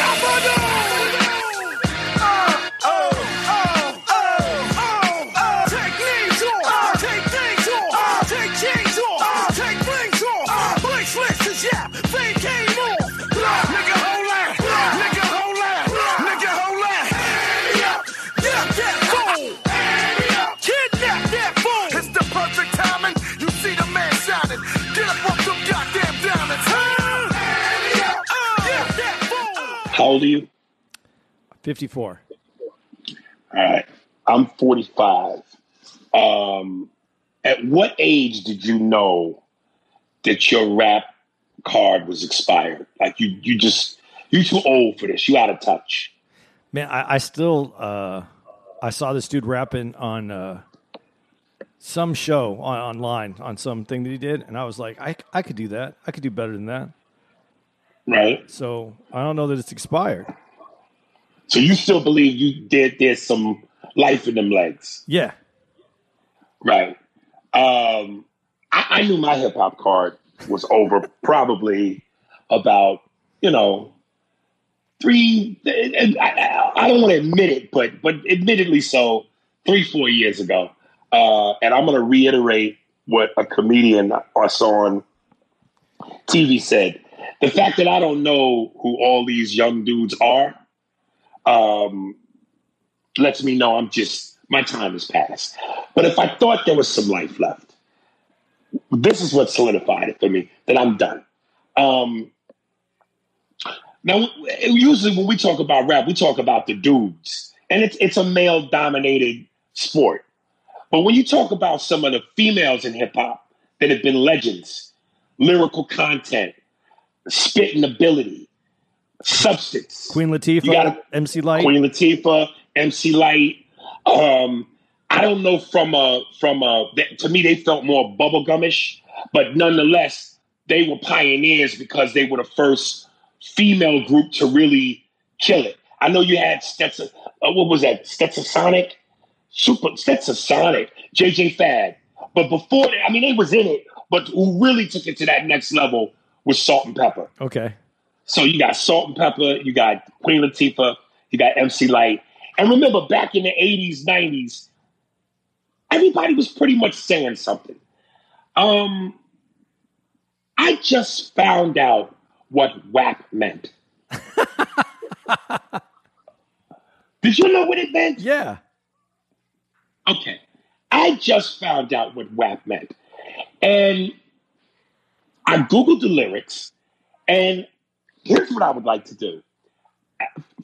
How old are you? 54. All right. I'm 45. Um, at what age did you know that your rap card was expired? Like you, you just, you too old for this. You out of touch. Man, I, I still uh, I saw this dude rapping on uh, some show on, online on something that he did, and I was like, I I could do that. I could do better than that. Right. So I don't know that it's expired. So you still believe you did there's some life in them legs. Yeah. Right. Um, I, I knew my hip hop card was over probably about, you know, three, I, I don't want to admit it, but, but admittedly so, three, four years ago. Uh, and I'm going to reiterate what a comedian I saw on TV said. The fact that I don't know who all these young dudes are um, lets me know I'm just, my time has passed. But if I thought there was some life left, this is what solidified it for me that I'm done. Um, now, usually when we talk about rap, we talk about the dudes, and it's it's a male dominated sport. But when you talk about some of the females in hip hop that have been legends, lyrical content, spitting ability, substance, Queen Latifah, gotta- MC Lyte. Queen Latifah, MC Lyte. Um, I don't know from a from a th- to me they felt more bubblegumish, but nonetheless they were pioneers because they were the first female group to really kill it. I know you had Stetson. Uh, what was that? Stetsasonic, Super Stetsasonic, JJ Fad. But before that, I mean, they was in it. But who really took it to that next level was Salt and Pepa. Okay. So you got Salt and Pepa, you got Queen Latifah, you got MC Lyte. And remember, back in the 80s, 90s, everybody was pretty much saying something. Um, I just found out what WAP meant. Did you know what it meant? Yeah. Okay. I just found out what WAP meant. And I Googled the lyrics, and here's what I would like to do.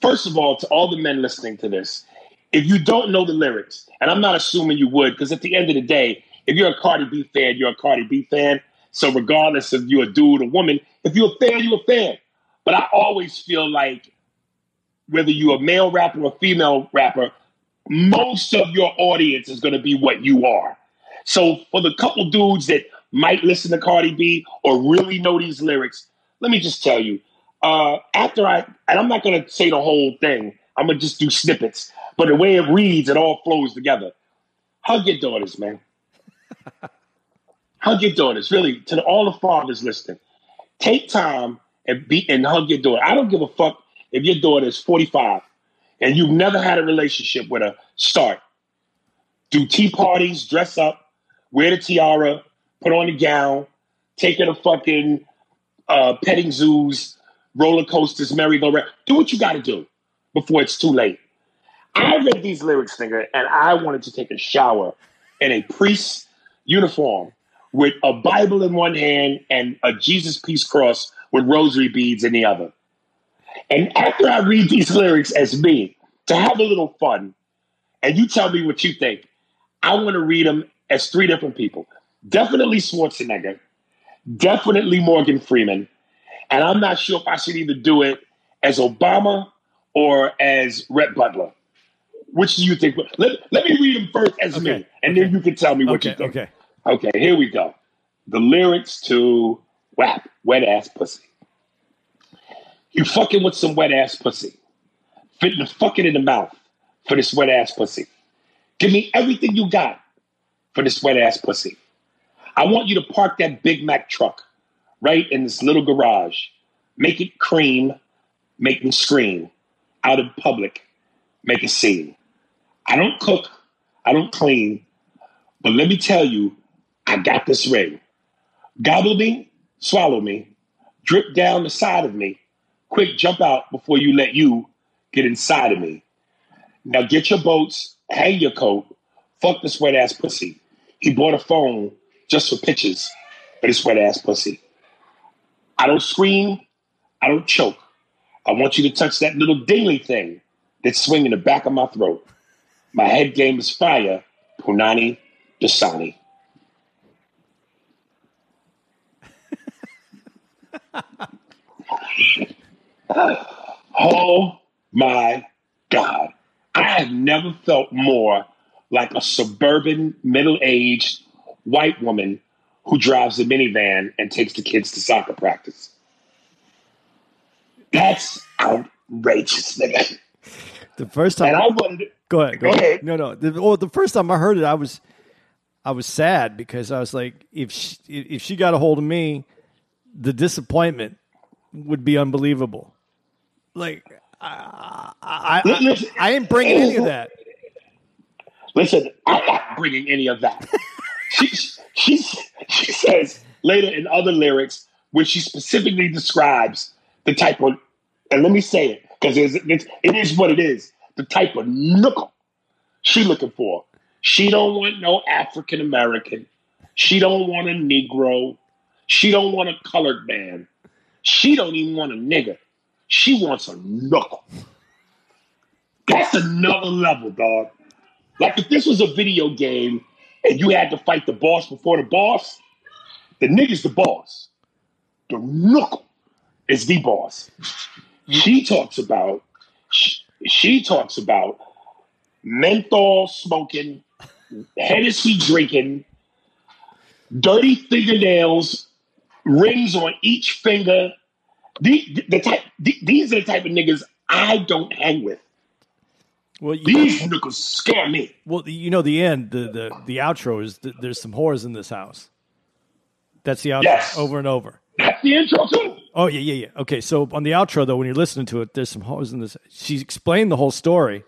First of all, to all the men listening to this, if you don't know the lyrics, and I'm not assuming you would, because at the end of the day, if you're a Cardi B fan, you're a Cardi B fan. So regardless if you're a dude or woman, if you're a fan, you're a fan. But I always feel like whether you're a male rapper or female rapper, most of your audience is going to be what you are. So for the couple dudes that might listen to Cardi B or really know these lyrics, let me just tell you. Uh, after I, and I'm not going to say the whole thing. I'm going to just do snippets. But the way it reads, it all flows together. Hug your daughters, man. hug your daughters. Really, to all the fathers listening, take time and be and hug your daughter. I don't give a fuck if your daughter is 45 and you've never had a relationship with her. Start. Do tea parties, dress up, wear the tiara, put on a gown, take her to fucking uh, petting zoos, roller coasters, merry-go-round. Do what you got to do before it's too late. I read these lyrics, nigga, and I wanted to take a shower in a priest's uniform with a Bible in one hand and a Jesus peace cross with rosary beads in the other. And after I read these lyrics as me, to have a little fun, and you tell me what you think, I want to read them as three different people. Definitely Schwarzenegger, definitely Morgan Freeman, and I'm not sure if I should either do it as Obama or as Rhett Butler. Which do you think? Let, let me read them first as Okay, me, and okay. then you can tell me what Okay, you think. okay. Okay, here we go. The lyrics to WAP, Wet Ass Pussy. You fucking with some wet ass pussy. Fitting the fucking in the mouth for this wet ass pussy. Give me everything you got for this wet ass pussy. I want you to park that Big Mac truck right in this little garage. Make it cream, make me scream. Out in public, make a scene. I don't cook, I don't clean, but let me tell you, I got this ring. Gobble me, swallow me, drip down the side of me. Quick, jump out before you let you get inside of me. Now get your boats, hang your coat, fuck this wet ass pussy. He bought a phone just for pictures of this wet ass pussy. I don't scream, I don't choke. I want you to touch that little dingly thing that's swinging the back of my throat. My head game is fire, Punani Dasani. oh my God. I have never felt more like a suburban, middle aged white woman who drives a minivan and takes the kids to soccer practice. That's outrageous, nigga. The first And time, I wanted go ahead, go, Go ahead. ahead. No, no. The, well, the first time I heard it, I was, I was sad because I was like, if she, if she got a hold of me, the disappointment would be unbelievable. Like, I, I, I, Listen- I ain't bringing any of that. Listen, I'm not bringing any of that. she, she, she says later in other lyrics when she specifically describes the type of, and let me say it because it is what it is, the type of knuckle she looking for. She don't want no African American. She don't want a Negro. She don't want a colored man. She don't even want a nigga. She wants a knuckle. That's another level, dog. Like if this was a video game and you had to fight the boss before the boss, the nigga's the boss. The knuckle is the boss. She talks about she, she talks about menthol smoking, Hennessy drinking, dirty fingernails, rings on each finger. The, the type, the- these are the type of niggas I don't hang with. Well, you, These niggas scare me. well, you know, the end, the the the outro is that there's some whores in this house. That's the outro Yes. over and over. That's the intro too. Oh yeah, yeah, yeah. Okay, so on the outro though, when you're listening to it, there's some hoes in this. She explained the whole story,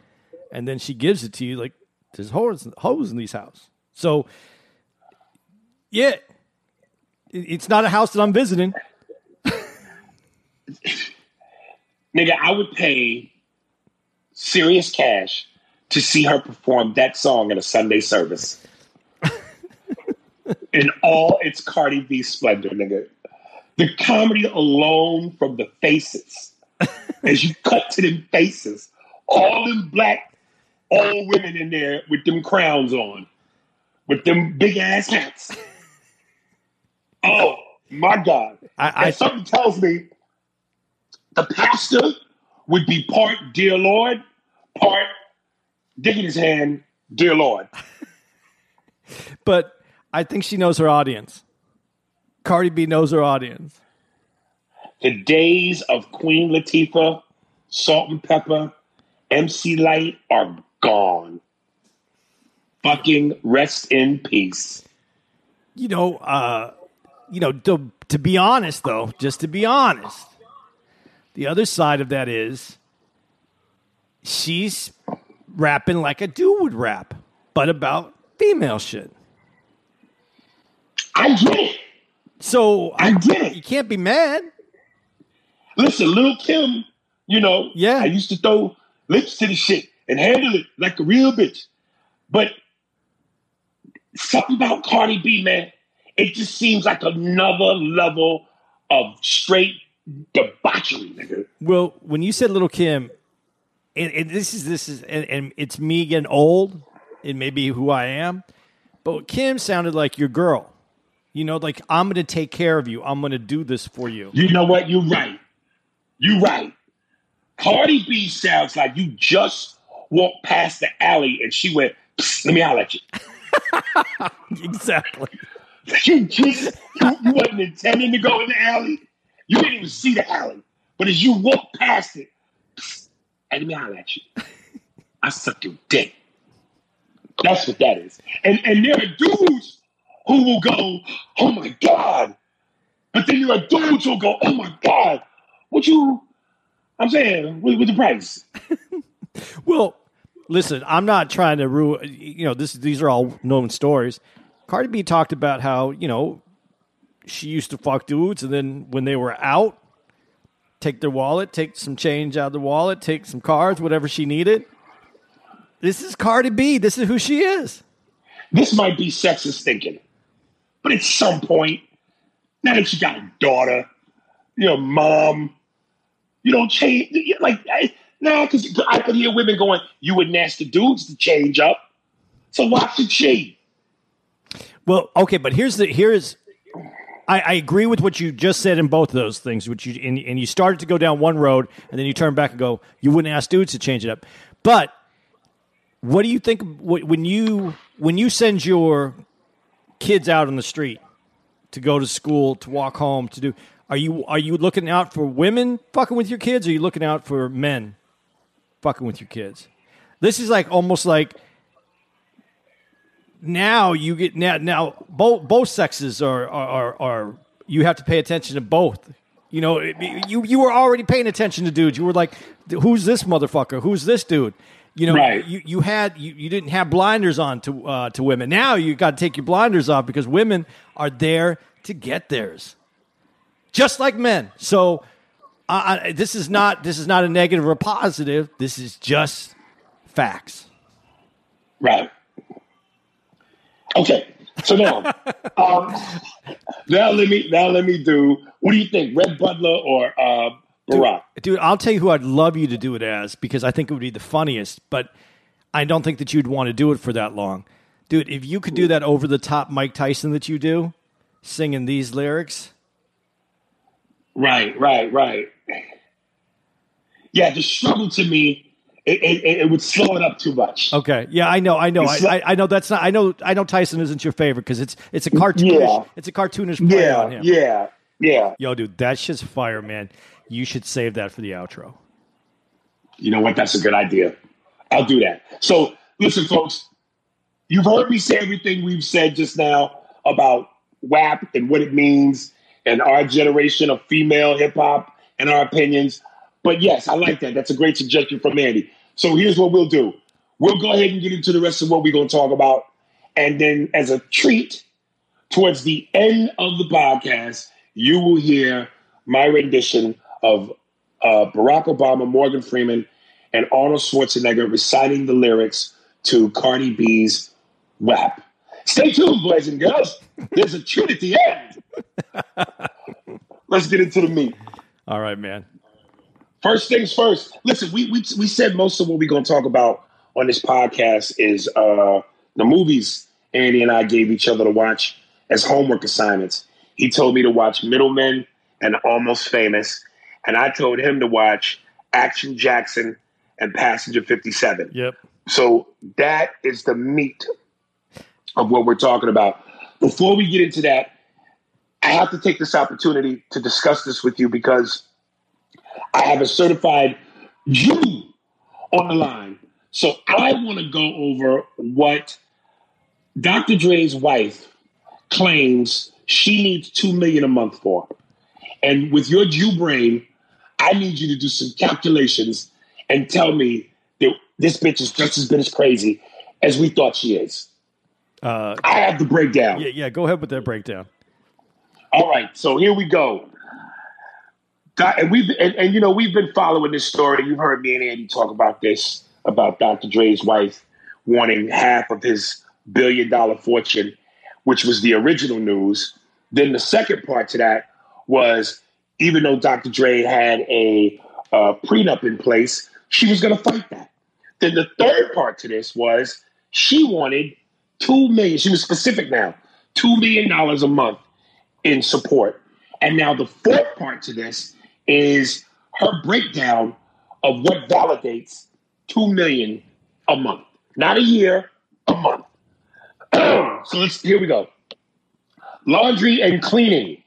and then she gives it to you like there's hoes, hoes in these house. So yeah, it- it's not a house that I'm visiting. Nigga, I would pay serious cash to see her perform that song in a Sunday service. in all its Cardi B splendor, nigga. The comedy alone from the faces, as you cut to them faces, all them black old women in there with them crowns on, with them big ass hats. Oh my God. I, I And something tells me the pastor would be part dear Lord, part digging his hand, dear Lord. but I think she knows her audience. Cardi B knows her audience. The days of Queen Latifah, Salt and Pepa, MC Lyte are gone. Fucking rest in peace. You know, uh, you know. To, to be honest, though, just to be honest, the other side of that is she's rapping like a dude would rap, but about female shit. I get it. So I get it. You can't be mad. Listen, Lil' Kim, you know, Yeah. I used to throw lips to the shit and handle it like a real bitch. But something about Cardi B, man, it just seems like another level of straight debauchery, nigga. Well, when you said Lil' Kim, and, and this is this is and, and it's me getting old. It may be who I am, but Kim sounded like your girl. You know, like I'm going to take care of you. I'm going to do this for you. You know what? You're right. You're right. Cardi B sounds like you just walked past the alley and she went, let me holler at you. Exactly. You just, you, you wasn't intending to go in the alley. You didn't even see the alley. But as you walk past it, "Psst, let me holler at you. I suck your dick. That's what that is. And and there are dudes who will go, oh my God. But then are dudes who'll go, oh my God. What you, I'm saying, with, what's the price? Well, listen, I'm not trying to ruin. You know, this these are all known stories. Cardi B talked about how you know she used to fuck dudes, and then when they were out, take their wallet, take some change out of the wallet, take some cards, whatever she needed. This is Cardi B. This is who she is. This might be sexist thinking. But at some point, now that you got a daughter, you know, mom, you don't change. Like, I, no, because I could hear women going, you would ask the dudes to change up. So why should she? Well, okay, but here's the here's. I, I agree with what you just said in both of those things, which you and, and you started to go down one road, and then you turn back and go, you wouldn't ask dudes to change it up. But what do you think when you when you send your kids out on the street to go to school, to walk home, to do? Are you are you looking out for women fucking with your kids? Or are you looking out for men fucking with your kids? This is like almost like now you get now now both both sexes are are, are are you have to pay attention to both. You know, it- you you were already paying attention to dudes. You were like, who's this motherfucker? Who's this dude? You know, Right. you, you had you, you didn't have blinders on to uh, to women. Now you got to take your blinders off because women are there to get theirs, just like men. So uh, I, this is not this is not a negative or a positive. This is just facts. Right. Okay. So now, um, now let me now let me do. What do you think, Rhett Butler or uh, Barack? Dude, I'll tell you who I'd love you to do it as because I think it would be the funniest, but I don't think that you'd want to do it for that long. Dude, if you could do that over the top Mike Tyson that you do, singing these lyrics, Right, right, right. Yeah, the struggle to me, it, it, it would slow it up too much. okay, yeah, I know, I know, I, I, I know that's not, I know, I know Tyson isn't your favorite because it's it's a cartoonish, Yeah. it's a cartoonish play on Yeah, him. yeah, yeah. Yo, dude, that shit's fire, man. You should save that for the outro. You know what? That's a good idea. I'll do that. So, listen, folks, you've heard me say everything we've said just now about WAP and what it means and our generation of female hip hop and our opinions. But yes, I like that. That's a great suggestion from Andy. So, here's what we'll do we'll go ahead and get into the rest of what we're going to talk about. And then, as a treat, towards the end of the podcast, you will hear my rendition of uh, Barack Obama, Morgan Freeman, and Arnold Schwarzenegger reciting the lyrics to Cardi B's WAP. Stay tuned, boys and girls. There's a treat at the end. Let's get into the meat. All right, man. First things first. Listen, we we we said most of what we're going to talk about on this podcast is uh, the movies Andy and I gave each other to watch as homework assignments. He told me to watch Middlemen and Almost Famous, and I told him to watch Action Jackson and Passenger 57. Yep. So that is the meat of what we're talking about. Before we get into that, I have to take this opportunity to discuss this with you because I have a certified Jew on the line. So I want to go over what Dr. Dre's wife claims she needs two million a month for. And with your Jew brain, I need you to do some calculations and tell me that this bitch is just as bit as crazy as we thought she is. Uh, I have the breakdown. yeah, yeah. Go ahead with that breakdown. All right, so here we go. And we've and, and you know we've been following this story. You've heard me and Andy talk about this about Dr. Dre's wife wanting half of his billion dollar fortune, which was the original news. Then the second part to that was even though Dr. Dre had a uh, prenup in place, she was going to fight that. Then the third part to this was she wanted two million. She was specific now, two million dollars a month in support. And now the fourth part to this is her breakdown of what validates two million a month, not a year, a month. so let's here we go. Laundry and cleaning,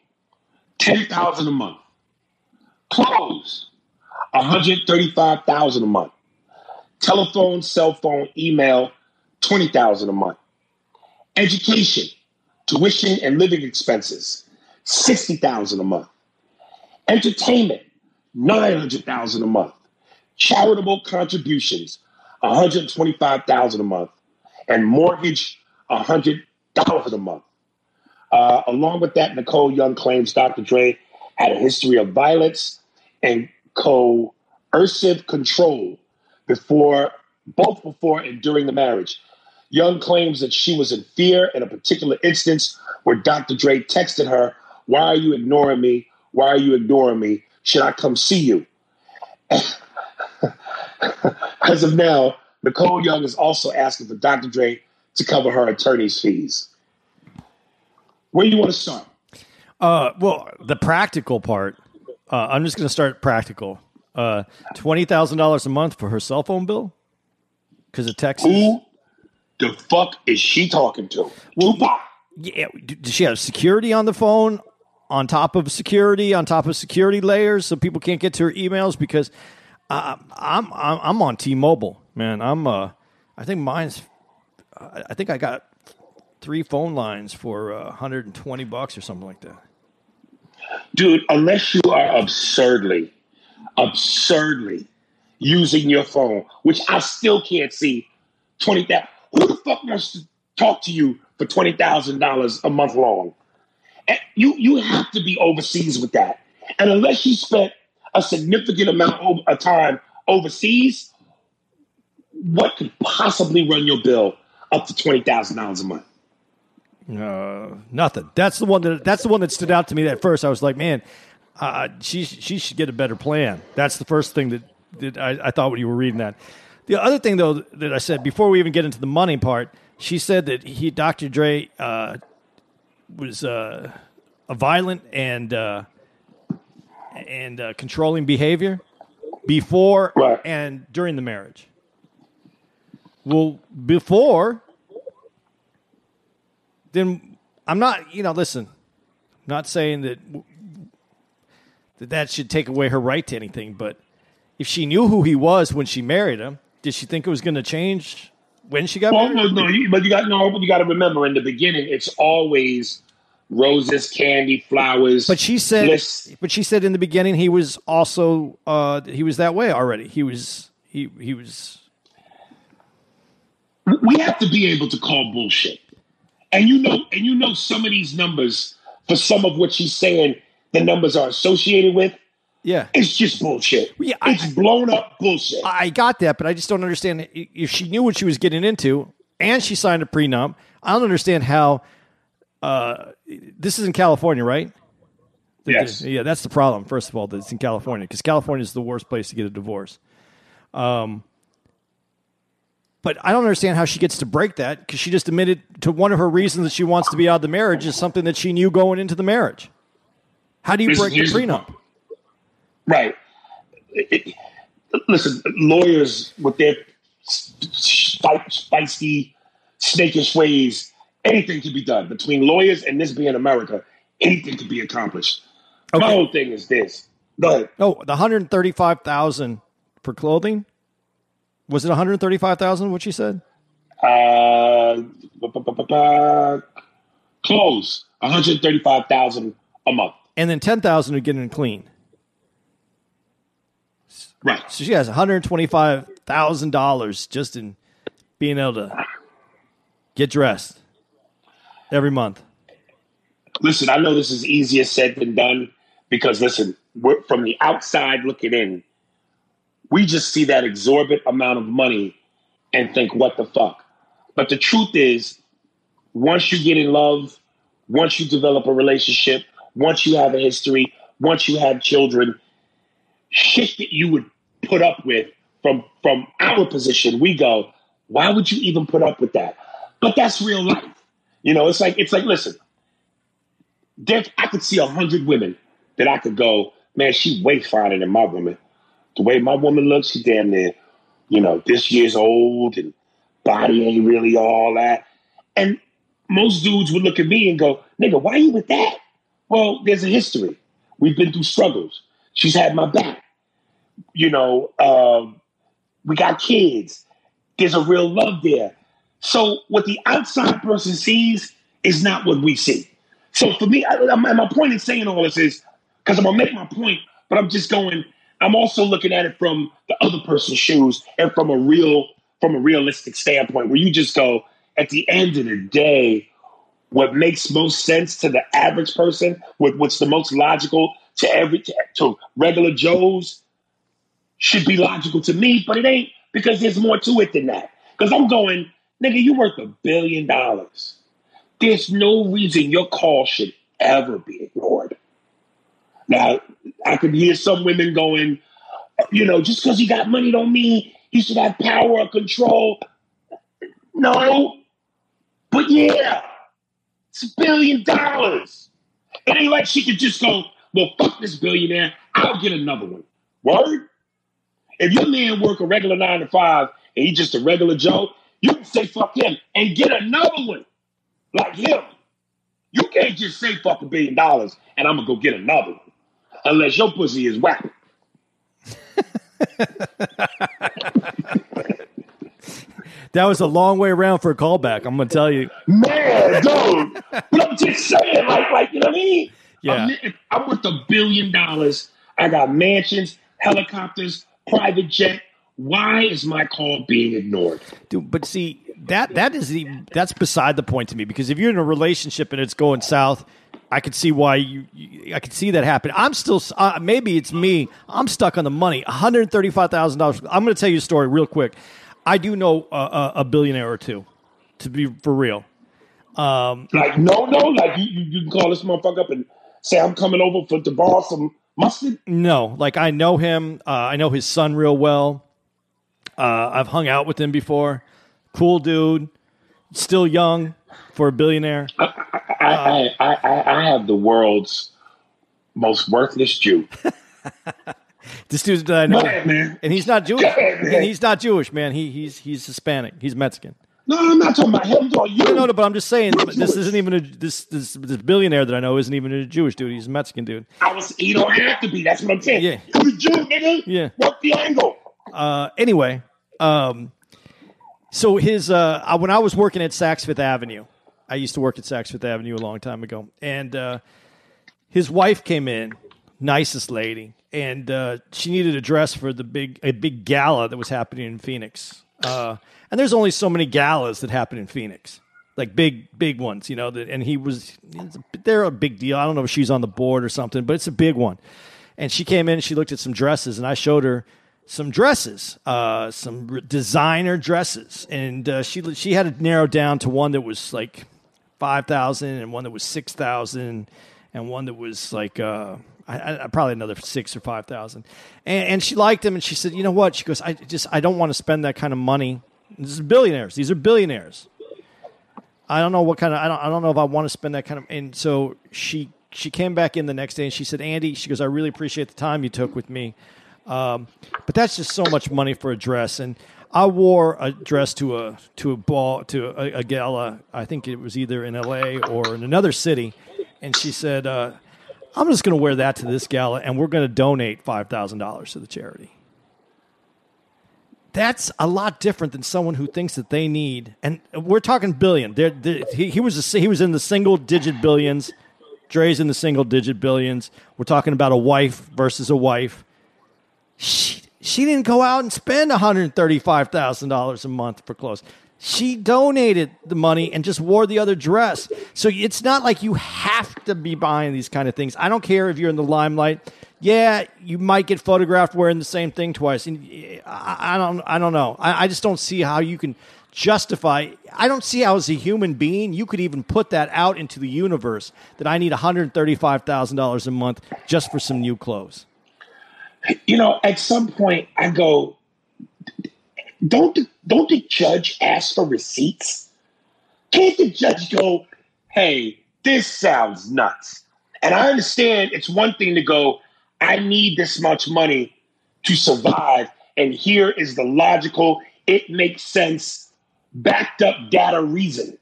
ten thousand a month. Clothes, one hundred thirty-five thousand a month. Telephone, cell phone, email, twenty thousand a month. Education, tuition and living expenses, sixty thousand a month. Entertainment, nine hundred thousand a month. Charitable contributions, one hundred twenty-five thousand a month, and mortgage, hundred dollars a month. Uh, along with that, Nicole Young claims Dr. Dre had a history of violence and coercive control before, both before and during the marriage. Young claims that she was in fear in a particular instance where Dr. Dre texted her, Why are you ignoring me? Why are you ignoring me? Should I come see you? As of now, Nicole Young is also asking for Dr. Dre to cover her attorney's fees. Where do you want to start? Uh, well, the practical part. Uh, I'm just going to start practical. Uh, twenty thousand dollars a month for her cell phone bill because of Texas. Who the fuck is she talking to? Tupac. Yeah, does she have security on the phone? On top of security, on top of security layers, so people can't get to her emails because uh, I'm I'm I'm on T-Mobile, man. I'm uh, I think mine's, I think I got three phone lines for uh, 120 bucks or something like that. Dude, unless you are absurdly, absurdly using your phone, which I still can't see, 20,000. Who the fuck wants to talk to you for $20,000 a month long? You, you have to be overseas with that. And unless you spent a significant amount of- time overseas, what could possibly run your bill up to $20,000 a month? Uh, nothing. That's the one that that's the one that stood out to me at first. I was like, man, uh, she she should get a better plan. That's the first thing that, that I, I thought when you were reading that. The other thing though that I said before we even get into the money part, she said that he Dr. Dre uh, was uh, a violent and uh, and uh, controlling behavior before Right. and during the marriage. Well, before then I'm not, you know, listen, I'm not saying that that that should take away her right to anything, but if she knew who he was when she married him, did she think it was going to change when she got Well, married? no, no, but you got no, but you got to remember in the beginning, it's always roses, candy, flowers. But she said, bliss. but she said in the beginning he was also uh, he was that way already. He was he he was we have to be able to call bullshit. And you know, and you know, some of these numbers for some of what she's saying, the numbers are associated with. Yeah. It's just bullshit. Yeah, I- it's blown up bullshit. I got that, but I just don't understand if she knew what she was getting into and she signed a prenup. I don't understand how. Uh, this is in California, right? yes. Yeah, that's the problem. First of all, that it's in California because California is the worst place to get a divorce. Um, but I don't understand how she gets to break that because she just admitted to one of her reasons that she wants to be out of the marriage is something that she knew going into the marriage. How do you Listen, break the prenup? Right. It- it- listen, lawyers with their spi- spicy, snakish ways, anything can be done. Between lawyers and this being America, anything can be accomplished. My whole thing is this. Go ahead. Oh, the hundred thirty-five thousand for clothing. Was it one hundred thirty-five thousand? What she said? Uh, thirty-five thousand a month. And then ten thousand to get in clean. Right. So she has one hundred twenty-five thousand dollars just in being able to get dressed. every month. Listen, I know this is easier said than done because listen, we're, from the outside looking in, we just see that exorbitant amount of money and think, what the fuck? But the truth is, once you get in love, once you develop a relationship, once you have a history, once you have children, shit that you would put up with from from our position, we go, why would you even put up with that? But that's real life. You know, it's like it's like, listen, there, I could see a hundred women that I could go, man, she way finer than my woman. The way my woman looks, she damn near, you know, this year's old and body ain't really all that. And most dudes would look at me and go, nigga, why you with that? Well, there's a history. We've been through struggles. She's had my back. You know, um, we got kids. There's a real love there. So what the outside person sees is not what we see. So for me, I, I, my point in saying all this is because I'm gonna make my point, but I'm just going. I'm also looking at it from the other person's shoes and from a real, from a realistic standpoint, where you just go. At the end of the day, what makes most sense to the average person, what, what's the most logical to every to regular Joes, should be logical to me, but it ain't because there's more to it than that. Because I'm going, nigga, you worth a billion dollars. There's no reason your call should ever be ignored. Now, I could hear some women going, you know, just because he got money don't mean he should have power or control. No, but yeah, it's a billion dollars. It ain't like she could just go, well, fuck this billionaire. I'll get another one. Word? If your man work a regular nine to five and he just a regular Joe, you can say fuck him and get another one like him. You can't just say fuck a billion dollars and I'm gonna go get another one. Unless your pussy is whack. That was a long way around for a callback. I'm gonna tell you. Man, dude. but I'm just saying, like, like, you know what I mean? Yeah. I'm, I'm worth a billion dollars. I got mansions, helicopters, private jet. Why is my call being ignored? Dude, but see that that is the that's beside the point to me because if you're in a relationship and it's going south, I could see why you, you I could see that happen. I'm still uh, maybe it's me. I'm stuck on the money. One hundred thirty five thousand dollars. I'm going to tell you a story real quick. I do know a, a, billionaire or two, to be for real. Um, Like, no, no, like you, you, you can call this motherfucker up and say I'm coming over for to borrow some mustard. No, like I know him. Uh, I know his son real well. Uh, I've hung out with him before. Cool dude. Still young for a billionaire. I, I, I, I, I have the world's most worthless Jew. This dude that I know, ahead, and he's not Jewish. Ahead, man. and he's not Jewish, man. He he's he's Hispanic. He's Mexican. No, I'm not talking about him. I'm talking you. No, no, but I'm just saying What's this Jewish? isn't even a this this this billionaire that I know isn't even a Jewish dude. He's a Mexican dude. I was. You don't have to be. That's what I'm saying. Yeah. You a Jew, nigga. Yeah. Work the angle. Uh, anyway, um, so his uh, when I was working at Saks Fifth Avenue, I used to work at Saks Fifth Avenue a long time ago, and uh, his wife came in, nicest lady, and uh, she needed a dress for the big a big gala that was happening in Phoenix. Uh, and there's only so many galas that happen in Phoenix, like big big ones, you know. That and he was they're a big deal. I don't know if she's on the board or something, but it's a big one. And she came in, and she looked at some dresses, and I showed her some dresses, uh, some designer dresses, and uh, she she had it narrowed down to one that was like five thousand, and one that was six thousand, and one that was like uh, I, I, probably another six or five thousand. And, and she liked him, and she said, "You know what?" She goes, "I just I don't want to spend that kind of money. This is billionaires. These are billionaires. I don't know what kind of I don't I don't know if I want to spend that kind of." And so she she came back in the next day, and she said, "Andy," she goes, "I really appreciate the time you took with me." Um, but that's just so much money for a dress. And I wore a dress to a to a ball to a, a gala. I think it was either in L.A. or in another city. And she said, uh, "I'm just going to wear that to this gala, and we're going to donate five thousand dollars to the charity." That's a lot different than someone who thinks that they need, and we're talking billion. They're, they he, he was a, he was in the single digit billions. Dre's in the single digit billions. We're talking about a wife versus a wife she she didn't go out and spend one hundred thirty five thousand dollars a month for clothes. She donated the money and just wore the other dress. So it's not like you have to be buying these kind of things. I don't care if you're in the limelight. Yeah, you might get photographed wearing the same thing twice. And I, I don't, I don't know. I, I just don't see how you can justify. I don't see how, as a human being, you could even put that out into the universe that I need one hundred thirty-five thousand dollars a month just for some new clothes. You know, at some point, I go, don't the, don't the judge ask for receipts? Can't the judge go, hey, this sounds nuts? And I understand it's one thing to go, I need this much money to survive, and here is the logical, it makes sense, backed up data reason.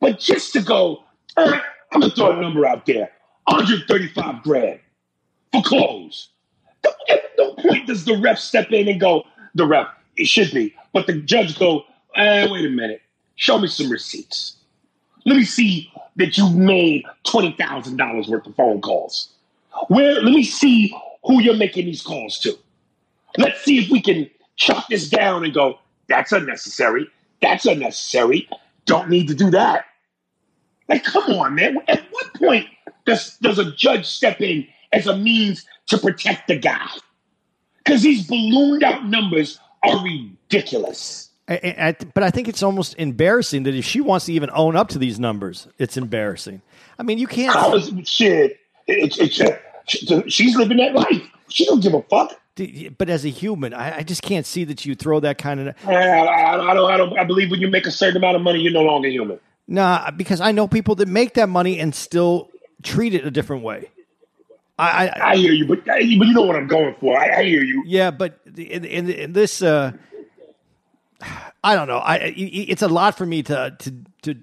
But just to go, I'm gonna throw a number out there, 135 grand for clothes. At no point does the ref step in and go, the ref, it should be. But the judge go, eh, wait a minute, show me some receipts. Let me see that you made twenty thousand dollars worth of phone calls. Where? Let me see who you're making these calls to. Let's see if we can chop this down and go. That's unnecessary. That's unnecessary. Don't need to do that. Like, come on, man. At what point does does a judge step in as a means to protect the guy? Because these ballooned out numbers are ridiculous. I, I, but I think it's almost embarrassing that if she wants to even own up to these numbers, it's embarrassing. I mean, you can't. Was, shit. It, it, it, uh, she's living that life. She don't give a fuck. But as a human, I, I just can't see that you throw that kind of. I, I, I, don't. I don't. I believe when you make a certain amount of money, you're no longer human. Nah, because I know people that make that money and still treat it a different way. I, I, I hear you, but but you know what I'm going for. I, I hear you. Yeah, but in, in, in this, uh, I don't know. I it's a lot for me to to to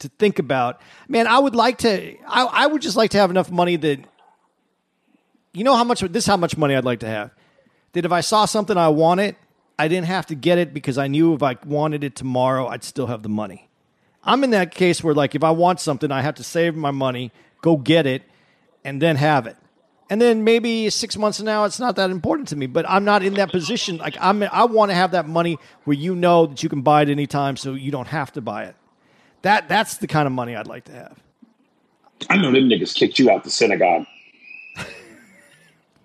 to think about. Man, I would like to. I I would just like to have enough money that. You know how much this? Is how much money I'd like to have? That if I saw something I wanted, I didn't have to get it because I knew if I wanted it tomorrow, I'd still have the money. I'm in that case where, like, if I want something, I have to save my money, go get it, and then have it and then maybe six months from now it's not that important to me but i'm not in that position. Like i'm i want to have that money where you know that you can buy it anytime so you don't have to buy it. That that's the kind of money i'd like to have. I know them niggas kicked you out the synagogue.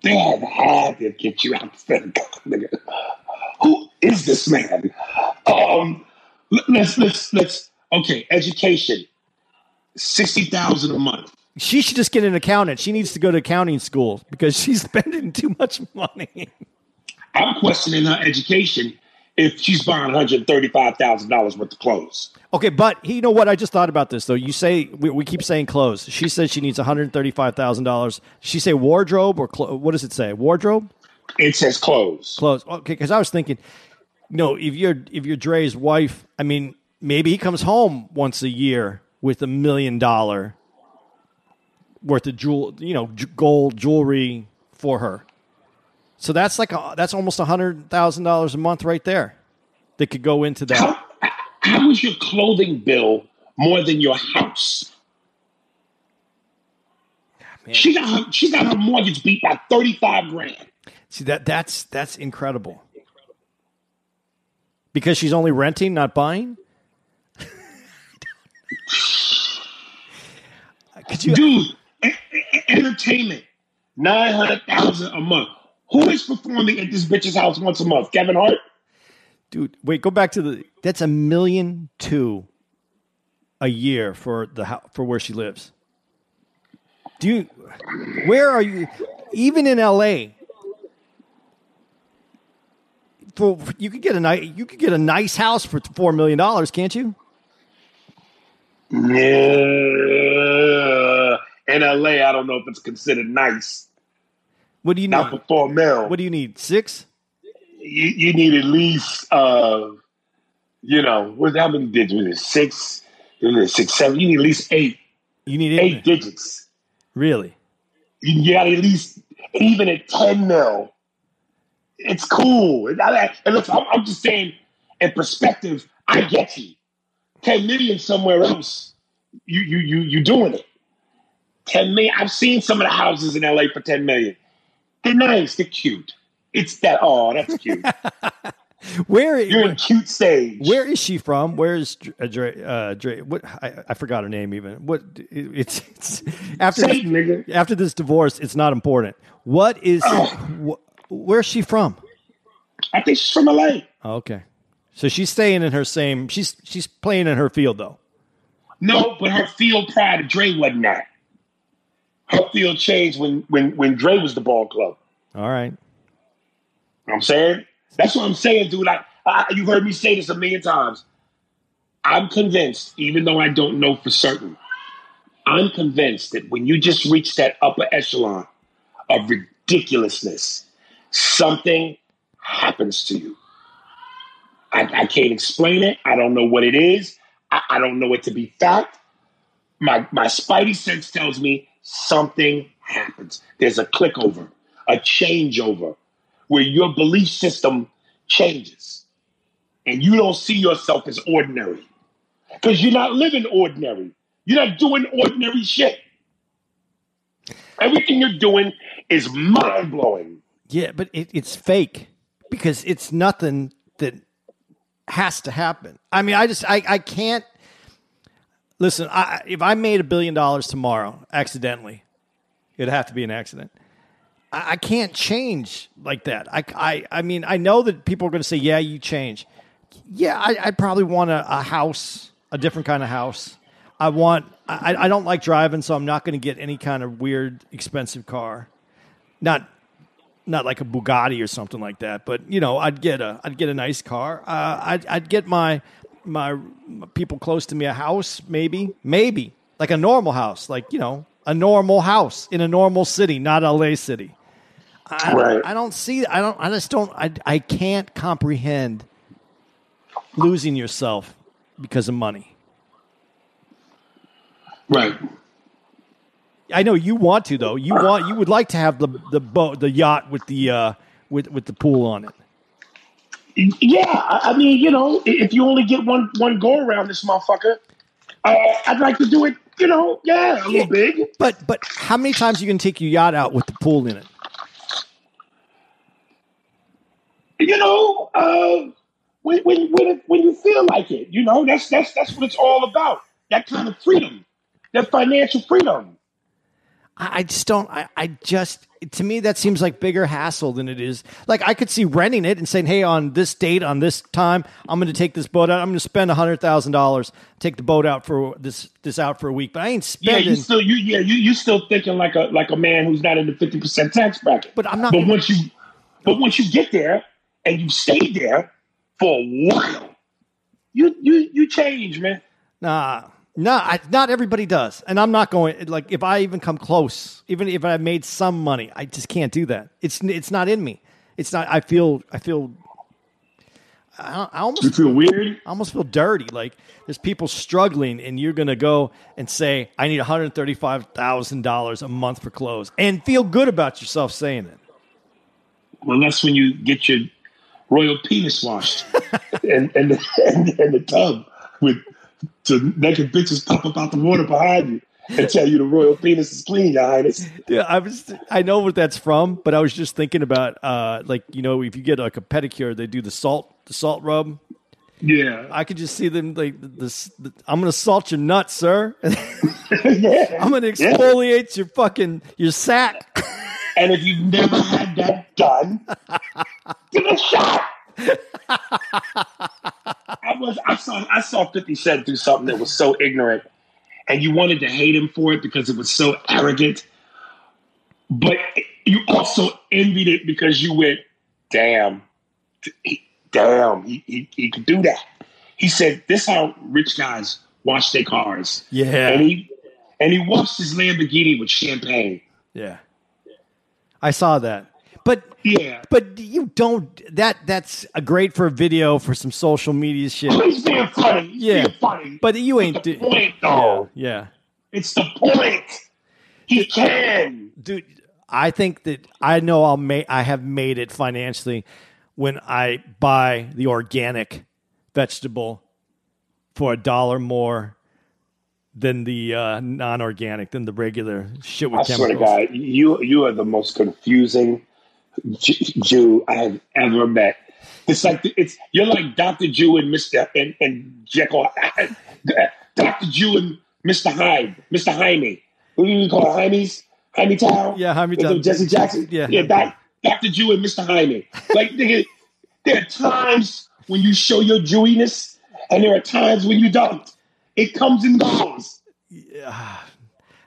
They had to kick you out the synagogue nigga. who is this man? Um let's let's let's okay education. 60000 a month she should just get an accountant. She needs to go to accounting school because she's spending too much money. I'm questioning her education if she's buying $135,000 worth of clothes. Okay, but you know what? I just thought about this though. You say we, we keep saying clothes. She says she needs $135,000. She say wardrobe or clo- what does it say? Wardrobe? It says clothes. Clothes. Okay, because I was thinking, you know, if you're if you're Dre's wife, I mean, maybe he comes home once a year with a million dollar worth of jewel, you know, gold jewelry for her. So that's like a, that's almost a hundred thousand dollars a month right there. That could go into that. How, how is your clothing bill more than your house? Man. She got her, she got her mortgage beat by thirty five grand. See that that's that's incredible. Because she's only renting, not buying. Could you, dude? Entertainment, nine hundred thousand a month. Who is performing at this bitch's house once a month? Kevin Hart. Dude, wait, go back to the. That's a million two a year for the for where she lives. Do you? Where are you? Even in L.A. For you could get a nice you could get a nice house for four million dollars, can't you? Yeah LA, I don't know if it's considered nice. What do you Not need? for four mil. What do you need? Six? You, you need at least, uh, you know, what? How many digits? Was it six? Six, seven. You need at least eight. You need eight, eight digits. Really? You got at least even at ten mil. It's cool. And, and look, I'm, I'm just saying, in perspective, I get you. Ten million somewhere else, you you you you doing it. 10 million. I've seen some of the houses in LA for 10 million. They're nice, they're cute. It's that, oh, that's cute. Where You're in cute stage. where is she from? Where is uh, Dre? Uh, Dre what I, I forgot her name even. What it- it's, it's after Say, this, nigga. after this divorce, it's not important. What is wh- where's she from? I think she's from LA. Oh, okay, so she's staying in her same. She's she's playing in her field though. No, but her field prior to Dre wasn't that. Her field changed when when when Dre was the ball club. All right. You know what I'm saying? That's what I'm saying, dude. I, I you've heard me say this a million times. I'm convinced, even though I don't know for certain, I'm convinced that when you just reach that upper echelon of ridiculousness, something happens to you. I, I can't explain it. I don't know what it is. I, I don't know it to be fact. My my spidey sense tells me something happens. There's a clickover, a changeover, where your belief system changes, and you don't see yourself as ordinary because you're not living ordinary. You're not doing ordinary shit. Everything you're doing is mind blowing. Yeah, but it, it's fake because it's nothing that has to happen. I mean, I just I, I can't listen. I, if I made a billion dollars tomorrow accidentally, it'd have to be an accident. I, I can't change like that. I, I I mean, I know that people are going to say, "Yeah, you change." Yeah, I, I probably want a, a house, a different kind of house. I want. I, I don't like driving, so I'm not going to get any kind of weird, expensive car. Not not like a Bugatti or something like that, but you know, I'd get a I'd get a nice car. Uh, I'd I'd get my my people close to me a house, maybe maybe like a normal house, like you know, a normal house in a normal city, not LA city. I, Right. I don't see. I don't. I just don't. I I can't comprehend losing yourself because of money. Right. I know you want to though. You want you would like to have the the boat the yacht with the uh with with the pool on it. Yeah, I I mean, you know, if you only get one one go around this motherfucker, uh, I'd like to do it. You know, yeah, a little big. But but how many times are you can take your yacht out with the pool in it? You know, uh, when when when, it, when you feel like it, you know, that's that's that's what it's all about. That kind of freedom, that financial freedom. I, I just don't. I, I just to me that seems like bigger hassle than it is. Like I could see renting it and saying, "Hey, on this date, on this time, I'm going to take this boat out. I'm going to spend hundred thousand dollars, take the boat out for this this out for a week." But I ain't spending. Yeah, you still you yeah you you still thinking like a like a man who's not in the fifty percent tax bracket. But I'm not But gonna- once you but once you get there and you stay there for a while, you you you change, man. Nah, nah, I, not everybody does, and I'm not going. Like, if I even come close, even if I made some money, I just can't do that. It's it's not in me. It's not. I feel. I feel. I, I You almost. feel weird. I almost feel dirty. Like there's people struggling, and you're gonna go and say, "I need 135 thousand dollars a month for clothes," and feel good about yourself saying it. Well, that's when you get your royal penis washed and and and, and the tub with to naked bitches pop up out the water behind you and tell you the royal penis is clean, Your Highness. Yeah, I was. I know what that's from, but I was just thinking about, uh, like you know, if you get like a pedicure, they do the salt, the salt rub. Yeah, I could just see them like this. The, I'm gonna salt your nuts, sir. yeah. I'm gonna Yeah. exfoliate your fucking your sack. And if you've never had that done, give it a shot. I was I saw I saw 50 Cent do something that was so ignorant, and you wanted to hate him for it because it was so arrogant. But you also envied it because you went, damn, he, damn, he, he, he could do that. He said, This how rich guys wash their cars. Yeah. And he and he washed his Lamborghini with champagne. yeah, I saw that, but Yeah. but you don't. That that's a great for a video for some social media shit. He's being funny. He's Yeah. being funny. But you ain't. the do- point, yeah, though. yeah, It's the point. He can. dude. I think that I know I'll make. I have made it financially when I buy the organic vegetable for a dollar more than the uh, non-organic than the regular shit with I chemicals. swear to God, you you are the most confusing Jew- I have ever met. It's like it's you're like Doctor Jew and Mister and, and Jekyll, uh, uh, Doctor Jew and Mister Hyde, Mister Jaime. Who do you call it? Jaime's Jaime Town? Yeah, Jaime Town. Jesse Jackson. Yeah. yeah. Doc, Doctor Jew and Mister Jaime. Like nigga, there are times when you show your Jewiness, and there are times when you don't. It comes and goes.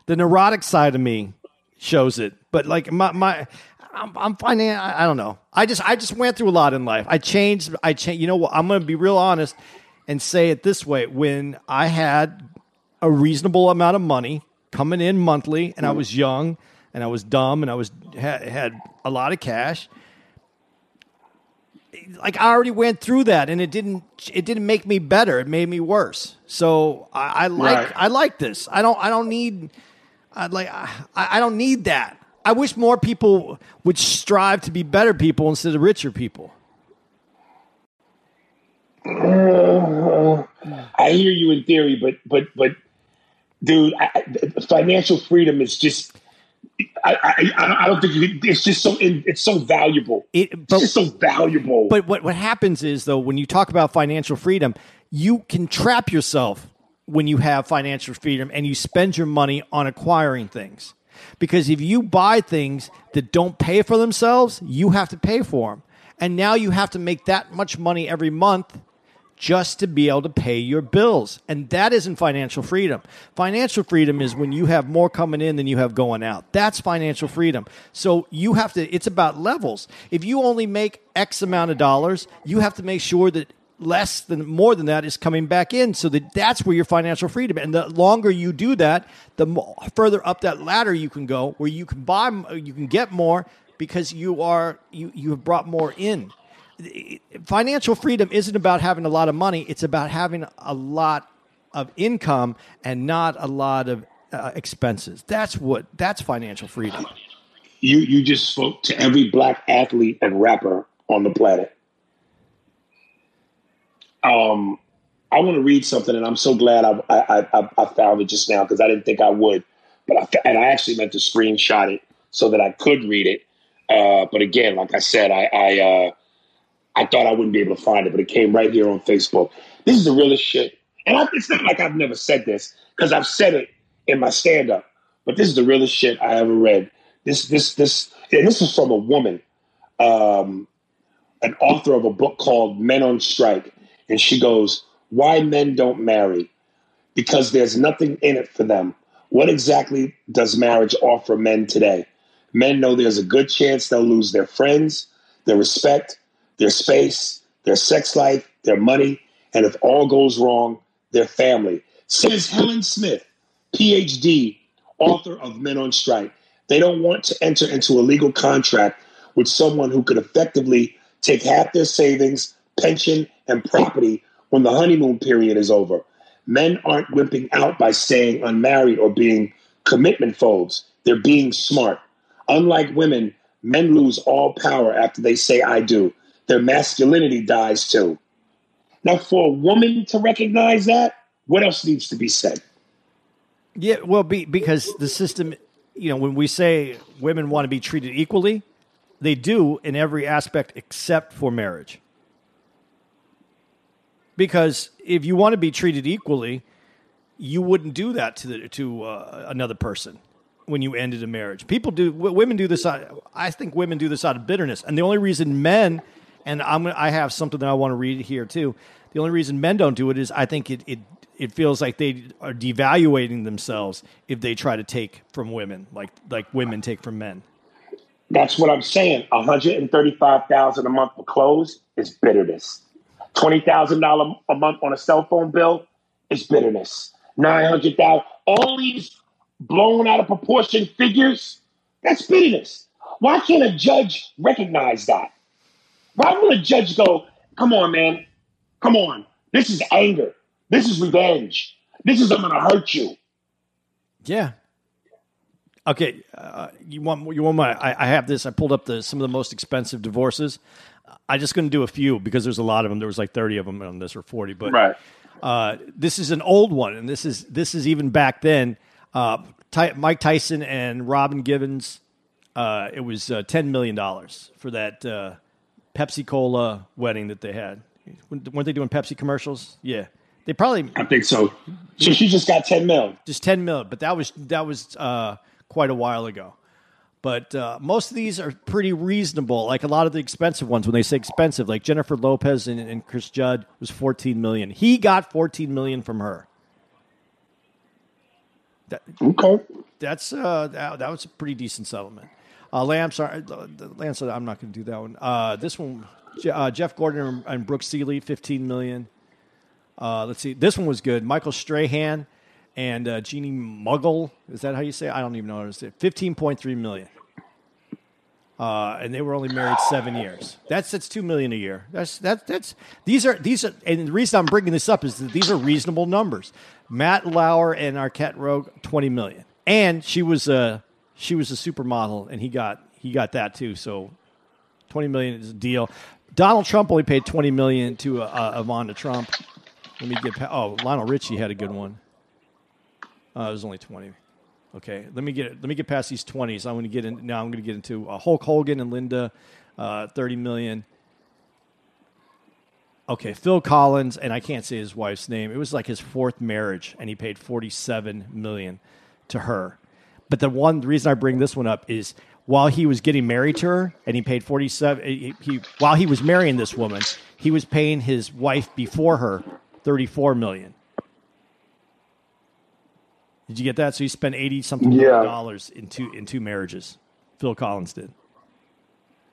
the neurotic side of me shows it, but like my my. I'm, I'm finding I, I don't know. I just I just went through a lot in life. I changed. I changed. You know what? I'm going to be real honest and say it this way: when I had a reasonable amount of money coming in monthly, and I mm. was young, and I was dumb, and I was had, had a lot of cash. Like I already went through that, and it didn't. It didn't make me better. It made me worse. So I, I like. Right. I like this. I don't. I don't need. I like. I, I don't need that. I wish more people would strive to be better people instead of richer people. I hear you in theory, but but but, dude, I, financial freedom is just. I, I, I- don't think you, it's just so it's so valuable. It- it's just so valuable. But what, what happens is, though, when you talk about financial freedom, you can trap yourself when you have financial freedom and you spend your money on acquiring things. Because if you buy things that don't pay for themselves, you have to pay for them. And now you have to make that much money every month just to be able to pay your bills. And that isn't financial freedom. Financial freedom is when you have more coming in than you have going out. That's financial freedom. So you have to, it's about levels. If you only make X amount of dollars, you have to make sure that less than more than that is coming back in. So that that's where your financial freedom and the longer you do that the mo- further up that ladder you can go where you can buy you can get more because you are you you have brought more in. Financial freedom isn't about having a lot of money. It's about having a lot of income and not a lot of uh, expenses. That's what that's financial freedom. You you just spoke to every black athlete and rapper on the planet. Um, I want to read something, and I'm so glad I I, I, I found it just now because I didn't think I would, but I and I actually meant to screenshot it so that I could read it. Uh, but again, like I said, I I, uh, I thought I wouldn't be able to find it, but it came right here on Facebook. This is the realest shit, and I, it's not like I've never said this because I've said it in my stand up, but this is the realest shit I ever read. This this this and this is from a woman, um, an author of a book called Men on Strike, and she goes, "Why men don't marry? Because there's nothing in it for them. What exactly does marriage offer men today? Men know there's a good chance they'll lose their friends, their respect, their space, their sex life, their money, and if all goes wrong, their family." Says Helen Smith, PhD, author of Men on Strike. They don't want to enter into a legal contract with someone who could effectively take half their savings, pension, and property when the honeymoon period is over. Men aren't wimping out by staying unmarried or being commitment phobes. They're being smart. Unlike women, men lose all power after they say I do. Their masculinity dies too. Now, for a woman to recognize that, what else needs to be said? Yeah, well, be, because the system, you know, when we say women want to be treated equally, they do in every aspect except for marriage. Because if you want to be treated equally, you wouldn't do that to the, to uh, another person when you ended a marriage. People do, women do this. Out, I think women do this out of bitterness, and the only reason men, and I'm, I have something that I want to read here too. The only reason men don't do it is I think it it it feels like they are devaluating themselves if they try to take from women, like like women take from men. That's what I'm saying. One hundred and thirty-five thousand a month for clothes is bitterness. Twenty thousand dollar a month on a cell phone bill is bitterness. Nine hundred thousand. All these blown out of proportion figures. That's bitterness. Why can't a judge recognize that? Why won't a judge go, "Come on, man, come on. This is anger. This is revenge. This is I'm gonna hurt you." Yeah. Okay, uh, you want you want my? I, I have this. I pulled up the some of the most expensive divorces. I just going to do a few because there's a lot of them. There was like 30 of them on this or 40, but uh, this is an old one, and this is this is even back then. Uh, Ty- Mike Tyson and Robin Givens. Uh, it was uh, ten million dollars for that uh, Pepsi Cola wedding that they had. Weren't they doing Pepsi commercials? Yeah, they probably I think so. So she just got ten mil. just ten mil, but that was that was uh, quite a while ago. But uh, most of these are pretty reasonable. Like a lot of the expensive ones, when they say expensive, like Jennifer Lopez and, and Cris Judd was fourteen million. He got fourteen million from her. Okay. That's uh, that, that was a pretty decent settlement. Uh, Lamb, sorry, uh, Lance said I'm not going to do that one. Uh, this one, uh, Jeff Gordon and, and Brooke Sealey, 15 million. Uh, let's see, this one was good. Michael Strahan and uh, Jeannie Muggle, is that how you say? it? I don't even know how to say. Fifteen point three million. Uh, and they were only married seven years. That's that's two million a year. That's that that's these are these are and the reason I'm bringing this up is that these are reasonable numbers. Matt Lauer and Annette Roque twenty million, and she was a she was a supermodel, and he got he got that too. So twenty million is a deal. Donald Trump only paid twenty million to uh, Ivana Trump. Let me get oh Lionel Richie had a good one. Uh, it was only twenty. Okay, let me get let me get past these twenties. I'm going to get in now. I'm going to get into uh, Hulk Hogan and Linda, uh, thirty million. Okay, Phil Collins, and I can't say his wife's name. It was like his fourth marriage, and he paid forty-seven million to her. But the one the reason I bring this one up is while he was getting married to her, and he paid forty-seven. He, he while he was marrying this woman, he was paying his wife before her thirty-four million. Did you get that? So he spent eighty something Yeah. million dollars in two in two marriages. Phil Collins did.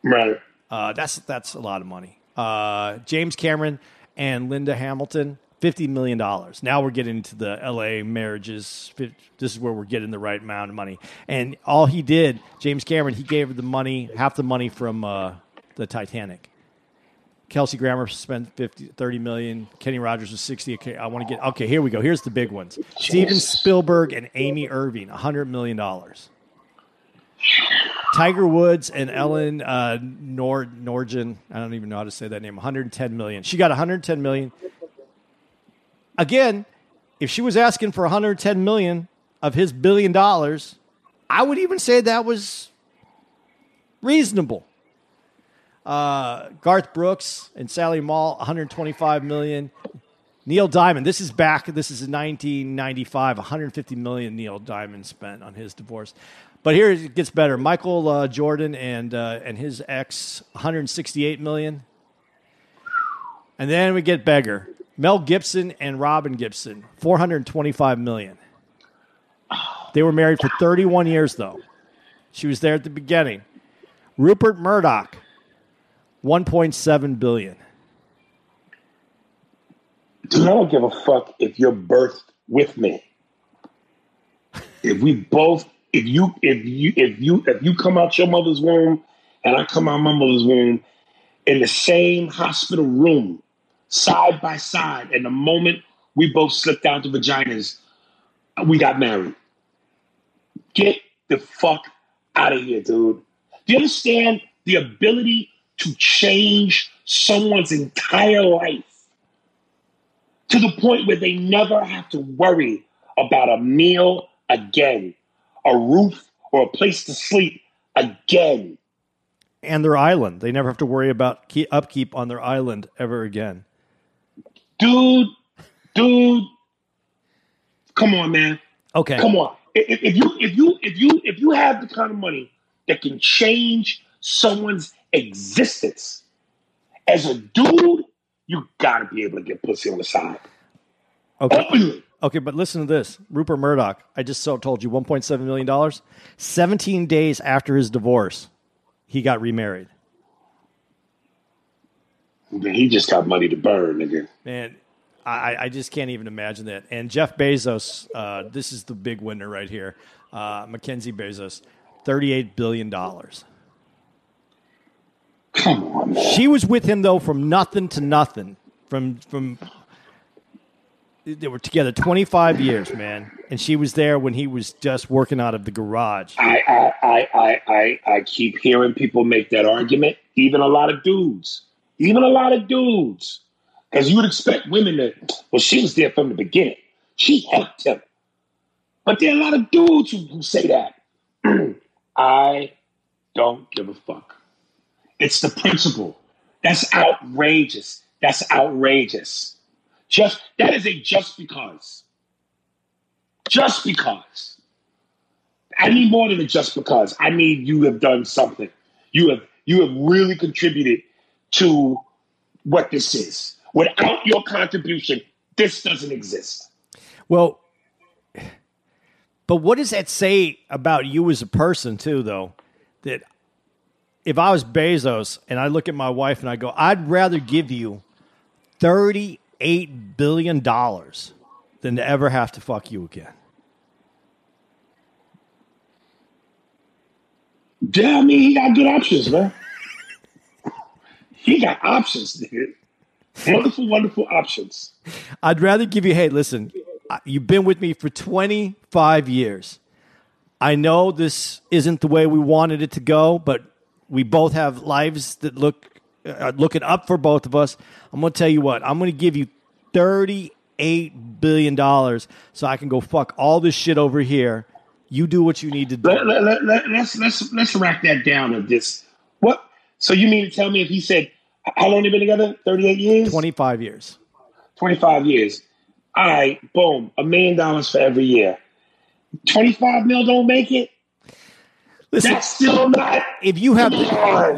Right. Uh, that's that's a lot of money. Uh, James Cameron and Linda Hamilton, fifty million dollars. Now we're getting into the L.A. marriages. This is where we're getting the right amount of money. And all he did, James Cameron, he gave her the money, half the money from uh, the Titanic. Kelsey Grammer spent 50, 30 million. Kenny Rogers was 60. Okay, I want to get, okay, here we go. Here's the big ones. Steven Spielberg and Amy Irving, $100 million. Tiger Woods and Elin uh, Nor Norgen, I don't even know how to say that name, 110 million. She got 110 million. Again, if she was asking for 110 million of his billion dollars, I would even say that was reasonable. Uh, Garth Brooks and Sally Mahl, 125 million. Neil Diamond, this is back. This is in 1995. 150 million Neil Diamond spent on his divorce. But here it gets better. Michael uh, Jordan and uh, and his ex, 168 million. And then we get beggar. Mel Gibson and Robyn Gibson, 425 million. They were married for 31 years, though. She was there at the beginning. Rupert Murdoch, 1.7 billion. Dude, I don't give a fuck if you're birthed with me. If we both, if you, if you, if you, if you come out your mother's womb and I come out my mother's womb in the same hospital room, side by side, and the moment we both slipped out the vaginas, we got married. Get the fuck out of here, dude. Do you understand the ability to change someone's entire life? to the point where they never have to worry about a meal again, a roof or a place to sleep again. And their island. They never have to worry about key- upkeep on their island ever again. Dude, dude, come on, man. Okay. Come on. If, if you if you if you if you have the kind of money that can change someone's existence as a dude, you gotta be able to get pussy on the side. Okay. Okay, but listen to this. Rupert Murdoch, I just so told you $1.7 million. 17 days after his divorce, he got remarried. He just got money to burn, nigga. Man, I, I just can't even imagine that. And Jeff Bezos, uh, this is the big winner right here. Uh, Mackenzie Bezos, $38 billion. Come on, man. She was with him though from nothing to nothing. From from they were together 25 years, man. And she was there when he was just working out of the garage. I, I, I, I, I, I keep hearing people make that argument. Even a lot of dudes. Even a lot of dudes. Because you would expect women to, well, she was there from the beginning. She helped him. But there are a lot of dudes who, who say that. I don't give a fuck. It's the principle. That's outrageous. That's outrageous. Just that is a just because. Just because. I need more than a just because. I need you have done something. You have you have really contributed to what this is. Without your contribution, this doesn't exist. Well, but what does that say about you as a person, too, though? That if I was Bezos and I look at my wife and I go, I'd rather give you $38 billion than to ever have to fuck you again. Yeah, I mean, he got good options, man. he got options, dude. Wonderful, wonderful options. I'd rather give you, hey, listen, you've been with me for 25 years. I know this isn't the way we wanted it to go, but we both have lives that look uh, looking up for both of us. I'm going to tell you what. I'm going to give you 38 billion dollars so I can go fuck all this shit over here. You do what you need to do. Let, let, let, let, let's let's let's rack that down of this. What? So you mean to tell me if he said how long they been together? 38 years? 25 years. 25 years. All right, boom, a million dollars for every year. 25 mil don't make it. Listen, That's still not. if you have,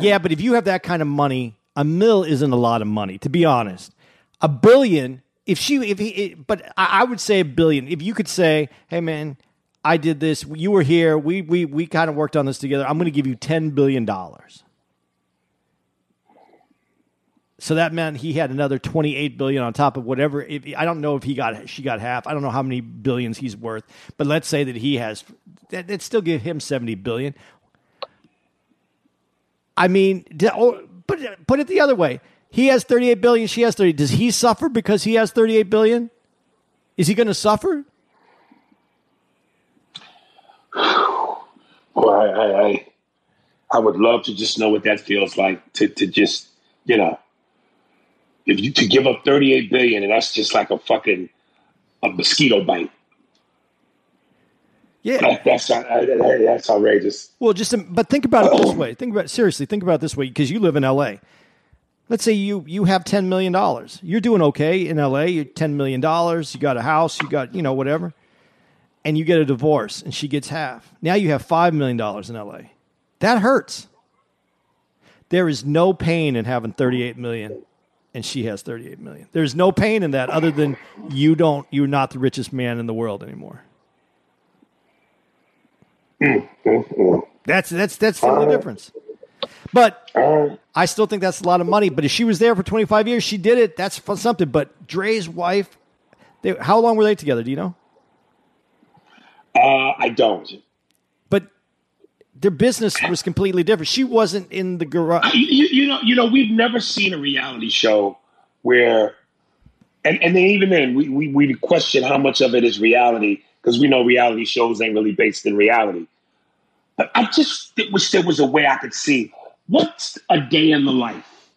yeah, but if you have that kind of money, a mill isn't a lot of money, to be honest. A billion, if she, if he, but I, I would say a billion. If you could say, hey man, I did this, you were here, we we we kind of worked on this together. I'm going to give you ten billion dollars. So that meant he had another 28 billion on top of whatever. If, I don't know if he got she got half. I don't know how many billions he's worth, but let's say that he has. That that still give him 70 billion. I mean, oh, put it, put it the other way. He has 38 billion. She has 30. Does he suffer because he has 38 billion? Is he going to suffer? Well, I, I, I, I would love to just know what that feels like to, to just, you know, if you to give up 38 billion and that's just like a fucking a mosquito bite. Yeah. That, that's uh, that- that's outrageous. Well, just but think about it this way. Think about seriously. Think about it this way because you live in L.A. Let's say you you have ten million dollars. You're doing okay in L.A. You're ten million dollars. You got a house. You got you know whatever, and you get a divorce, and she gets half. Now you have five million dollars in L.A. That hurts. There is no pain in having thirty-eight million, and she has thirty-eight million. There's no pain in that other than you don't. You're not the richest man in the world anymore. Mm-hmm. That's that's that's the only uh-huh. difference. But uh-huh. I still think that's a lot of money. But if she was there for 25 years, she did it. That's for something. But Dre's wife, they, how long were they together? Do you know? Uh, I don't. But their business was completely different. She wasn't in the garage. You, you, you know, you know, we've never seen a reality show where, and, and then even then, we, we, we question how much of it is reality because we know reality shows ain't really based in reality. But I just wish there was a way I could see what's a day in the life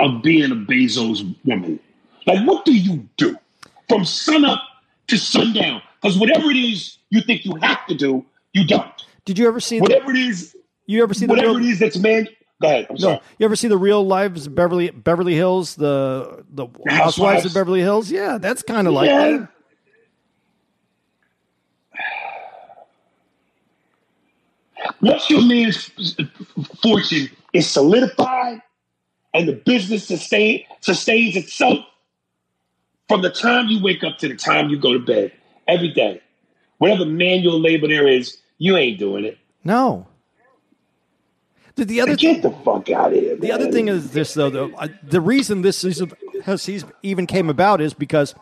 of being a Bezos woman. Like, what do you do from sun up to sundown? Because whatever it is you think you have to do, you don't. Did you ever see? The, Whatever it is, you ever see the whatever real? it is that's man. Go ahead. I'm sorry. You ever see the Real Lives of Beverly Beverly Hills? The the Housewives Housewives. of Beverly Hills. Yeah, that's kind of like Yeah. that. Once your man's fortune is solidified and the business sustain, sustains itself from the time you wake up to the time you go to bed every day, whatever manual labor there is, you ain't doing it. No. The, the other Get the fuck out of here. The other thing is this, though. though I, the reason this is, has even came about is because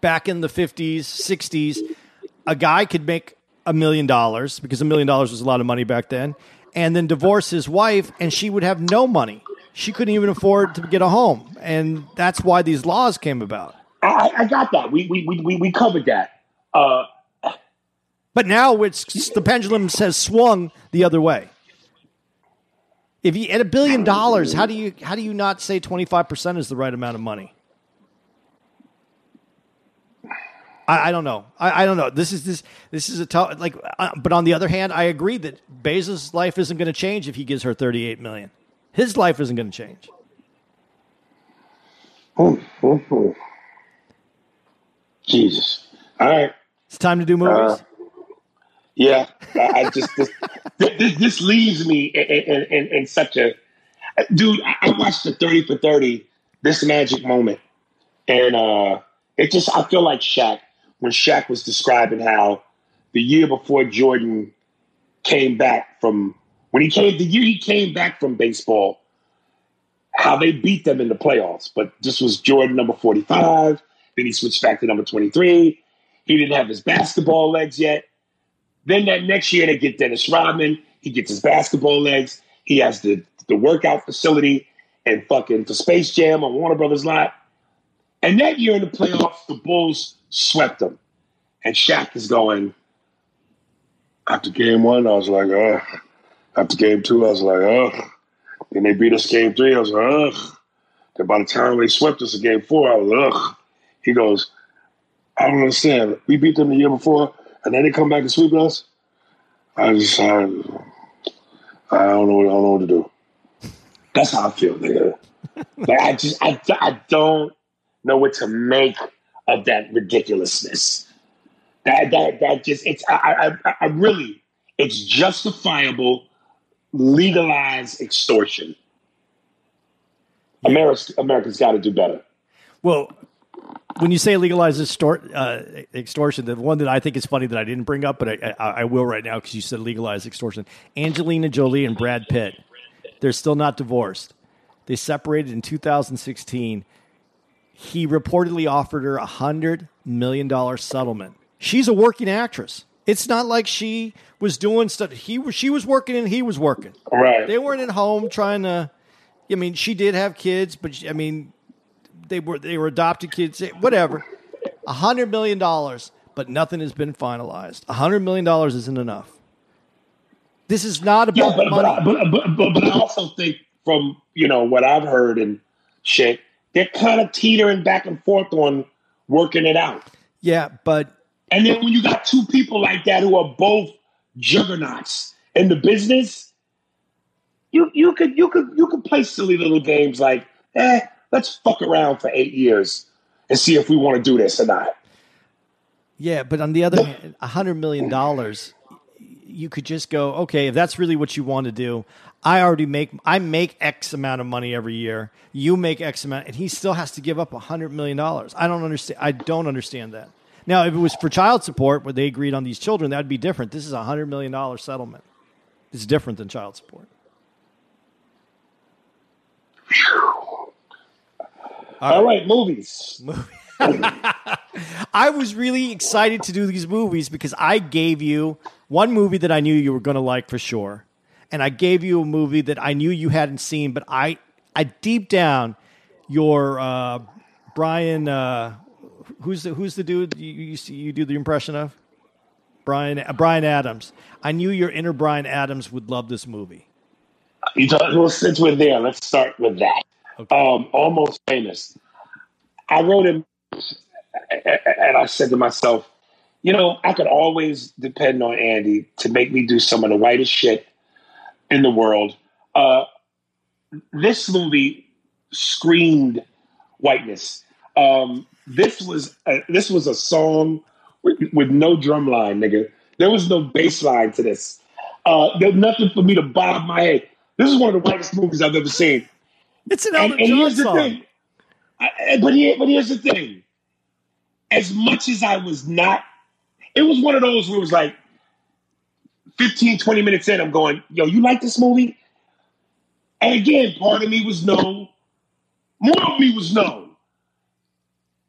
back in the fifties, sixties, a guy could make a million dollars because a million dollars was a lot of money back then, and then divorce his wife, and she would have no money. She couldn't even afford to get a home, and that's why these laws came about. I, I got that. We, we, we, we, covered that. Uh, But now it's the pendulum has swung the other way. If you at a billion dollars, how do you how do you not say twenty five percent is the right amount of money? I, I don't know. I, I don't know. This is this this is a tough like. Uh, but on the other hand, I agree that Bezos' life isn't going to change if he gives her thirty eight million. His life isn't going to change. Oh, oh, oh. Jesus. All right. It's time to do movies. Uh, Yeah, I, just this, this, this leaves me in, in, in, such a dude. I I watched the thirty for thirty, this magic moment, and uh, it just I feel like Shaq when Shaq was describing how the year before Jordan came back from when he came the year he came back from baseball, how they beat them in the playoffs. But this was Jordan number forty five. Then he switched back to number twenty three. He didn't have his basketball legs yet. Then that next year they get Dennis Rodman. He gets his basketball legs. He has the the workout facility and fucking the Space Jam on Warner Brothers lot. And that year in the playoffs, the Bulls swept them. And Shaq is going. After game one, I was like, ugh. After game two, I was like, ugh. Then they beat us game three. I was like, ugh. Then by the time they swept us in game four, I was like, ugh. He goes, I don't understand. We beat them the year before, and then they come back and sweep us. I just, I, I don't know. I don't know what to do. That's how I feel, nigga. like I just, I, I don't know what to make of that ridiculousness. That, that, that just, it's, I, I, I really, it's justifiable, legalized extortion. America's, America's got to do better. Well, when you say legalized extor- uh, extortion, the one that I think is funny that I didn't bring up, but I, I, I will right now because you said legalized extortion. Angelina Jolie and Brad Pitt, they're still not divorced. They separated in 2016. He reportedly offered her a hundred million dollar settlement. She's a working actress. It's not like she was doing stuff. He was she was working and he was working. Right. They weren't at home trying to. I mean, she did have kids, but she- I mean, they were they were adopted kids. Whatever. A hundred million dollars, but nothing has been finalized. A hundred million dollars isn't enough. This is not about but but, money. I- but but but but I also think from you know what I've heard and shit, they're kind of teetering back and forth on working it out. yeah, but And then when you got two people like that who are both juggernauts in the business, you you could you could you could play silly little games like, eh, let's fuck around for eight years and see if we want to do this or not. Yeah, but on the other hand, a hundred million dollars, you could just go, okay, if that's really what you want to do, I already make I make X amount of money every year. You make X amount, and he still has to give up a hundred million dollars. I don't understand. I don't understand that. Now, if it was for child support, where they agreed on these children, that'd be different. This is a hundred million dollar settlement. It's different than child support. All right, movies. I was really excited to do these movies because I gave you one movie that I knew you were going to like for sure, and I gave you a movie that I knew you hadn't seen, but I, I deep down, your uh, Bryan, uh, who's the who's the dude you you, see- you do the impression of? Bryan uh, Bryan Adams. I knew your inner Bryan Adams would love this movie. You talk, well, since we're there, let's start with that. Um, almost famous. I wrote him, and I said to myself, you know, I could always depend on Andy to make me do some of the whitest shit in the world. Uh, this movie screamed whiteness. Um, this was a, this was a song with, with no drum line, nigga. There was no bass line to this. Uh, there's nothing for me to bob my head. This is one of the whitest movies I've ever seen. It's an And, Elton and John here's the song. thing. I, I- but, here, but here's the thing. As much as I was not, it was one of those where it was like 15, 20 minutes in, I'm going, yo, you like this movie? And again, part of me was no. More of me was no.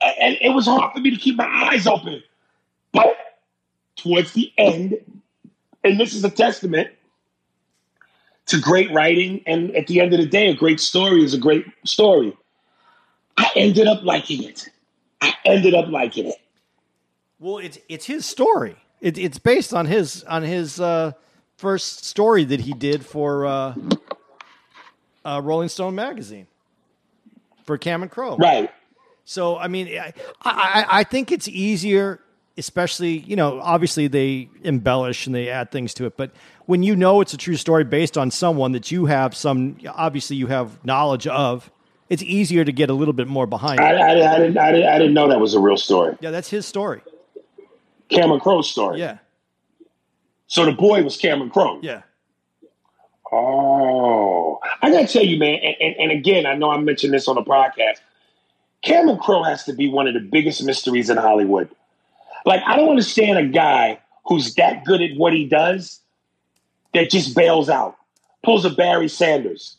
And it was hard for me to keep my eyes open. But towards the end, and this is a testament to great writing, and at the end of the day, a great story is a great story. I ended up liking it. I ended up liking it. Well, it's it's his story. It, it's based on his on his uh, first story that he did for uh, uh, Rolling Stone magazine for Cameron Crowe. Right. So I mean, I, I I think it's easier, especially you know, obviously they embellish and they add things to it, but when you know it's a true story based on someone that you have some obviously you have knowledge of, it's easier to get a little bit more behind. I, it. I, I didn't, I didn't, I didn't know that was a real story. Yeah, that's his story. Cameron Crowe's story. Yeah, So the boy was Cameron Crowe. yeah. Oh, I gotta tell you, man. And, and, and again, I know I mentioned this on the podcast. Cameron Crowe has to be one of the biggest mysteries in Hollywood. Like, I don't understand a guy who's that good at what he does that just bails out, pulls a Barry Sanders,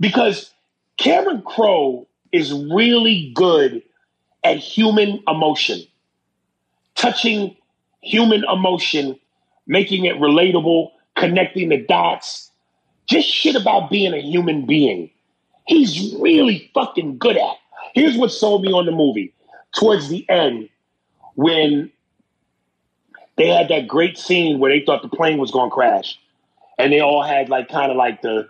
because Cameron Crowe is really good at human emotion, touching human emotion, making it relatable, connecting the dots just shit about being a human being. He's really fucking good at. Here's what sold me on the movie. Towards the end, when they had that great scene where they thought the plane was going to crash, and they all had like kind of like the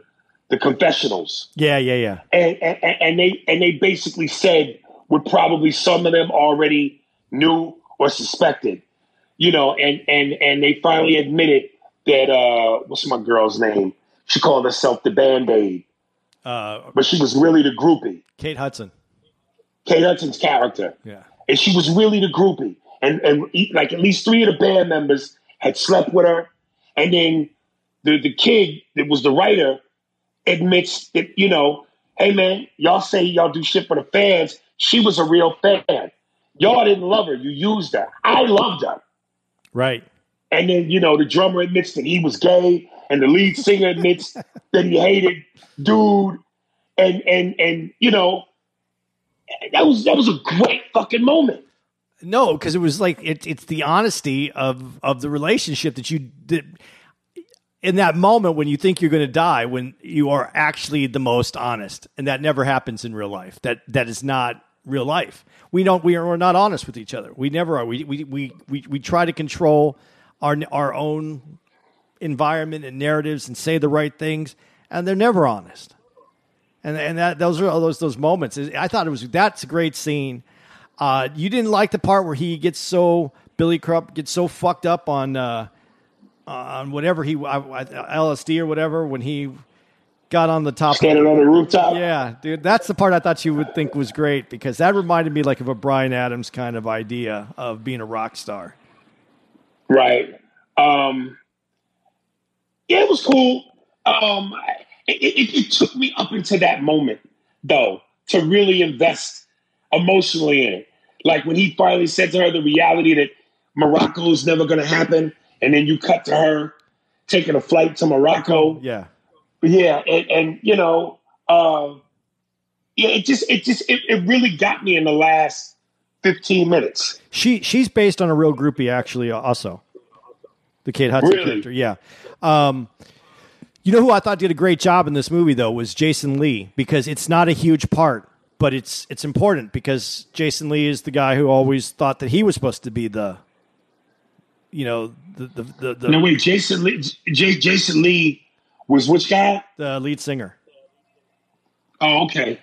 the confessionals, Yeah, yeah, yeah. and, and and they and they basically said what probably some of them already knew or suspected, you know, and and and they finally admitted that uh what's my girl's name? She called herself the Band Aid, Uh, but she was really the groupie. Kate Hudson. Kate Hudson's character, Yeah. and she was really the groupie. And and like at least three of the band members had slept with her, and then the the kid that was the writer admits that you know, hey man, y'all say y'all do shit for the fans. She was a real fan. Y'all didn't love her. You used her. I loved her. Right. And then, you know, the drummer admits that he was gay, and the lead singer admits that he hated dude. And and and you know, that was that was a great fucking moment. No, because it was like it, it's the honesty of of the relationship that you did in that moment when you think you're going to die, when you are actually the most honest, and that never happens in real life. That that is not real life. We don't. We are we're not honest with each other. We never are. We we we we, we try to control our our own environment and narratives and say the right things, and they're never honest. And and that those are all those those moments. I thought it was that's a great scene. Uh, you didn't like the part where he gets so Billy Crudup gets so fucked up on uh, on whatever he I, I, LSD or whatever when he got on the top. Standing on the rooftop. Yeah, dude, that's the part I thought you would think was great because that reminded me like of a Bryan Adams kind of idea of being a rock star. Right. Um, yeah, it was cool. Um, it, it, it took me up into that moment, though, to really invest emotionally in it. Like when he finally said to her the reality that Morocco is never going to happen, and then you cut to her taking a flight to Morocco. Yeah, Yeah, and, and you know, uh, yeah, it just, it just, it, it really got me in the last fifteen minutes. she she's based on a real groupie actually. Also, the Kate Hudson Really? character. Yeah. Um, you know who I thought did a great job in this movie though was Jason Lee because it's not a huge part, but it's it's important because Jason Lee is the guy who always thought that he was supposed to be the, you know, the the the, the, No, wait, Jason Lee, J, Jason Lee was which guy? the lead singer. Oh, okay.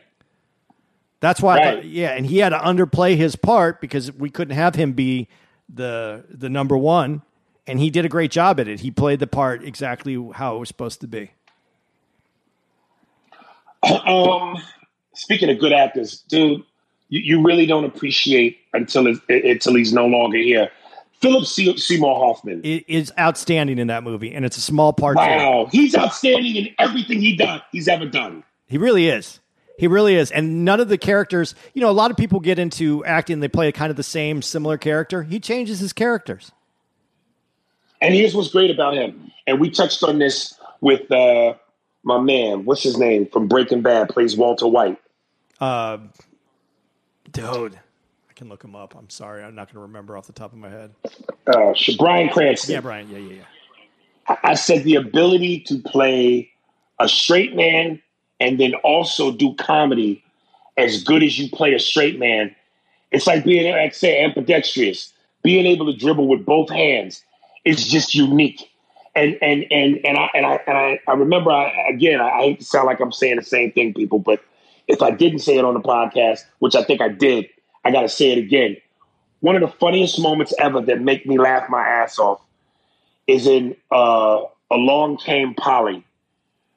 That's why, I Right. thought, yeah, and he had to underplay his part because we couldn't have him be the the number one, and he did a great job at it. He played the part exactly how it was supposed to be. Um, speaking of good actors, dude, you, you really don't appreciate until it, until he's no longer here. Philip Se- Seymour Hoffman. is outstanding in that movie, and it's a small part. Wow, he's outstanding in everything he done he's ever done. He really is. He really is. And none of the characters, you know, a lot of people get into acting, they play kind of the same, similar character. He changes his characters. And here's what's great about him. And we touched on this with uh, my man. What's his name from Breaking Bad? Plays Walter White. Uh, dude, can look him up. I'm sorry. I'm not going to remember off the top of my head. Uh, Bryan Cranston. Yeah, Bryan. Yeah, yeah, yeah. I said the ability to play a straight man and then also do comedy as good as you play a straight man. It's like being, like say, ambidextrous, being able to dribble with both hands. is just unique. And and and and I and I and I, I remember I, again. I, I hate to sound like I'm saying the same thing, people, but if I didn't say it on the podcast, which I think I did, I got to say it again. One of the funniest moments ever that make me laugh my ass off is in uh, Along Came Polly,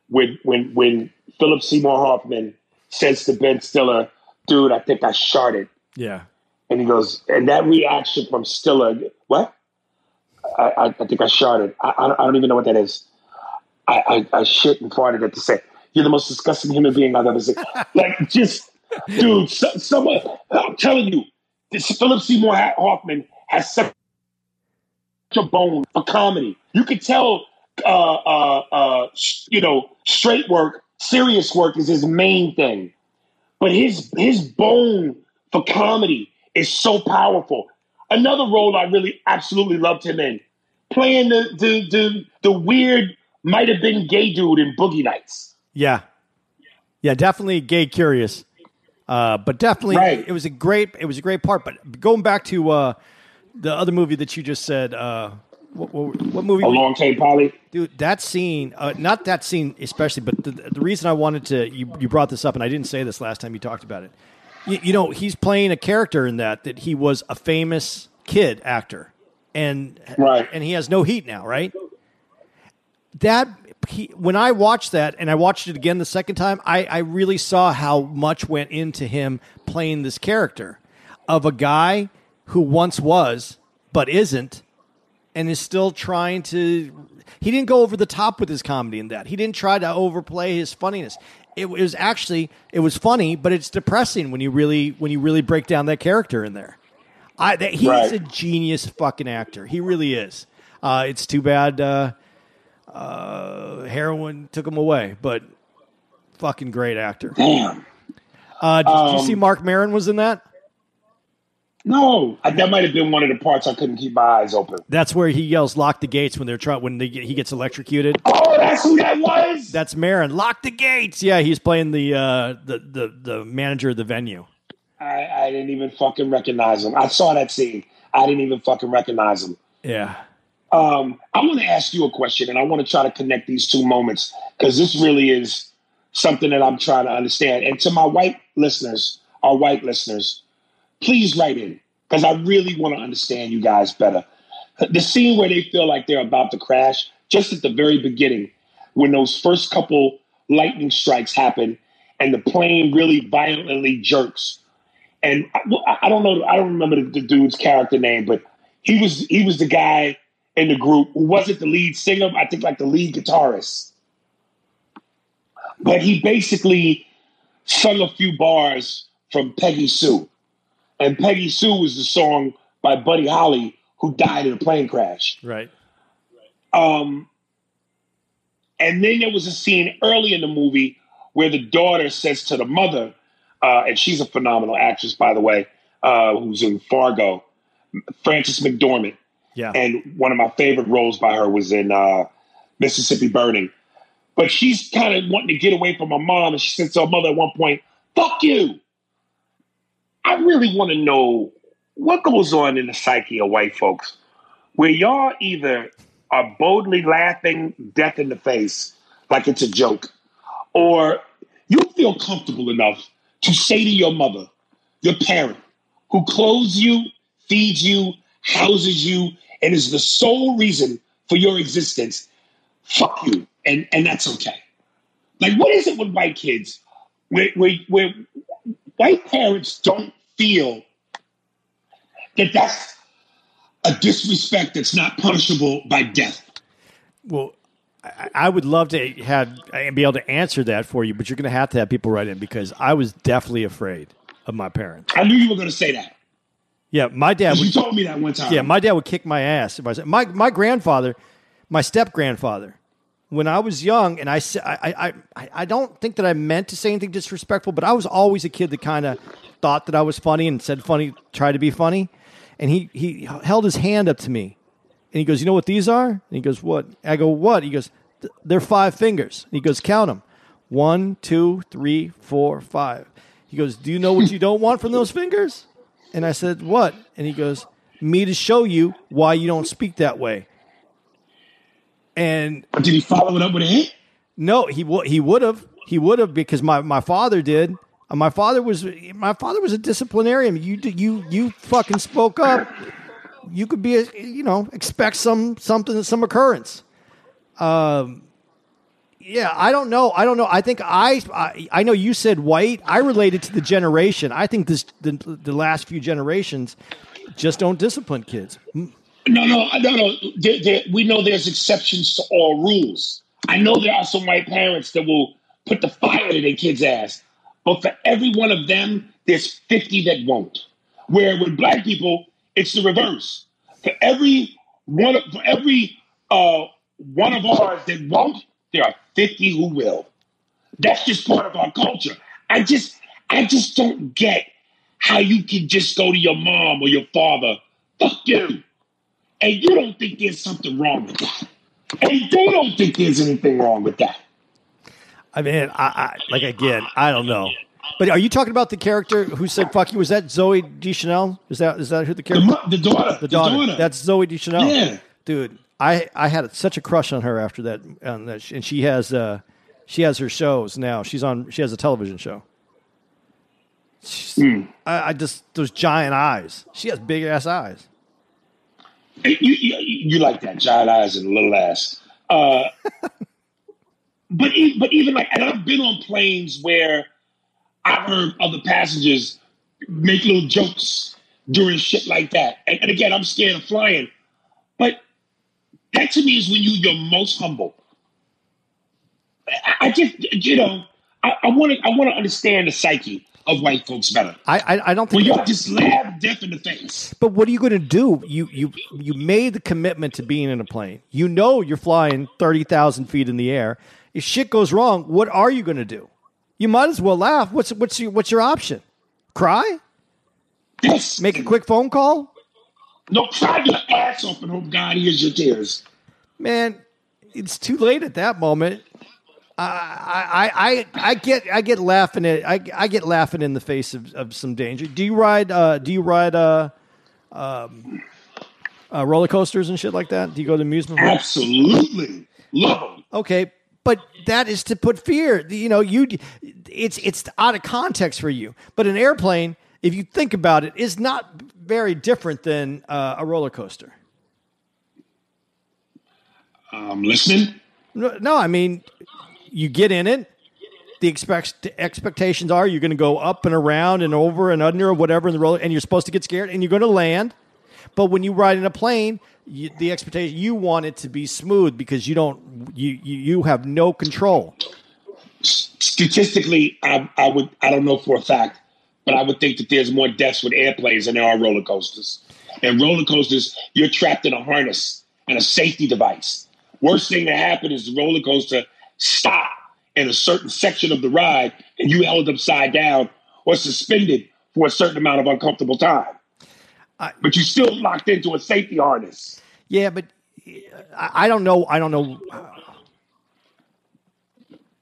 when when when Philip Seymour Hoffman says to Ben Stiller, "Dude, I think I sharted," Yeah. and he goes, and that reaction from Stiller, what? I, I, I think I sharted. I, I, don't, I don't even know what that is. I, I, shit and farted at the set. You're the most disgusting human being I've ever seen. like, just, dude, so, someone, telling you, this Philip Seymour Hoffman has such a bone for comedy. You could tell, uh, uh, uh, you know, straight work, serious work is his main thing. But his his bone for comedy is so powerful. Another role I really absolutely loved him in, playing the the the, the weird might have been gay dude in Boogie Nights. Yeah. Yeah, definitely gay curious. Uh, but definitely Right. it was a great it was a great part. But going back to uh, the other movie that you just said, uh, what, what, what movie? A were you- long tape, Polly. Dude, that scene, uh, not that scene especially, but the, the reason I wanted to, you, you brought this up, and I didn't say this last time you talked about it. You, you know, he's playing a character in that, that he was a famous kid actor. And, Right. and he has no heat now, right? That, he, when I watched that and I watched it again the second time, I, I really saw how much went into him playing this character of a guy who once was, but isn't, and is still trying to he didn't go over the top with his comedy in that. He didn't try to overplay his funniness. It was actually it was funny but it's depressing when you really when you really break down that character in there. I that, he's Right. a genius fucking actor. He really is. Uh, it's too bad uh, uh, heroin took him away but fucking great actor Damn. uh, did, did you Um, see Marc Maron was in that No, I, that might have been one of the parts I couldn't keep my eyes open. that's where he yells lock the gates when they're trying when they he gets electrocuted Oh, that's who that was. That's Maron. Lock the gates. Yeah, he's playing the uh, the, the the manager of the venue. I, I didn't even fucking recognize him. I saw that scene. I didn't even fucking recognize him. Yeah. Um, I want to ask you a question, and I want to try to connect these two moments because this really is something that I'm trying to understand. And to my white listeners, our white listeners, please write in because I really want to understand you guys better. The scene where they feel like they're about to crash, just at the very beginning, when those first couple lightning strikes happen and the plane really violently jerks. And I, I don't know, I don't remember the, the dude's character name, but he was he was the guy in the group who wasn't the lead singer, I think like the lead guitarist. But he basically sung a few bars from Peggy Sue. And Peggy Sue was the song by Buddy Holly who died in a plane crash. Right. Um, and then there was a scene early in the movie where the daughter says to the mother, uh, and she's a phenomenal actress, by the way, uh, who's in Fargo, Frances McDormand. Yeah. And one of my favorite roles by her was in uh, Mississippi Burning. But she's kind of wanting to get away from her mom, and she said to her mother at one point, "Fuck you." I really want to know what goes on in the psyche of white folks, where y'all either are boldly laughing death in the face like it's a joke, or you feel comfortable enough to say to your mother, your parent, who clothes you, feeds you, houses you, and is the sole reason for your existence, fuck you. And and that's okay. Like what is it with white kids where where, where white parents don't feel that that's a disrespect that's not punishable by death? Well, I, I would love to have and be able to answer that for you, but you're going to have to have people write in because I was definitely afraid of my parents. I knew you were going to say that. Yeah, my dad You would. told me that one time. Yeah, my dad would kick my ass if I said my my grandfather, my step grandfather. When I was young, and I, I, I, I don't think that I meant to say anything disrespectful, but I was always a kid that kind of thought that I was funny and said funny, tried to be funny. And he, he held his hand up to me, and he goes, "You know what these are?" And he goes, "What?" I go, "What?" He goes, "They're five fingers." And he goes, "Count them: one, two, three, four, five." He goes, "Do you know what you don't want from those fingers?" And I said, What? And he goes, Me to show you why you don't speak that way. And did he follow it up with a hit? no, he would he would have. He would have because my, my father did. Uh, My father was my father was a disciplinarian. You you you fucking spoke up. You could be a, you know expect some something some occurrence. Um, yeah, I don't know. I don't know. I think I, I I know you said white. I related to the generation. I think this the, the last few generations just don't discipline kids. No, no, no, no. There, we know there's exceptions to all rules. I know there are some white parents that will put the fire in their kid's ass, but for every one of them, there's 50 that won't. Where with black people, it's the reverse. For every one, for every uh, one of ours that won't, there are 50 who will. That's just part of our culture. I just, I just don't get how you can just go to your mom or your father, fuck you. And you don't think there's something wrong with that. And they don't think there's anything wrong with that. I mean, I, I like again, I don't know. But are you talking about the character who said "fuck you"? Was that Zooey Deschanel? Is that is that who the The, character? mo- the daughter. The daughter. That's Zooey Deschanel. Yeah. dude. I I had such a crush on her after that, on that and she has uh she has her shows now. She's on. She has a television show. Hmm. I, I just those giant eyes. She has big ass eyes. You, you, you like that giant eyes and little ass. Uh, but e- but even like, and I've been on planes where I've heard other passengers make little jokes during shit like that. And, and again, I'm scared of flying, that to me is when you you're most humble. I, I just you know I want to I want to understand the psyche of white folks better. I I, I don't When think. y'all just laugh death in the face. But what are you going to do? You you you made the commitment to being in a plane. You know you're flying thirty thousand feet in the air. If shit goes wrong, what are you going to do? You might as well laugh. What's what's your what's your option? Cry? Yes. Make a quick phone call? No, cry your ass off and hope God hears your tears. Man, it's too late at that moment. I I I, I get I get laughing at I, I get laughing in the face of, of some danger. Do you ride uh do you ride uh um uh, roller coasters and shit like that? Do you go to amusement parks? Absolutely. Love them. Okay, but that is to put fear. You know, you it's it's out of context for you. But an airplane, if you think about it, is not very different than uh, a roller coaster. I'm listening. No, no, I mean, you get in it. The expect expectations are you're going to go up and around and over and under or whatever in the roller, and you're supposed to get scared, and you're going to land. But when you ride in a plane, you, the expectation you want it to be smooth because you don't you you, you have no control. Statistically, I, I would I don't know for a fact, but I would think that there's more deaths with airplanes than there are roller coasters. And roller coasters, you're trapped in a harness and a safety device. Worst thing that happened is the roller coaster stop in a certain section of the ride and you held upside down or suspended for a certain amount of uncomfortable time. but you're still locked into a safety harness. Yeah, but uh, I I don't know. I don't know.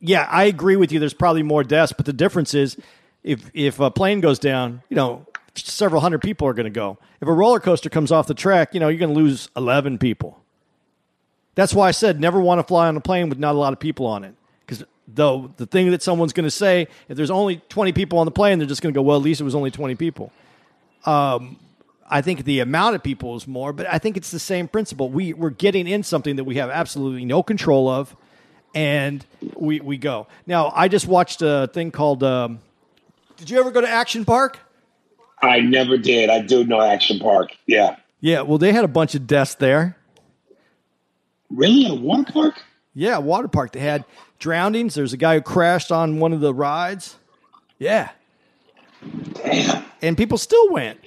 Yeah, I agree with you. There's probably more deaths, but the difference is if if a plane goes down, you know, several hundred people are going to go. If a roller coaster comes off the track, you know, you're going to lose 11 people. That's why I said never want to fly on a plane with not a lot of people on it. Because though the thing that someone's going to say, if there's only 20 people on the plane, they're just going to go, well, at least it was only 20 people. I think the amount of people is more, but I think it's the same principle. We we're getting in something that we have absolutely no control of, and we we go. Now, I just watched a thing called. Um, did you ever go to Action Park? I never did. I do know Action Park. Yeah. Yeah, well, they had a bunch of deaths there. Really? A water park? Yeah, water park. They had drownings. There's a guy who crashed on one of the rides. Yeah, Damn. and people still went.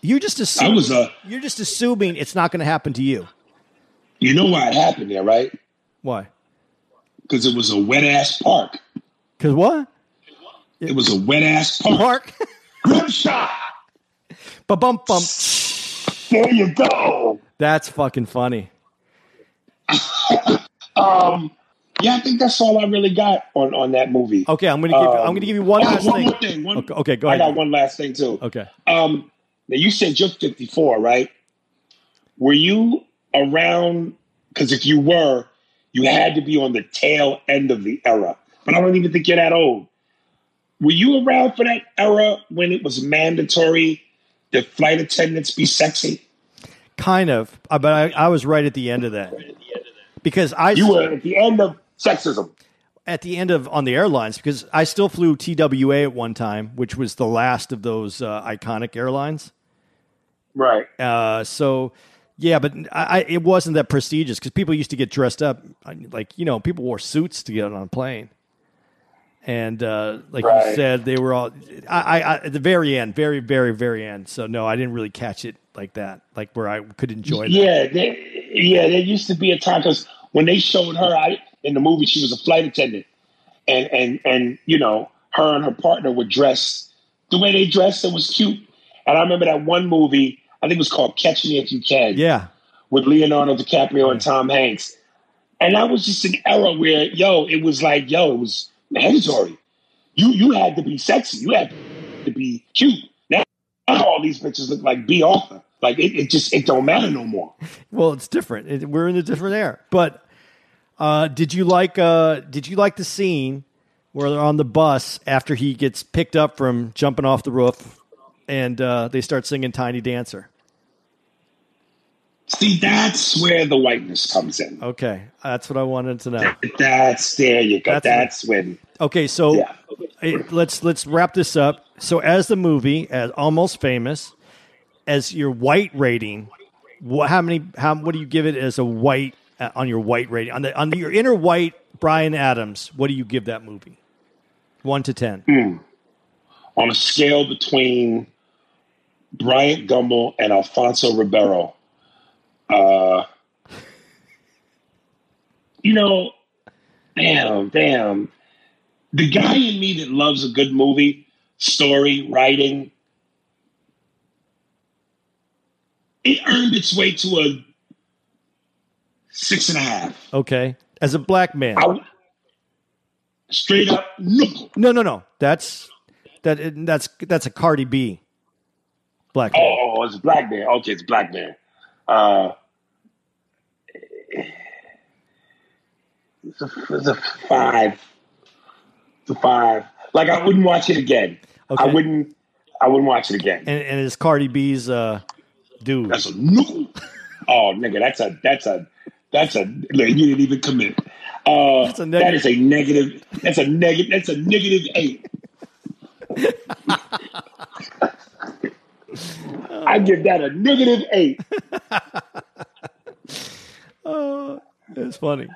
You just assume I was uh you're just assuming it's not going to happen to you. you know why it happened there, right? Why? Because it was a wet ass park. Because what? It was a wet ass park. Park. Grimshot. Ba bump bump. There you go. That's fucking funny. Um, yeah, I think that's all I really got on on that movie. Okay, I'm gonna give. I'm gonna give you one Oh, last one thing. more thing. One, Okay, okay, go I got one last thing too. Okay. Um, now you said you're 54, right? Were you around? Because if you were, you had to be on the tail end of the era. But I don't even think you're that old. Were you around for that era when it was mandatory that flight attendants be sexy? Kind of, uh, but I, I was right at the end of that because I You were at the end of sexism. at the end of on the airlines because I still flew TWA at one time, which was the last of those uh, iconic airlines. Right. Uh, so yeah, but I, I, it wasn't that prestigious because people used to get dressed up, like you know, people wore suits to get on a plane. And uh, like Right. you said, they were all. I, I, I at the very end, very, very, very end. So no, I didn't really catch it like that, like where I could enjoy. that. Yeah, there, yeah. There used to be a time because when they showed her I, in the movie, she was a flight attendant, and and and you know, her and her partner were dressed the way they dressed. It was cute. And I remember that one movie. I think it was called Catch Me If You Can. yeah, with Leonardo DiCaprio and Tom Hanks. And that was just an era where, yo, it was like, yo, it was mandatory. You you had to be sexy. You had to be cute. Now, now all these bitches look like Bea Arthur. Like it, it just it don't matter no more. Well, it's different. It, we're in a different era. But uh, did you like? Uh, did you like the scene where they're on the bus after he gets picked up from jumping off the roof, and uh, they start singing "Tiny Dancer"? See, that's where the whiteness comes in. Okay, that's what I wanted to know. That's there you go. That's- That's, when Okay, so Yeah. eh, let's let's wrap this up. So, as the movie, as almost famous, as your white rating, what, how many? How what do you give it as a white uh, on your white rating on the on your inner white Bryan Adams? What do you give that movie? One to ten. on a scale between Bryant Gumbel and Alfonso Ribeiro, uh, you know, damn, damn. The guy in me that loves a good movie, story, writing, it earned its way to a six and a half. Okay, as a black man. I, straight up, no. No, no, no. That's that. That's that's a Cardi B. Black. man. Oh, oh, it's Black Man. Okay, it's Black Man. Uh, it's, a, it's a five. It's a five. Like I wouldn't watch it again. Okay. I wouldn't. I wouldn't watch it again. And and it's Cardi B's uh, dude. That's a no. Oh, nigga, that's a that's a that's a. Look, you didn't even commit. Uh, That's a that negative- is a negative. That's a negative. That's a negative eight. I give that a negative eight. It's funny.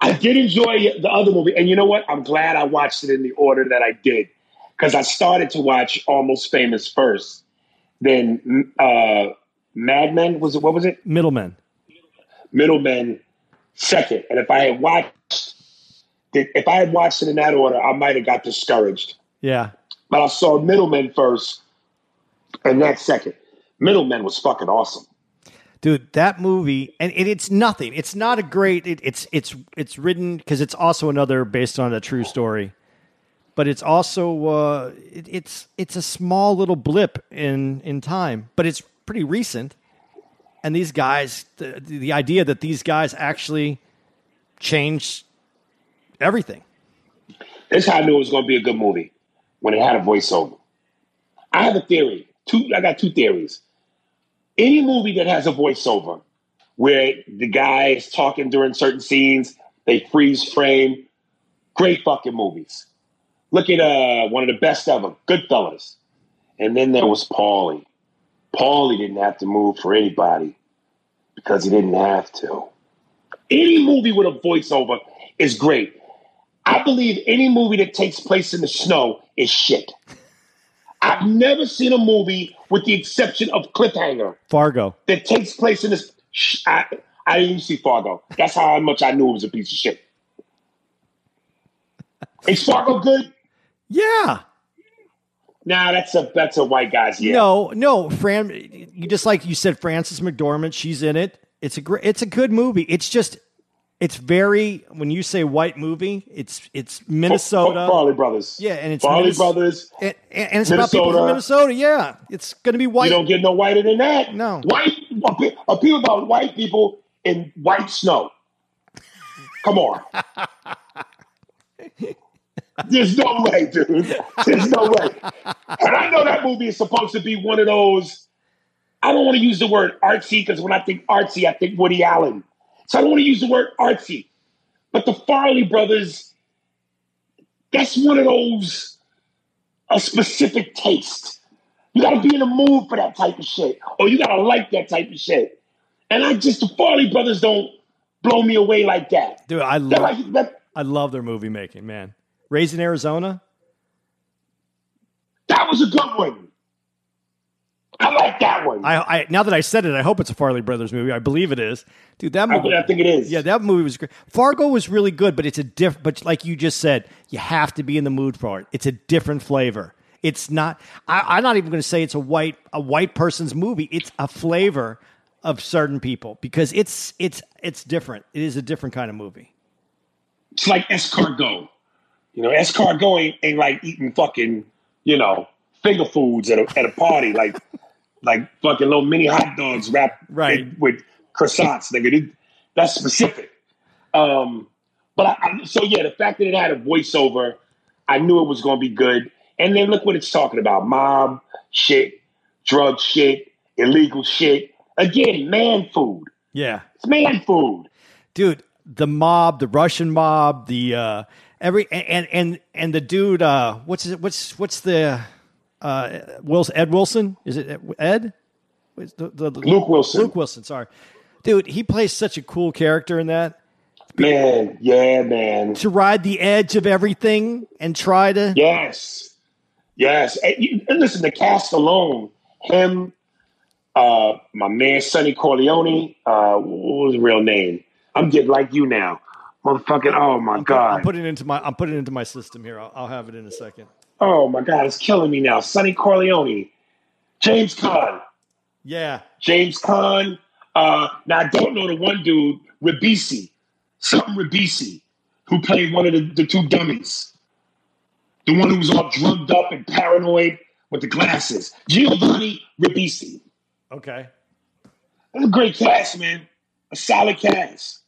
I did enjoy the other movie, and you know what? I'm glad I watched it in the order that I did because I started to watch Almost Famous first, then uh, Mad Men was it? What was it? Middlemen. Middlemen second. And if I had watched, if I had watched it in that order, I might have got discouraged. Yeah. But I saw Middlemen first, and that second. Middlemen was fucking awesome. dude that movie and it, it's nothing it's not a great it, it's it's it's written because it's also another based on a true story but it's also uh it, it's it's a small little blip in in time but it's pretty recent and these guys the, the idea that these guys actually changed everything This is how I knew it was going to be a good movie when it had a voiceover. I have a theory. Two. I got two theories. Any movie that has a voiceover, where the guy is talking during certain scenes, they freeze frame. Great fucking movies. Look at uh, one of the best ever, Goodfellas. And then there was Paulie. Paulie didn't have to move for anybody because he didn't have to. Any movie with a voiceover is great. I believe any movie that takes place in the snow is shit. I've never seen a movie, with the exception of Cliffhanger, fargo that takes place in this. Sh- I, I didn't even see Fargo. That's how much I knew it was a piece of shit. Is Fargo good? yeah Nah, that's a that's a white guy's yeah. No, no, Fran. You just like you said, Frances McDormand. She's in it. It's a great. It's a good movie. It's just, it's very. When you say white movie, it's it's Minnesota. Farrelly Brothers. Yeah, and it's Farrelly Minnes- Brothers. and, and it's about people Minnesota. from Minnesota. Yeah, it's going to be white. You don't get no whiter than that. No. White a people about white people in white snow. Come on. There's no way, dude. There's no way. And I know that movie is supposed to be one of those. I don't want to use the word artsy because when I think artsy, I think Woody Allen. So I don't want to use the word artsy. But the Farrelly brothers, that's one of those a specific taste. You got to be in the mood for that type of shit, or you got to like that type of shit. And I just the Farrelly brothers don't blow me away like that. Dude, I love like that. I love their movie making, man. Raised in Arizona? That was a good one. I like that one. I, I, I now that I said it, I hope it's a Farrelly Brothers movie. I believe it is. Dude, that movie I think it is. Yeah, that movie was great. Fargo was really good, but it's a different. But like you just said, you have to be in the mood for it. It's a different flavor. It's not. I, I'm not even going to say it's a white a white person's movie. It's a flavor of certain people because it's it's it's different. It is a different kind of movie. It's like escargot. You know, escargot ain't, ain't like eating fucking, you know, finger foods at a, at a party, like like fucking little mini hot dogs wrapped Right. in- with croissants, nigga. That's specific. Um, but I, I, so yeah, the fact that it had a voiceover, I knew it was going to be good. And then look what it's talking about: mob shit, drug shit, illegal shit. Again, man food. Yeah, It's man food. dude, the mob, the Russian mob, the uh, every and and and the dude. Uh, what's it? What's what's the uh, Wilson? Ed Wilson? Is it Ed? The, the, the- Luke Wilson. Luke Wilson. Sorry, dude. He plays such a cool character in that. Man, yeah, man. To ride the edge of everything and try to. Yes, yes. And, you, and listen, the cast alone, him, uh, my man Sonny Corleone. Uh, what was his real name? I'm getting like you now, motherfucking. Oh my I'm god. putting it into my. I'm putting it into my system here. I'll, I'll have it in a second. Oh my god, it's killing me now. Sonny Corleone, James Caan, Yeah, James Caan. Uh, now I don't know the one dude, Ribisi, something Ribisi, who played one of the, the two dummies. The one who was all drugged up and paranoid with the glasses. Giovanni Ribisi. okay. That's a great cast, man. A solid cast.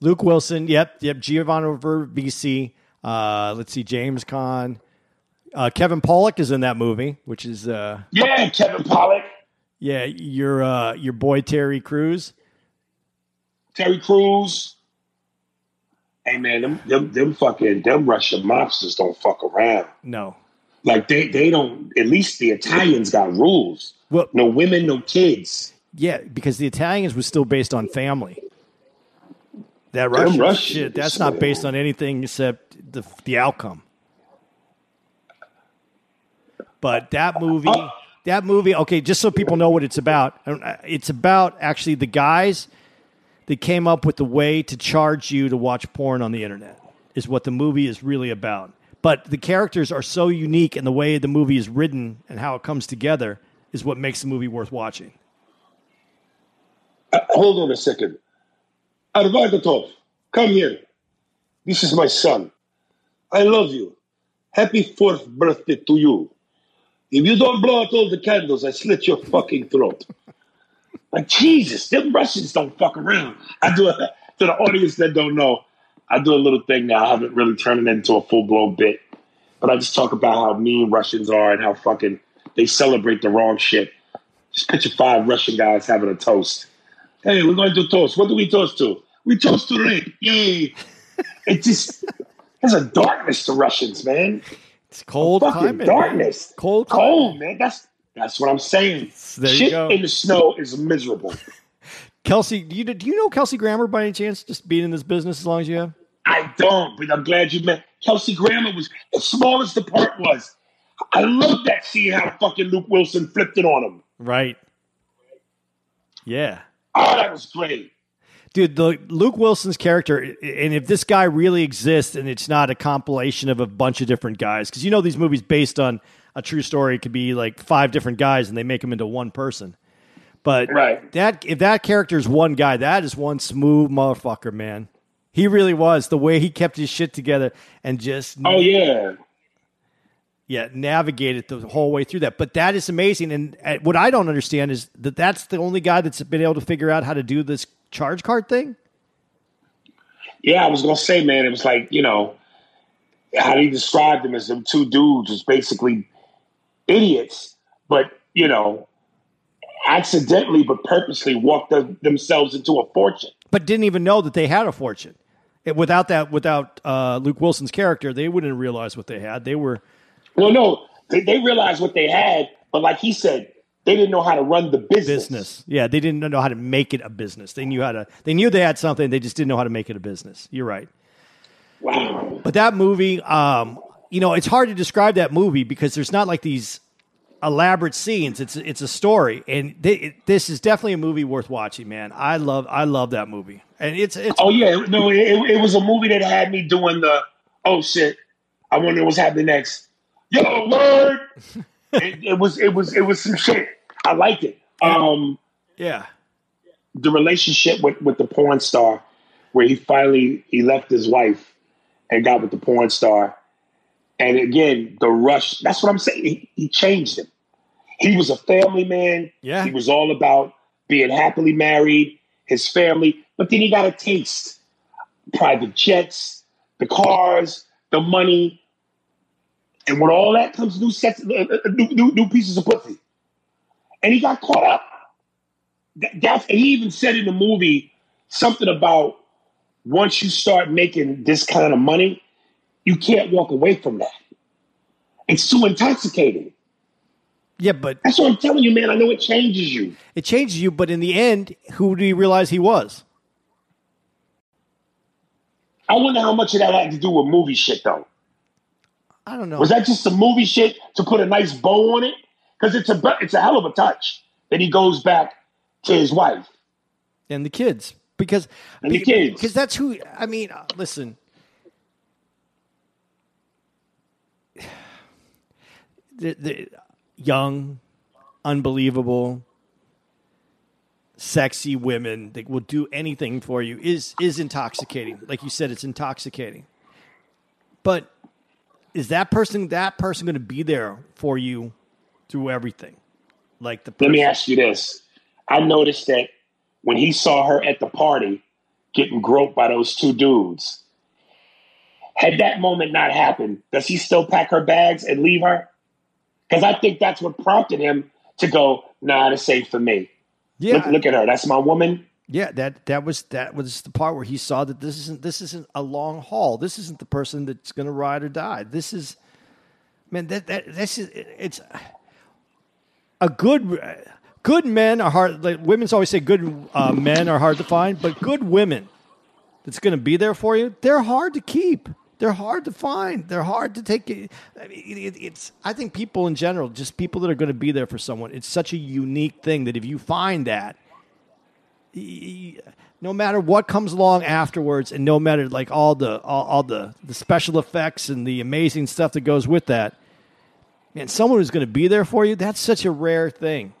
Luke Wilson. Yep, yep. Giovanni Verbisi. Uh, let's see, James Caan. Uh, Kevin Pollak is in that movie, which is uh, Yeah, Kevin Pollak, yeah, your uh, your boy Terry Crews. Terry Crews. Hey man, them, them them fucking them Russian mobsters don't fuck around. No, Like they they don't. At least the Italians got rules. well, No women, no kids. yeah, because the Italians was still based on family. That Russian Russians shit, that's not based on anything except the the outcome. But that movie, that movie, okay, just so people know what it's about, uh, it's about actually the guys that came up with the way to charge you to watch porn on the internet, is what the movie is really about. But the characters are so unique, and the way the movie is written and how it comes together is what makes the movie worth watching. Uh, hold on a second. Arvagatov, come here. This is my son. I love you. Happy fourth birthday to you. If you don't blow out all the candles, I slit your fucking throat. like Jesus, them Russians don't fuck around. I do a, to the audience that don't know. I do a little thing now. I haven't really turned it into a full blown bit, but I just talk about how mean Russians are and how fucking they celebrate the wrong shit. Just picture five Russian guys having a toast. Hey, we're going to toast. What do we toast to? We toast to rape. Yay. It just, there's a darkness to Russians, man. It's cold Fucking climate. man. darkness. Cold climate. Cold, man. That's that's what I'm saying. There you Shit go. in the snow is miserable. Kelsey, do you do you know Kelsey Grammer by any chance? Just being in this business as long as you have. I don't, but I'm glad you met. Kelsey Grammer was as small as the part was. I love that seeing how fucking Luke Wilson flipped it on him. Right. Yeah. Oh, that was great. Dude, the Luke Wilson's character, and if this guy really exists and it's not a compilation of a bunch of different guys, because you know these movies based on a true story could be like five different guys and they make them into one person. But Right. that if that character is one guy, that is one smooth motherfucker, man. He really was the way he kept his shit together and just Oh yeah. yeah, navigated the whole way through that. But that is amazing. And uh, what I don't understand is that that's the only guy that's been able to figure out how to do this charge card thing. Yeah, I was gonna say, man, it was like, you know, how he described them as them two dudes was basically idiots, but you know, accidentally but purposely walked them- themselves into a fortune. but didn't even know that they had a fortune. It- without that, without uh, Luke Wilson's character, they wouldn't realize what they had. They were Well, no, they, they realized what they had, but like he said, they didn't know how to run the business. business. Yeah, they didn't know how to make it a business. They knew how to. They knew they had something. They just didn't know how to make it a business. You're right. Wow. But that movie, um, you know, it's hard to describe that movie because there's not like these elaborate scenes. It's it's a story, and they, it, this is definitely a movie worth watching. Man, I love I love that movie, and it's it's Oh yeah, no, it, it was a movie that had me doing the oh shit. I wonder what's happening next. Yo, word. it, it was it was it was some shit. I liked it. Um, yeah the relationship with with the porn star, where he finally he left his wife and got with the porn star, and again the rush. That's what I'm saying. He, he changed him. He was a family man. Yeah. he was all about being happily married, his family. But then he got a taste: private jets, the cars, the money, and with all that comes new sets, uh, uh, new, new, new pieces of pussy. And he got caught up. That, that's he even said in the movie something about once you start making this kind of money, you can't walk away from that. It's too intoxicating. yeah. But That's what I'm telling you, man. I know it changes you. it changes you. But in the end, who do you realize he was? I wonder how much of that had to do with movie shit, though. I don't know. Was that just some movie shit to put a nice bow on it? Because it's a it's a hell of a touch that he goes back to his wife. and the kids because And the kids. because that's who I mean. uh, Listen, the, the young, unbelievable, sexy women that will do anything for you is is intoxicating. Like you said, it's intoxicating. But is that person that person going to be there for you through everything? Like the Let me ask you this. I noticed that when he saw her at the party getting groped by those two dudes, had that moment not happened, does he still pack her bags and leave her? Because I think that's what prompted him to go, nah, this ain't for me. yeah, Look, look at her. That's my woman. Yeah, that that was that was the part where he saw that this isn't this isn't a long haul. This isn't the person that's going to ride or die. This is, man, that that this is it's a good good men are hard. Like women's always say, good uh, men are hard to find, but good women that's going to be there for you, they're hard to keep. They're hard to find. They're hard to take. It's. I think people in general, just people that are going to be there for someone. It's such a unique thing that if you find that, no matter what comes along afterwards, and no matter like all the all, all the the special effects and the amazing stuff that goes with that, man, someone who's going to be there for you. That's such a rare thing.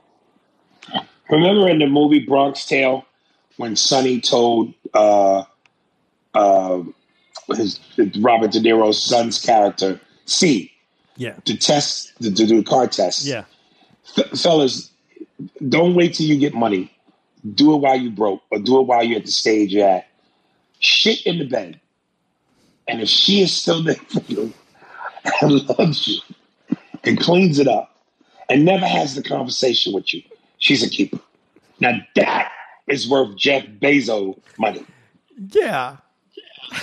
Remember in the movie Bronx Tale when Sonny told uh, uh, his Robert De Niro's son's character C Yeah. to test to, to do a car test. Yeah. F- fellas, don't wait till you get money. Do it while you broke, or do it while you're at the stage you're at. Shit in the bed, and if she is still there for you and loves you and cleans it up and never has the conversation with you, she's a keeper. Now that is worth Jeff Bezos money, Yeah.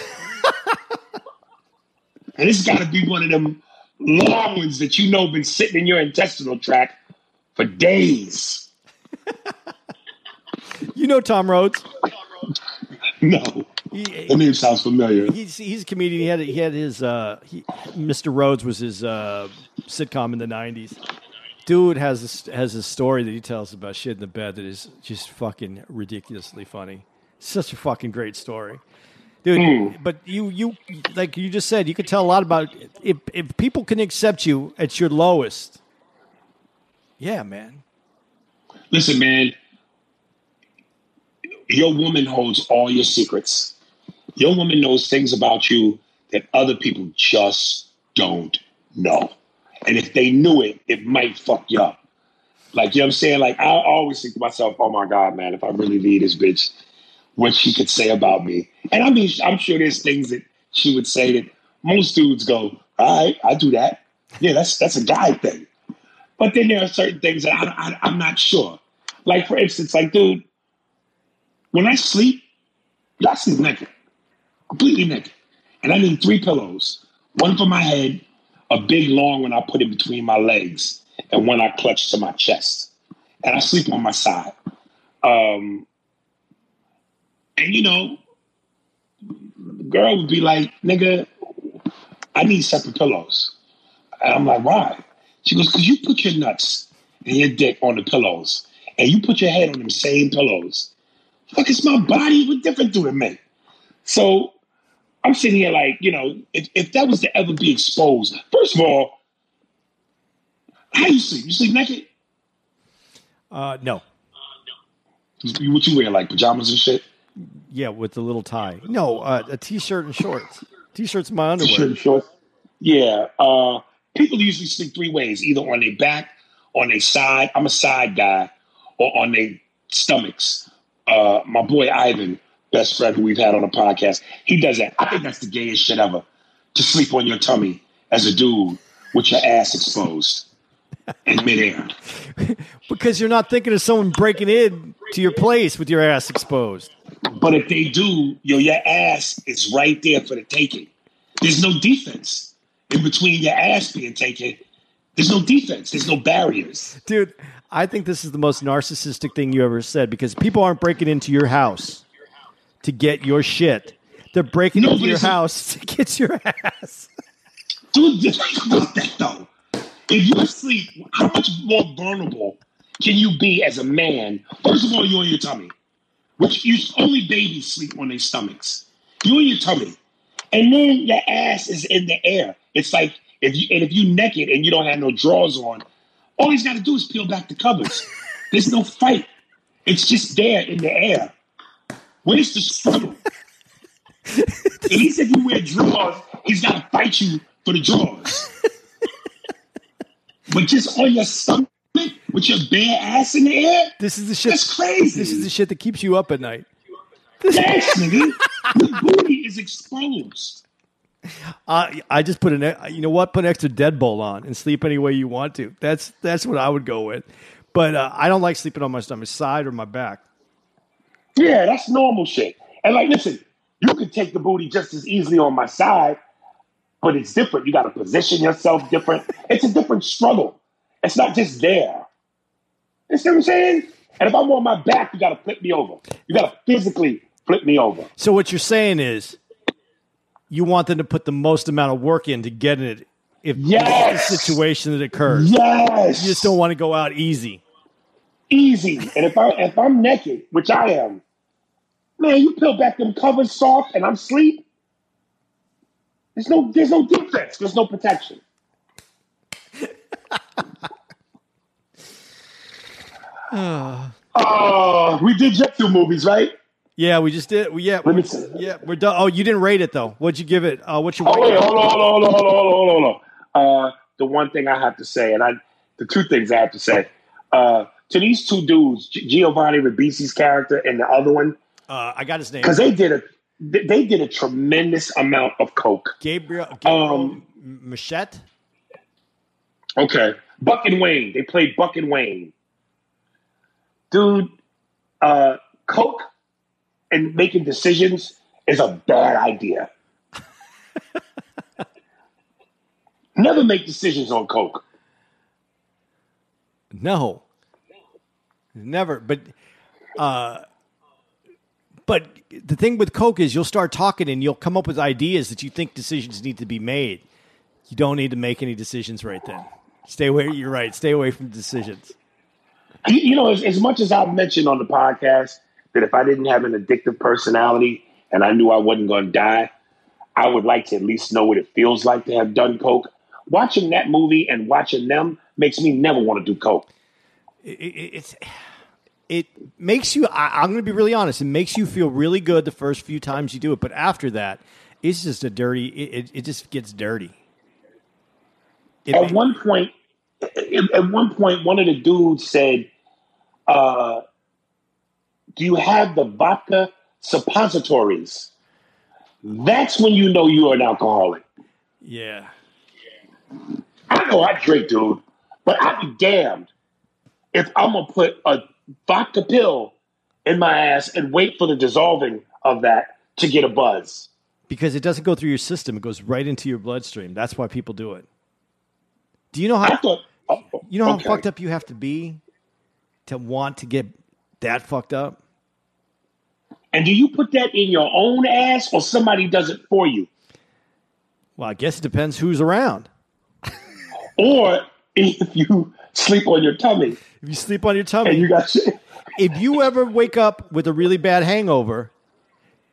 and it's got to be one of them long ones that you know been sitting in your intestinal tract for days. You know Tom Rhodes. No, He, the name sounds familiar. he's he's a comedian. He had he had his uh, he, Mr. Rhodes was his uh, sitcom in the '90s. Dude has this, has a story that he tells about shit in the bed that is just fucking ridiculously funny. Such a fucking great story, dude. But you you like you just said, you could tell a lot about if if people can accept you at your lowest. Yeah, man. Listen, man, your woman holds all your secrets. Your woman knows things about you that other people just don't know. And if they knew it, it might fuck you up. Like, you know what I'm saying? Like, I always think to myself, oh my God, man, if I really leave this bitch, what she could say about me. And I mean, I'm sure there's things that she would say that most dudes go, all right, I do that. Yeah, that's that's a guy thing. But then there are certain things that I, I, I'm not sure. Like, for instance, like, dude, when I sleep, I sleep naked. completely naked. And I need three pillows one for my head, a big long one I put in between my legs, and one I clutch to my chest. And I sleep on my side. Um, and you know, the girl would be like, nigga, I need separate pillows. And I'm like, why? She goes, because you put your nuts and your dick on the pillows, and you put your head on them same pillows. Fuck, it's my body. What difference do it make? So I'm sitting here like, you know, if, if that was to ever be exposed, first of all, how you sleep? You sleep naked? Uh, no. You- What you wear, like pajamas and shit? Yeah, with the little tie. No, uh, a t-shirt and shorts. T-shirt's my underwear. T-shirt and shorts? Yeah. Uh, people usually sleep three ways, either on their back, on their side. I'm a side guy, or on their stomachs. Uh, my boy Ivan, best friend who we've had on the podcast, he does that. I think that's the gayest shit ever. To sleep on your tummy as a dude with your ass exposed in midair. Because you're not thinking of someone breaking in to your place with your ass exposed. But if they do, yo, your ass is right there for the taking. There's no defense in between your ass being taken. There's no defense. There's no barriers. Dude, I think this is the most narcissistic thing you ever said because people aren't breaking into your house to get your shit. They're breaking No, into your house to get your ass. Dude, think about that though. If you sleep, how much more vulnerable can you be as a man? First of all, you're on your tummy, which you only babies sleep on their stomachs. You're on your tummy, and then your ass is in the air. It's like if you and if you're naked and you don't have no drawers on, all he's got to do is peel back the covers. There's no fight. It's just there in the air. Where's the struggle? Least if you wear drawers, he's got to fight you for the drawers. but just on your stomach with your bare ass in the air, This is the shit. that's crazy. This is the shit that keeps you up at night. yes, nigga. Your booty is exposed. Uh, I just put an, you know what? Put an extra deadbolt on and sleep any way you want to. That's that's what I would go with. But uh, I don't like sleeping on my stomach, side or my back. Yeah, that's normal shit. And like, listen, you can take the booty just as easily on my side, but it's different. You got to position yourself different. It's a different struggle. It's not just there. You see what I'm saying? And if I'm on my back, you got to flip me over. You got to physically flip me over. So what you're saying is, you want them to put the most amount of work in to get it. If Yes! the situation that occurs, Yes. you just don't want to go out easy. easy. And if I if I'm naked, which I am, man, you peel back them covers soft and I'm asleep. There's no there's no defense. There's no protection. Oh, we did Jet Two movies, right? Yeah, we just did. We, yeah, Let me we, see. yeah, we're done. Oh, you didn't rate it though. What'd you give it? Uh, what's your Oh wait, hold on, hold on, hold on, hold on, hold on, hold on. Uh, the one thing I have to say, and I, the two things I have to say, uh, to these two dudes, Giovanni Ribisi's character and the other one, Uh, I got his name. because they did a, they they did a tremendous amount of coke. Gabriel, Gabriel Um, Machette. Okay, Buck and Wayne, they played Buck and Wayne. Dude, uh, coke and making decisions is a bad idea. Never make decisions on coke. No, never. But, uh, but the thing with Coke is you'll start talking and you'll come up with ideas that you think decisions need to be made. You don't need to make any decisions right then. Stay away. You're right. Stay away from decisions. You, you know, as, as much as I've mentioned on the podcast that if I didn't have an addictive personality and I knew I wasn't going to die, I would like to at least know what it feels like to have done coke. Watching that movie and watching them makes me never want to do coke. It, it, it's it makes you. I, I'm going to be really honest. It makes you feel really good the first few times you do it, but after that, it's just a dirty. It, it, just gets dirty. At ma- one point, at at one point, one of the dudes said, uh, "Do you have the vodka suppositories?" That's when you know you are an alcoholic. yeah. I know I drink, dude, but I'd be damned if I'm gonna put a vodka pill in my ass and wait for the dissolving of that to get a buzz. because it doesn't go through your system; it goes right into your bloodstream. That's why people do it. Do you know how thought. oh, you know okay. how fucked up you have to be to want to get that fucked up? And do you put that in your own ass, or somebody does it for you, Well, I guess it depends who's around. or if you sleep on your tummy If you sleep on your and tummy, you got shit? if you ever wake up with a really bad hangover,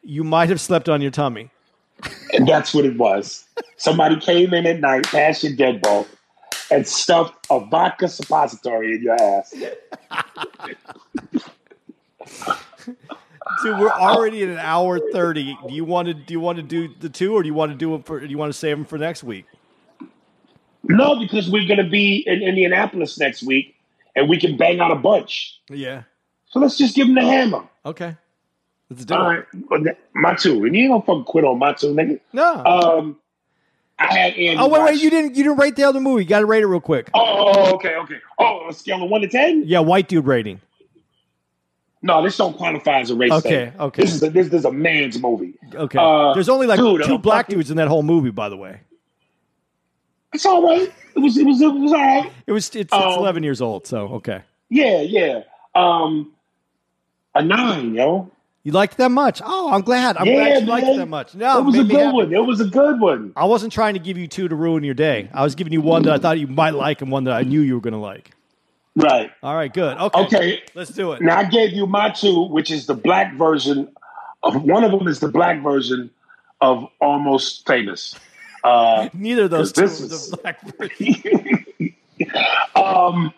you might have slept on your tummy. And that's what it was. Somebody came in at night, past your deadbolt, and stuffed a vodka suppository in your ass. Dude, we're already at an hour thirty. Do you want to do you want to do the two, or do you want to do it for? Do you want to save them for next week? No, because we're going to be in Indianapolis next week, and we can bang out a bunch. Yeah. So let's just give them the hammer. Okay. Let's do All it. right, my two, and you don't fucking quit on my two, nigga. No. Um, I had Andy. oh wait, wait! You didn't you didn't rate the other movie. You got to rate it real quick. Oh, oh, okay, okay. Oh, on a scale of one to ten? Yeah, white dude rating. No, this don't qualify as a race. Okay, thing. okay. This is a, this, this is a man's movie. Okay. Uh, There's only like dude, two uh, black fucking- dudes in that whole movie, by the way. It's all right. It was it was it was all right. It was it's, it's Um, 11 years old, so okay. Yeah, yeah. Um, a nine, yo. You liked that much? Oh, I'm glad. I'm yeah, glad you liked it that much. No, it was a good happy. one. It was a good one. I wasn't trying to give you two to ruin your day. I was giving you one that I thought you might like and one that I knew you were going to like. Right. All right, good. Okay. Okay. Let's do it. Now I gave you my two, which is the black version of one of them is the black version of Almost Famous. Uh, Neither of those two This is- the black version. um,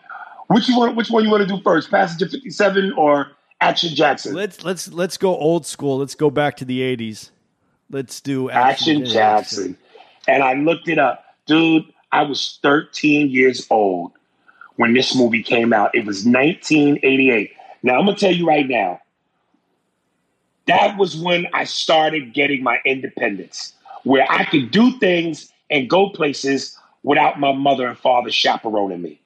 which you want? Which one you want to do first? Passenger Fifty Seven or Action Jackson? Let's let's let's go old school. Let's go back to the 80s. Let's do Action Jackson. And I looked it up, dude. I was 13 years old when this movie came out. It was 1988. Now I'm gonna tell you right now. That was when I started getting my independence, where I could do things and go places without my mother and father chaperoning me.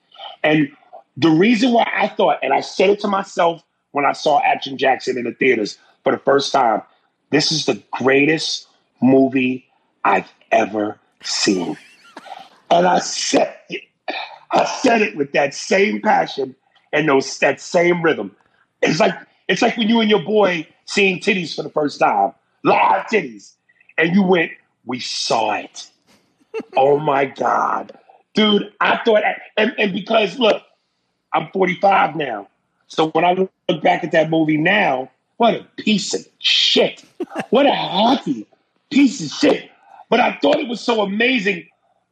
And the reason why I thought, and I said it to myself when I saw Action Jackson in the theaters for the first time, this is the greatest movie I've ever seen. And I said I said it with that same passion and those that same rhythm. It's like it's like when you and your boy seeing titties for the first time, live titties, and you went, "We saw it." oh my god, dude! I thought, and, and because look, I'm 45 now, so when I look back at that movie now, what a piece of shit! What a happy piece of shit! But I thought it was so amazing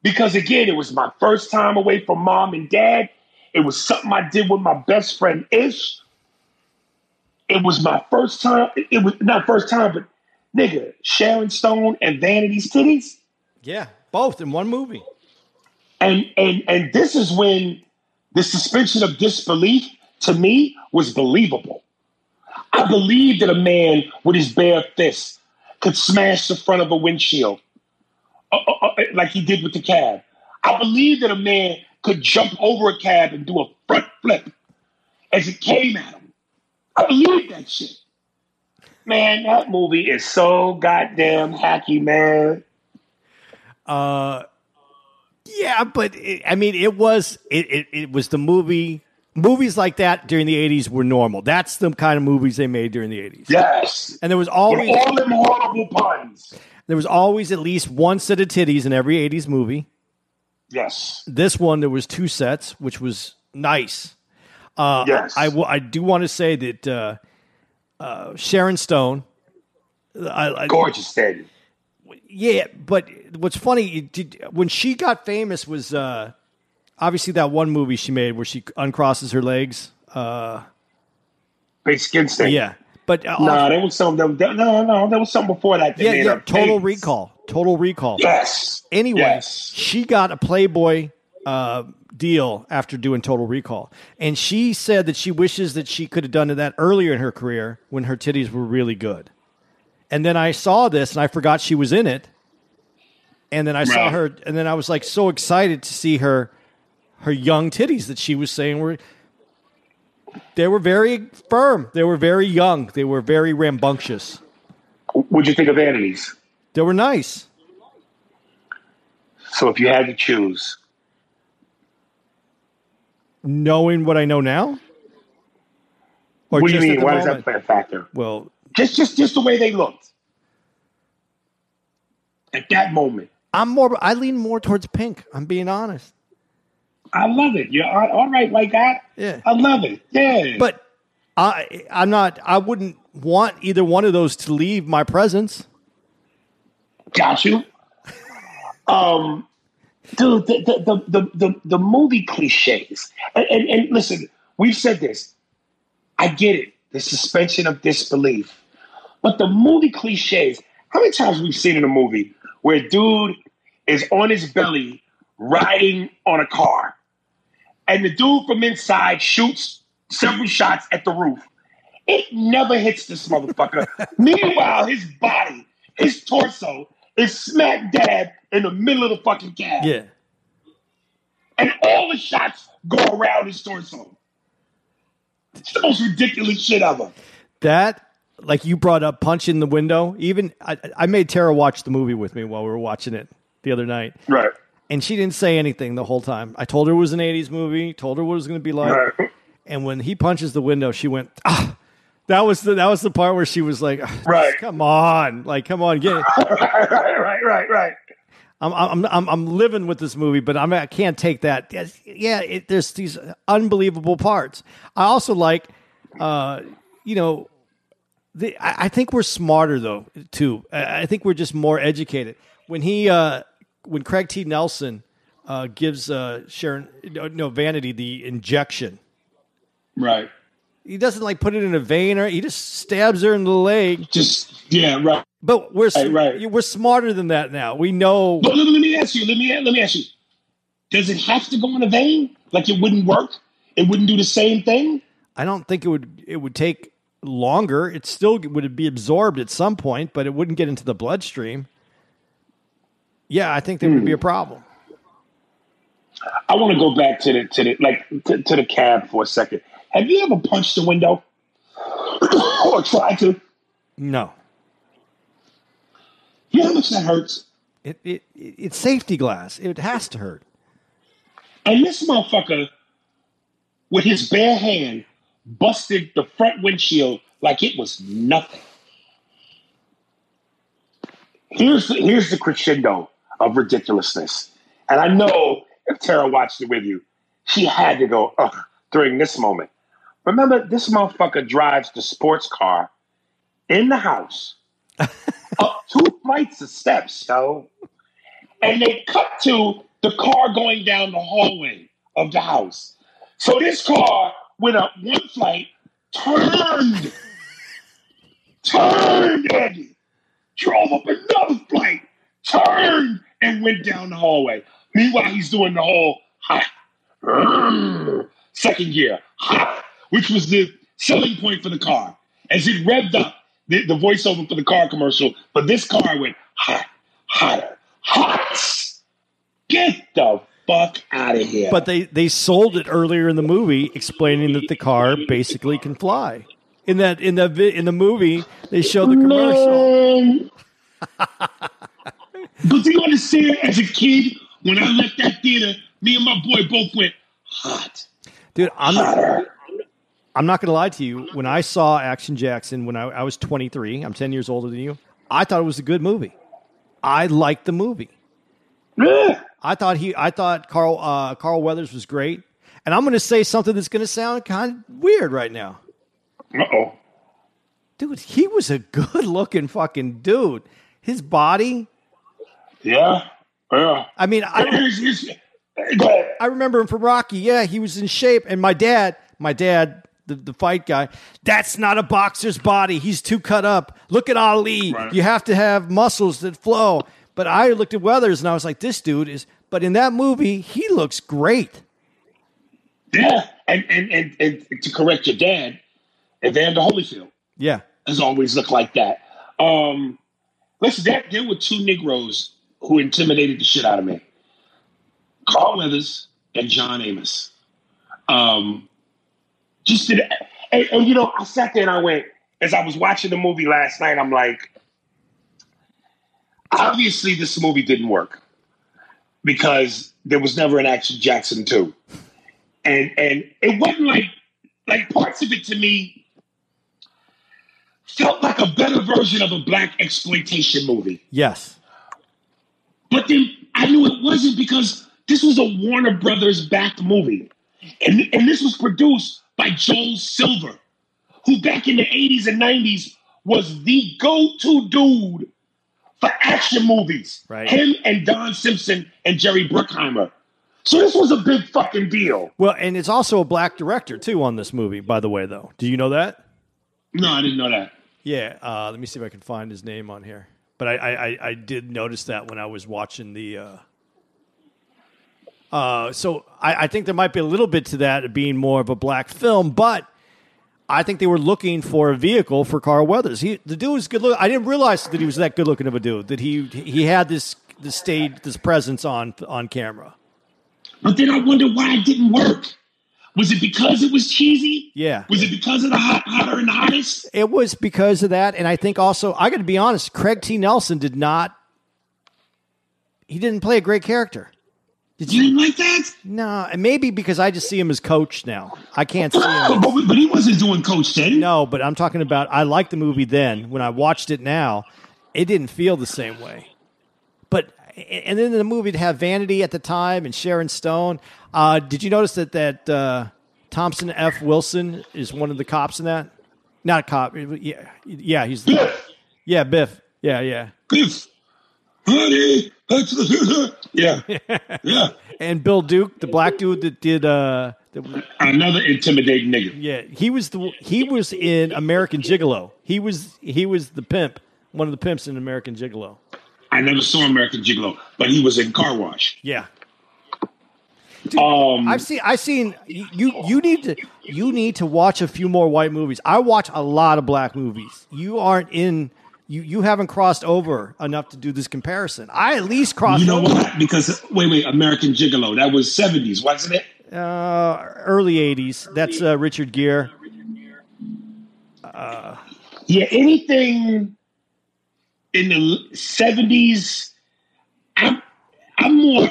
because again, it was my first time away from mom and dad. It was something I did with my best friend Ish. It was my first time. It was not first time, but nigga, Sharon Stone and Vanity's titties. Yeah, both in one movie. And and and this is when the suspension of disbelief to me was believable. I believed that a man with his bare fist could smash the front of a windshield Uh, uh, uh, like he did with the cab. I believe that a man could jump over a cab and do a front flip as it came at him. I believed that shit. Man, that movie is so goddamn hacky, man. Uh, yeah, but it, I mean, it was it, it it was the movie. Movies like that during the '80s were normal. That's the kind of movies they made during the '80s. Yes. And there was With always all them horrible puns. There was always at least one set of titties in every '80s movie. Yes. This one there was two sets, which was nice. Uh, Yes. I, I do want to say that uh, uh, Sharon Stone. I, I, Gorgeous thing. Yeah, but what's funny did, when she got famous was uh, obviously that one movie she made where she uncrosses her legs. Uh, Big skin stain. yeah, but uh, No, there was some. There, no, no, there was something before that. that yeah, yeah. Total famous. Recall. Total Recall. Yes. Anyway, Yes. she got a Playboy uh, deal after doing Total Recall, and she said that she wishes that she could have done that earlier in her career when her titties were really good. And then I saw this, and I forgot she was in it. And then I saw her, and then I was like so excited to see her, her young titties that she was saying were. They were very firm. They were very young. They were very rambunctious. What'd you think of Vanities? They were nice. So if you had to choose, Knowing what I know now? Or what do you mean? Why does that play a factor? Well, Just, just, just the way they looked at that moment. I'm more. I lean more towards pink. I'm being honest. I love it. You're all right like that. Yeah. I love it. Yeah. But I, I'm not. I wouldn't want either one of those to leave my presence. Got you. Um, dude, the the the the, the, movie cliches, and, and and listen, we've said this. I get it, the suspension of disbelief, but the movie cliches. How many times we've seen in a movie where a dude is on his belly riding on a car, and the dude from inside shoots several shots at the roof. It never hits this motherfucker. Meanwhile, his body, his torso, is smack dab in the middle of the fucking cab. Yeah. And all the shots go around his torso. It's the most ridiculous shit ever. That, like you brought up, punch in the window. Even I, I made Tara watch the movie with me while we were watching it the other night, Right. And she didn't say anything the whole time. I told her it was an '80s movie. Told her what it was going to be like. Right. And when he punches the window, she went, ah. That was the that was the part where she was like, "Ah, Right. come on, like, come on, get it. right, right, right, right. I'm, I'm, I'm, I'm living with this movie, but I'm, I can't take that. Yeah, it, there's these unbelievable parts. I also like, uh, you know, the, I, I think we're smarter though too. I, I think we're just more educated. When he, uh, when Craig T. Nelson uh, gives uh, Sharon, no, Vanity the injection, Right. he doesn't like put it in a vein or he just stabs her in the leg. Just yeah, right. But we're Right, right. we're smarter than that now. We know. But let, let me ask you, let me let me ask you. Does it have to go in a vein? Like it wouldn't work? It wouldn't do the same thing? I don't think it would it would take longer. It still would be absorbed at some point, but it wouldn't get into the bloodstream. Yeah, I think there would be a hmm. problem. I want to go back to the to the like to, to the cab for a second. Have you ever punched the window or tried to? No. You know how much that hurts? It, it, it it's safety glass. It has to hurt. And this motherfucker, with his bare hand, busted the front windshield like it was nothing. Here's the, here's the crescendo of ridiculousness. And I know if Tara watched it with you, she had to go, ugh, during this moment. Remember, this motherfucker drives the sports car in the house up two flights of steps, yo. And they cut to the car going down the hallway of the house. So this car went up one flight, turned, turned, Andy, drove up another flight, turned, and went down the hallway. Meanwhile, he's doing the whole ha, second gear, ha, which was the selling point for the car. As it revved up, the, the voiceover for the car commercial, but this car went hot, hotter, hot. Get the fuck out of here. But they they sold it earlier in the movie, explaining that the car basically can fly. In that in the in the movie, they show the commercial. but do you understand? As a kid, when I left that theater, me and my boy both went hot, Dude, I'm not. I'm not going to lie to you. When I saw Action Jackson when I, I was 23, I'm 10 years older than you. I thought it was a good movie. I liked the movie. Yeah. I thought he, I thought Carl, uh, Carl Weathers was great. And I'm going to say something that's going to sound kind of weird right now, Uh oh. dude. He was a good looking fucking dude. His body. Yeah. Yeah. I mean, I, Here's, here's, go ahead. I remember him from Rocky. Yeah, he was in shape. And my dad, my dad, the, the fight guy, that's not a boxer's body. He's too cut up. Look at Ali. Right. You have to have muscles that flow. But I looked at Weathers and I was like, this dude is. But in that movie, he looks great. Yeah. And, and, and, and to correct your dad, Evander Holyfield Yeah. has always looked like that. Um, listen, there, there were two Negroes who intimidated the shit out of me Carl Weathers and John Amos. Um, just did, and, and you know, I sat there and I went, as I was watching the movie last night, I'm like, obviously this movie didn't work because there was never an Action Jackson 2. And and it wasn't like like parts of it to me felt like a better version of a black exploitation movie. Yes. But then I knew it wasn't because this was a Warner Brothers backed movie. And, and this was produced by Joel Silver, who back in the 80s and 90s was the go to dude for action movies. Right. Him and Don Simpson and Jerry Bruckheimer. So this was a big fucking deal. Well, and it's also a black director too on this movie, by the way, though. Do you know that? No, I didn't know that. Yeah. Uh, let me see if I can find his name on here. But I, I, I- did notice that when I was watching the. Uh, uh, so I, I think there might be a little bit to that of being more of a black film, but I think they were looking for a vehicle for Carl Weathers. He, the dude was good look. I didn't realize that he was that good looking of a dude. That he he had this this stage this presence on on camera. But then I wonder why it didn't work. Was it because it was cheesy? Yeah. Was it because of the hot, hotter and hottest? It was because of that, and I think also I got to be honest. Craig T. Nelson did not. He didn't play a great character. Did You you? like that? No, and maybe because I just see him as coach now. I can't see him. But, but, but he wasn't doing Coach then. No, but I'm talking about. I liked the movie then. When I watched it now, it didn't feel the same way. And then in the movie to have Vanity at the time and Sharon Stone. Uh, did you notice that that uh, Thomas F. Wilson is one of the cops in that? Not a cop. Yeah, yeah, he's the, Biff, yeah Biff. Yeah, yeah. Biff, honey, to the. Yeah, yeah. And Bill Duke, the black dude that did. Uh, the, Another intimidating nigga. yeah, he was the he was in American Gigolo. He was he was the pimp, one of the pimps in American Gigolo. I never saw American Gigolo, but he was in Car Wash. Yeah. Um, I've seen. I've seen. You. You need to. You need to watch a few more white movies. I watch a lot of black movies. You aren't in. You. You haven't crossed over enough to do this comparison. I at least crossed. you know over, what? Because wait, wait, American Gigolo. That was seventies, wasn't it? Uh, early '80s. That's uh, Richard Gere. Yeah, anything in the seventies. I'm I'm more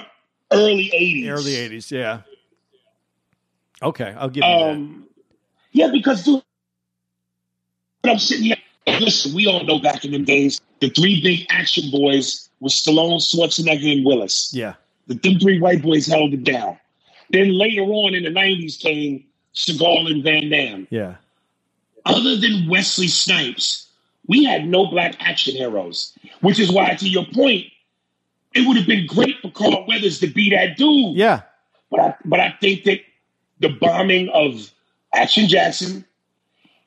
early eighties. Early '80s. Yeah. Okay, I'll give you that. Um, yeah, because dude, I'm sitting here. Listen, we all know back in the days, the three big action boys were Stallone, Schwarzenegger, and Willis. Yeah. The them three white boys held it down. Then later on in the '90s came Seagal and Van Damme. Yeah. Other than Wesley Snipes, we had no black action heroes. Which is why, to your point, it would have been great for Carl Weathers to be that dude. Yeah. But I, but I think that the bombing of Action Jackson,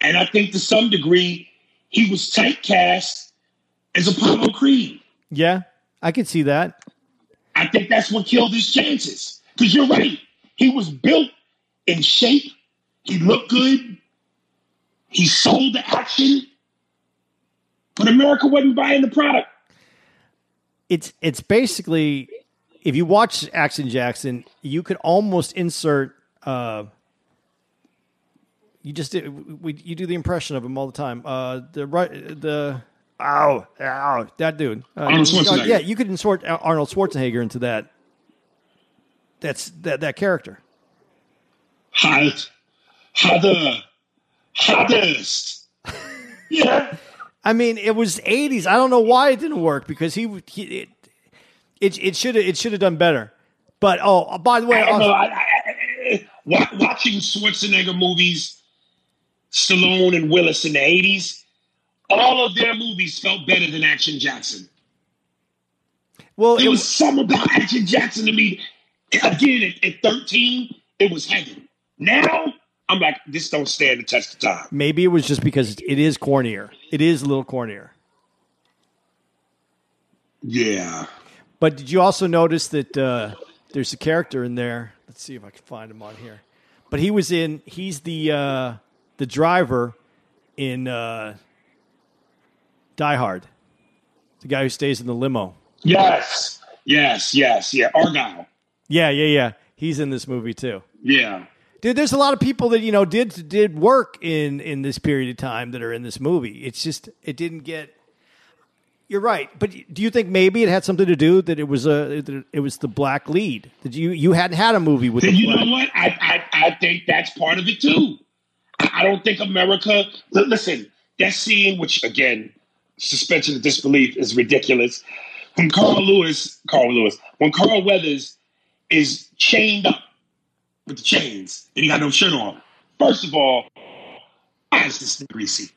and I think to some degree, he was typecast as Apollo Creed. Yeah. I could see that. I think that's what killed his chances. Because you're right. He was built in shape. He looked good. He sold the action. But America wasn't buying the product. it's it's basically if you watch Action Jackson, you could almost insert. Uh, you just did, we, you do the impression of him all the time. Uh, the right the ow ow that dude. Uh. Yeah, you could insert Arnold Schwarzenegger into that. That's that that character. Hot. Hotter. Hottest. Yeah. I mean, it was '80s. I don't know why it didn't work because he, he it it it should have it should have done better. But oh, uh, by the way, I don't uh, know. also- I, I, I, watching Schwarzenegger movies, Stallone and Willis in the 80s, all of their movies felt better than Action Jackson. well, There it was was something about Action Jackson to me. Again, at, at 13, it was heaven. Now, I'm like, this don't stand the test of time. Maybe it was just because it is cornier. It is a little cornier. Yeah. But did you also notice that uh, there's a character in there? Let's see if I can find him on here. But he was in. He's the uh, the driver in uh, Die Hard. The guy who stays in the limo. Yes. Yes, yes, yeah. Argyle. Yeah, yeah, yeah. He's in this movie too. Yeah. Dude, there's a lot of people that you know did did work in in this period of time that are in this movie. It's just it didn't get. You're right, but do you think maybe it had something to do that it was a that it was the black lead that you you hadn't had a movie with? You black- know what? I, I I think that's part of it too. I don't think America. li- Listen, that scene, which again, suspension of disbelief is ridiculous. When Carl Lewis, Carl Lewis, when Carl Weathers is chained up with the chains and he got no shirt on. First of all, why is this nigga greasy?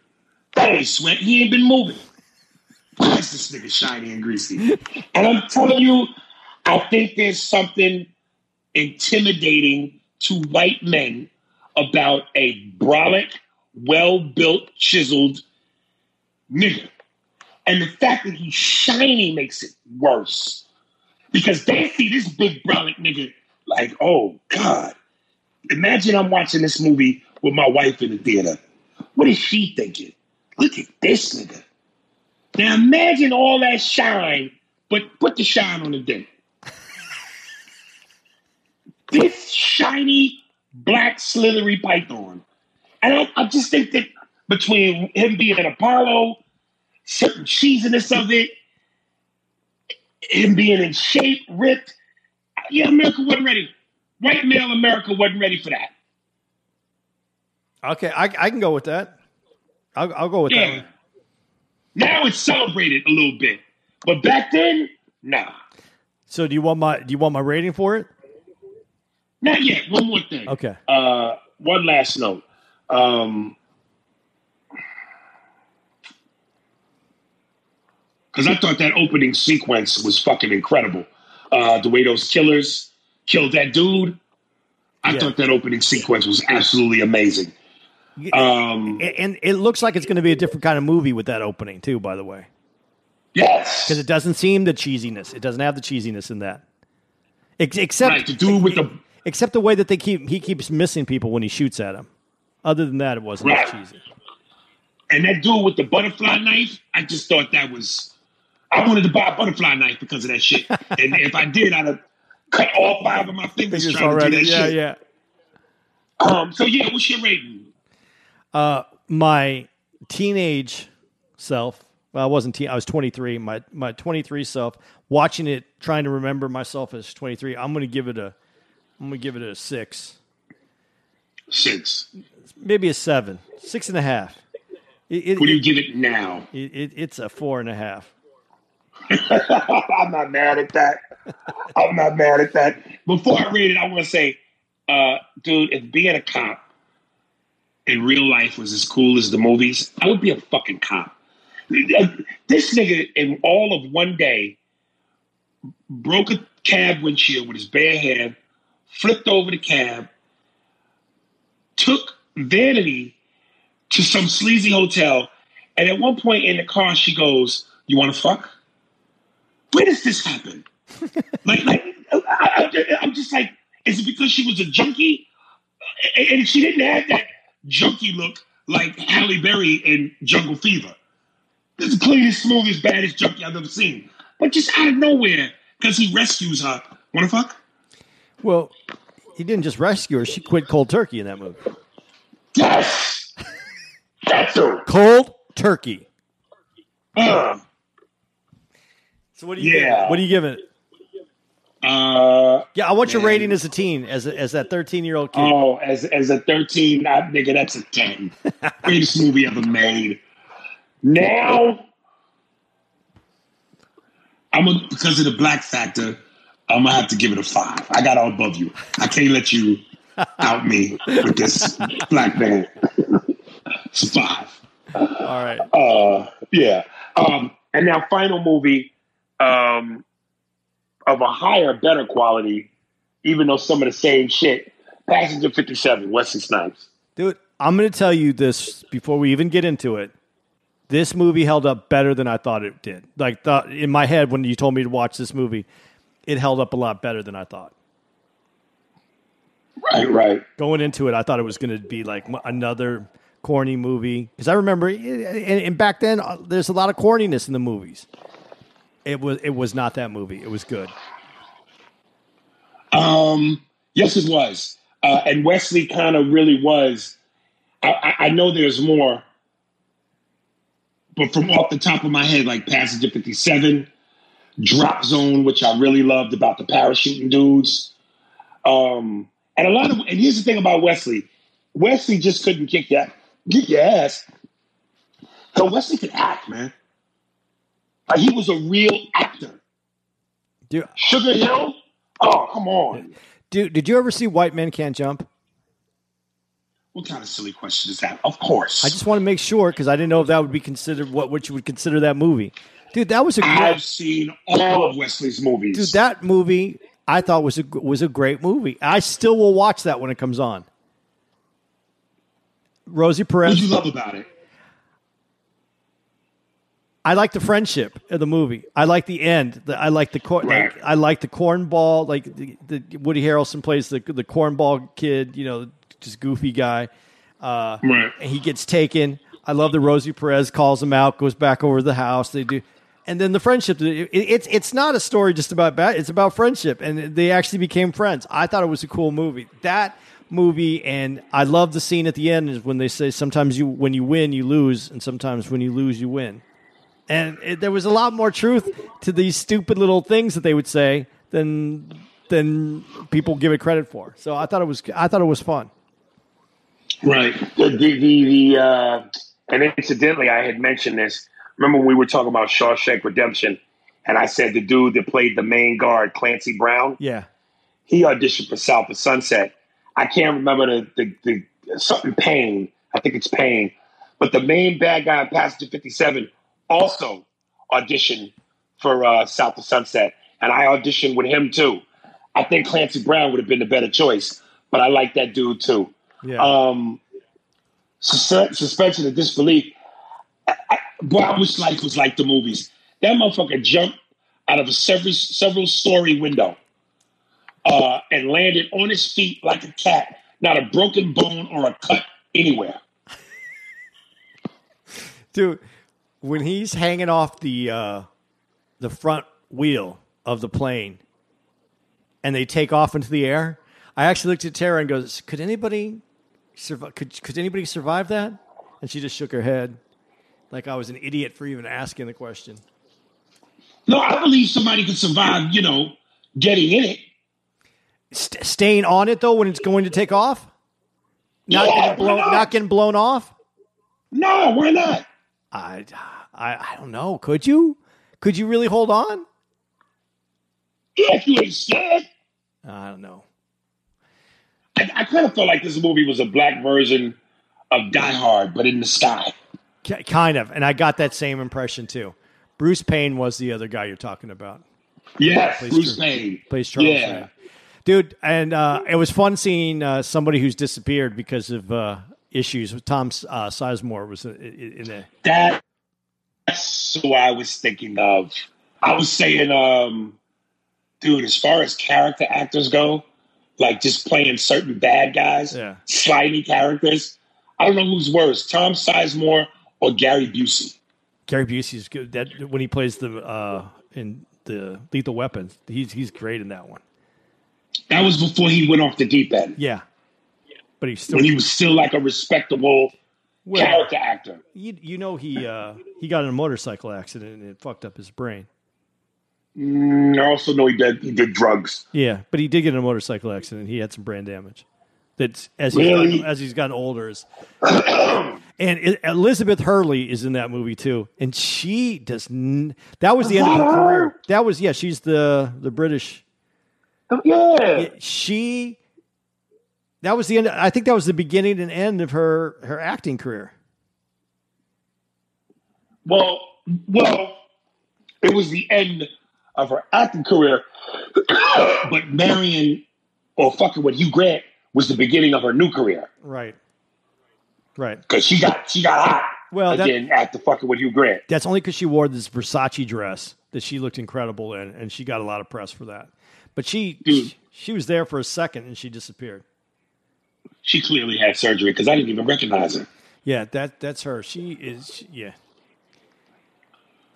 That ain't sweat. He ain't been moving. Why is this nigga shiny and greasy? And I'm telling you, I think there's something intimidating to white men about a brolic, well built, chiseled nigga. And the fact that he's shiny makes it worse. Because they see this big brolic nigga like, oh God. Imagine I'm watching this movie with my wife in the theater. What is she thinking? Look at this nigga. Now imagine all that shine, but put the shine on the dent. this shiny black slithery python. And I, I just think that between him being an Apollo, certain cheesiness of it, him being in shape, ripped, yeah, America wasn't ready. White male America wasn't ready for that. Okay, I, I can go with that. I'll, I'll go with that. One. Now it's celebrated a little bit. But back then, nah. So do you want my do you want my rating for it? Not yet. One more thing. Okay. Uh, one last note. Um, because I thought that opening sequence was fucking incredible. Uh, the way those killers killed that dude. I Yeah. thought that opening sequence was absolutely amazing. Um, And, it looks like it's going to be a different kind of movie with that opening too. By the way, yes. because it doesn't seem the cheesiness. It doesn't have the cheesiness in that. Except Right, the dude with the except the way that they keep he keeps missing people when he shoots at him. Other than that, it wasn't as Right. cheesy. and that dude with the butterfly knife, I just thought that was. I wanted to buy a butterfly knife because of that shit. and if I did, I'd have cut all five of my fingers Fingers trying to do already, that yeah, shit. yeah. Um, so yeah, what's your rating? Uh, my teenage self. Well, I wasn't teen. I was 23. My my 23 self watching it, trying to remember myself as 23. I'm going to give it a. I'm to give it a six, Six. maybe a seven, six and a half. It, it, What do you give it now? it, it, it's a four and a half. I'm not mad at that. I'm not mad at that. Before I read it, I want to say, uh, dude, if being a cop in real life was as cool as the movies, I would be a fucking cop. This nigga, in all of one day, broke a cab windshield with his bare hand, flipped over the cab, took Vanity to some sleazy hotel, and at one point in the car, she goes, "You want to fuck?" Where does this happen? Like, like I, I, I'm just like, is it because she was a junkie, and she didn't have that junkie look like Halle Berry in Jungle Fever? This is the cleanest, smoothest, baddest junkie I've ever seen. But just out of nowhere, because he rescues her. Want to fuck? Well, he didn't just rescue her; she quit cold turkey in that movie. Yes, that's her. Cold turkey. Uh, So what do you? Yeah. Give? What do you give it? Uh, Yeah, I want your rating as a teen, as a, as that 13 year old kid. Oh, as as a thirteen, I, nigga, that's a ten. Greatest movie ever made. Now, I'm a, because of the black factor. I'm gonna have to give it a five. I got all above you. I can't let you out me with this black man. it's a five. All right. Uh, yeah. Um, and now, final movie um, of a higher, better quality, even though some of the same shit. Passenger 57, Wesley Snipes. Dude, I'm going to tell you this before we even get into it. This movie held up better than I thought it did. Like thought in my head when you told me to watch this movie, it held up a lot better than I thought. Right, right. Going into it, I thought it was going to be like another corny movie because I remember, and, and back then, uh, there's a lot of corniness in the movies. It was it was not that movie. It was good. Um, yes, it was. Uh, and Wesley kind of really was. I, I, I know there's more, but from off the top of my head, like Passenger 57, Drop Zone, which I really loved about the parachuting dudes. Um, and a lot of, and here's the thing about Wesley Wesley just couldn't kick that, kick your ass. So Wesley could act, man. Like he was a real actor. Dude, Sugar Hill? Oh, come on. dude, did you ever see White Men Can't Jump? What kind of silly question is that? Of course. I just want to make sure because I didn't know if that would be considered what what you would consider that movie. Dude, that was a I've seen all of Wesley's movies. dude. That movie I thought was a was a great movie. I still will watch that when it comes on. Rosie Perez. what did you love about it? I like the friendship of the movie. I like the end. The, I like the cor- Right. I like the cornball. Like the, the Woody Harrelson plays the the cornball kid. You know, just goofy guy. Uh, Right. and he gets taken. I love the Rosie Perez calls him out, goes back over to the house. They do, and then the friendship. It, it's it's not a story just about bad. It's about friendship, and they actually became friends. I thought it was a cool movie. That movie, and I love the scene at the end is when they say sometimes you when you win you lose, and sometimes when you lose you win. And it, there was a lot more truth to these stupid little things that they would say than than people give it credit for. So I thought it was I thought it was fun. Right. The the the, uh, and incidentally, I had mentioned this. Remember when we were talking about Shawshank Redemption, and I said the dude that played the main guard, Clancy Brown, Yeah. he auditioned for South of Sunset. I can't remember the the, the something Payne. I think it's Payne. But the main bad guy in Passenger 57 also auditioned for uh, South of Sunset. And I auditioned with him too. I think Clancy Brown would have been the better choice, but I like that dude too. Yeah. Um, sus- suspension of disbelief. I, I, boy, I wish life was like the movies. That motherfucker jumped out of a several several story window uh, and landed on his feet like a cat. Not a broken bone or a cut anywhere. Dude, when he's hanging off the uh, the front wheel of the plane and they take off into the air, I actually looked at Tara and goes, "Could anybody survive? Could could anybody survive that?" And she just shook her head, like I was an idiot for even asking the question. No, I believe somebody could survive. You know, getting in it. St- staying on it though when it's going to take off, not Yeah, getting blown, not? not getting blown off. No, why not? I, I, I don't know. Could you? Could you really hold on? If you ain't. I don't know. I, I kind of felt like this movie was a black version of Die Hard, but in the sky. K- kind of, and I got that same impression too. Bruce Payne was the other guy you're talking about. Yes, Plays Bruce Char- Payne. Plays Charles. Yeah. Payne. dude, and uh, it was fun seeing uh, somebody who's disappeared because of uh, issues. With Tom uh, Sizemore was in, there. That, that's who I was thinking of. I was saying, um, dude, as far as character actors go, like just playing certain bad guys, Yeah. slimy characters. I don't know who's worse, Tom Sizemore or Gary Busey. Gary Busey's good. That when he plays the uh, in the Lethal Weapons, he's he's great in that one. That was before he went off the deep end. Yeah, but he's still When he was still like a respectable well, character actor. you, you know he uh, he got in a motorcycle accident and it fucked up his brain. Mm, I also know he did he did drugs. Yeah, but he did get in a motorcycle accident. He had some brain damage. That's as he's Really? gotten, as he's gotten older. Is, and it, Elizabeth Hurley is in that movie too, and she does. N- that was the end of her career. That was yeah. She's the the British. Yeah. She. That was the end. I think that was the beginning and end of her her acting career. Well, well, it was the end of her acting career, but marrying or fucking with Hugh Grant was the beginning of her new career Right. Right. because she got she got hot Well, that- again after fucking with Hugh Grant. That's only because she wore this Versace dress that she looked incredible in, and she got a lot of press for that. But she Dude. she, she was there for a second and she disappeared. She clearly had surgery because I didn't even recognize her. Yeah, that that's her. She is. she- yeah.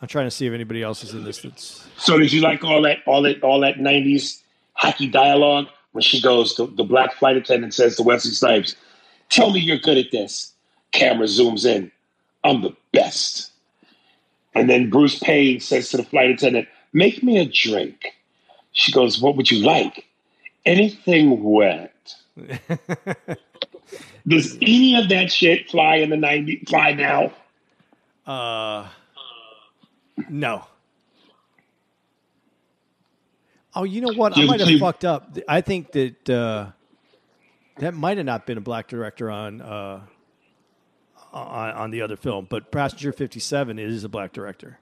I'm trying to see if anybody else is in this. That's So did you like all that all that all that '90s hockey dialogue when she goes? The, the black flight attendant says to Wesley Snipes, "Tell me you're good at this." Camera zooms in. I'm the best. And then Bruce Payne says to the flight attendant, Make me a drink. She goes, What would you like? Anything wet. Does any of that shit fly in the 90s, fly now? Uh, no. Oh, you know what? I might have play- fucked up. I think that uh, that might have not been a black director on uh, on, on the other film, but Passenger Fifty Seven is a black director.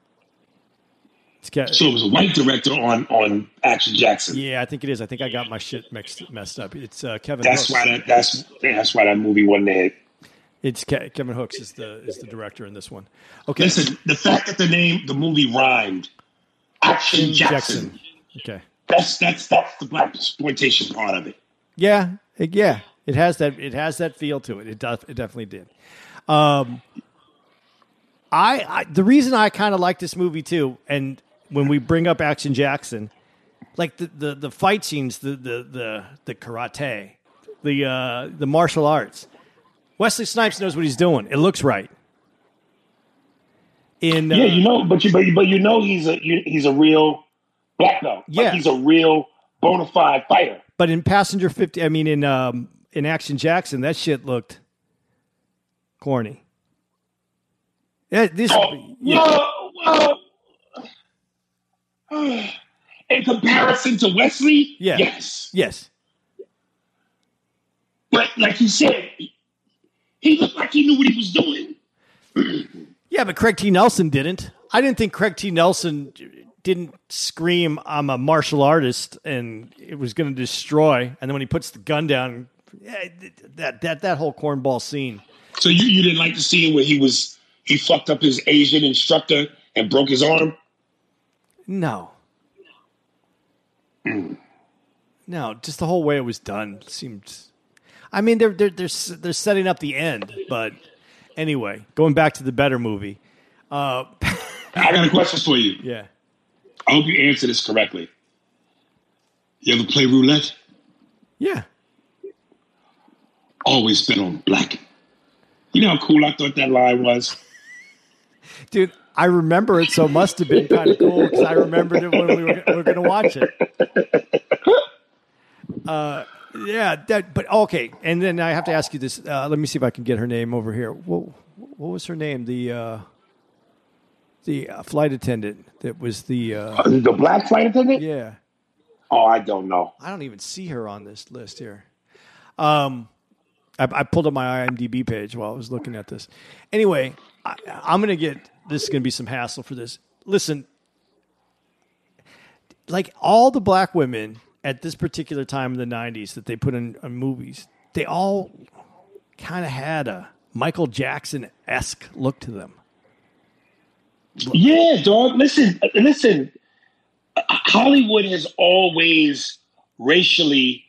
Ke- So it was a white director on, on Action Jackson. yeah, I think it is. I think I got my shit mixed messed up. It's uh, Kevin. That's Hooks. why that that's that's why that movie wasn't a hit. It's Ke- Kevin Hooks is the is the director in this one. Okay, Listen, the fact that the name the movie rhymed, Action Jim Jackson. Okay. That's that's that's the black exploitation part of it. Yeah, it- yeah, it has that. It has that feel to it. It does. It definitely did. Um, I, I the reason I kind of like this movie too, and when we bring up Action Jackson, like the the, the fight scenes, the the the the karate, the uh, the martial arts. Wesley Snipes knows what he's doing. It looks right. In uh, Yeah, you know, but you but, you- but you know he's a you, he's a real black belt. Yeah. like he's a real bona fide fighter. but in Passenger Fifty, I mean in um, in Action Jackson, that shit looked corny. Yeah, this. Oh, yeah. well, well, in comparison to Wesley, Yeah. yes, Yes. but like you said, he looked like he knew what he was doing. Yeah, but Craig T. Nelson didn't. I didn't think Craig T. Nelson didn't scream, "I'm a martial artist," and it was going to destroy. And then when he puts the gun down, that that that whole cornball scene. So you, you didn't like the scene where he was he fucked up his Asian instructor and broke his arm? No. No, just the whole way it was done seemed. I mean, they're they're they're they're setting up the end, but anyway, going back to the better movie. Uh, I got a question for you. yeah. I hope you answer this correctly. You ever play roulette? Yeah. Always bet on black. You know how cool I thought that line was? Dude, I remember it, so it must have been kind of cool because I remembered it when we were, we were going to watch it. Uh, yeah, that. But okay, and then I have to ask you this. Uh, let me see if I can get her name over here. What What was her name? The uh, the uh, flight attendant that was the. Uh, The black flight attendant? yeah, Oh, I don't know. I don't even see her on this list here. Um, I, I pulled up my IMDb page while I was looking at this. Anyway, I, I'm going to get this is going to be some hassle for this. Listen, like all the black women at this particular time in the 90s that they put in, in movies, they all kind of had a Michael Jackson esque look to them. Yeah, dog. Listen, listen. Hollywood has always racially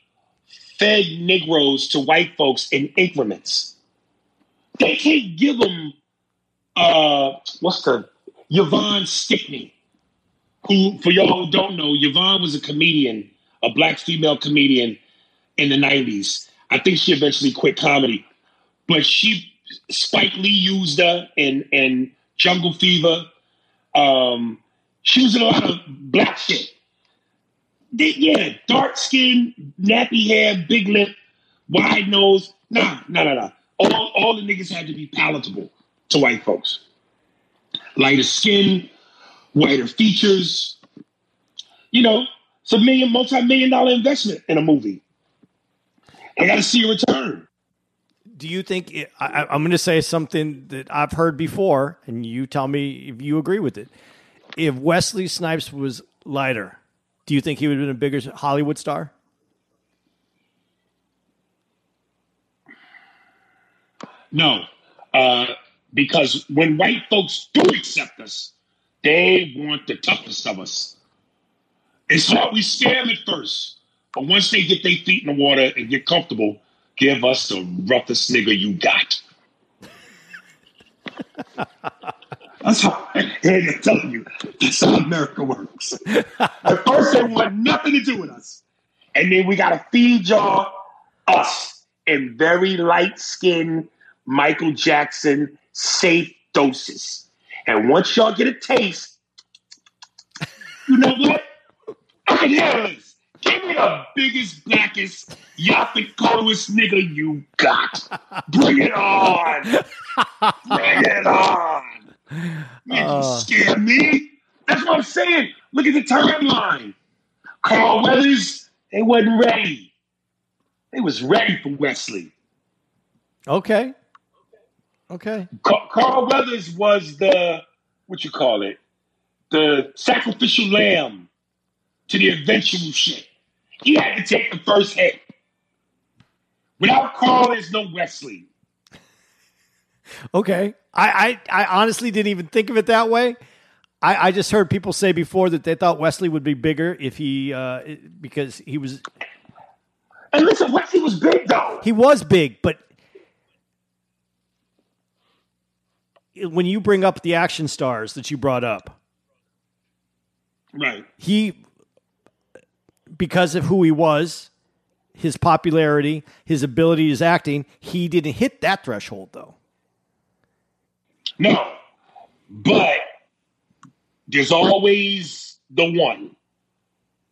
fed Negroes to white folks in increments. They can't give them, uh, what's the, Yvonne Stickney, who, for y'all who don't know, Yvonne was a comedian, a black female comedian in the 90s. I think she eventually quit comedy, but she, Spike Lee used her in, in Jungle Fever. Um, she was in a lot of black shit. They- yeah, dark skin, nappy hair, big lip, wide nose. Nah, nah, nah, nah. All, all the niggas had to be palatable to white folks. Lighter skin, whiter features. You know, it's a million, multi-million dollar investment in a movie. I got to see a return. do you think it, I, I- I'm going to say something that I've heard before, and you tell me if you agree with it? If Wesley Snipes was lighter, do you think he would have been a bigger Hollywood star? No, uh, because when white folks do accept us, they want the toughest of us. It's hard. We scare them at first, but once they get their feet in the water and get comfortable, give us the roughest nigga you got. That's how I'm telling you. That's how America works. At first, they want nothing to do with us, and then we gotta feed y'all us in very light skinned Michael Jackson safe doses. And once y'all get a taste, you know what? I can handle this. Give me the biggest, blackest, coolest nigga you got. Bring it on. Bring it on. You Uh. scare me. That's what I'm saying. Look at the timeline. Carl Weathers, they wasn't ready. They was ready for Wesley. Okay. Okay. Carl Weathers was the what you call it, the sacrificial lamb to the eventual shit. He had to take the first hit. Without Carl, there's no Wesley. Okay. I, I, I honestly didn't even think of it that way. I, I just heard people say before that they thought Wesley would be bigger if he uh, because he was And listen, Wesley was big though. he was big, but when you bring up the action stars that you brought up, Right. he because of who he was, his popularity, his ability, his acting, he didn't hit that threshold though. No. But there's always the one.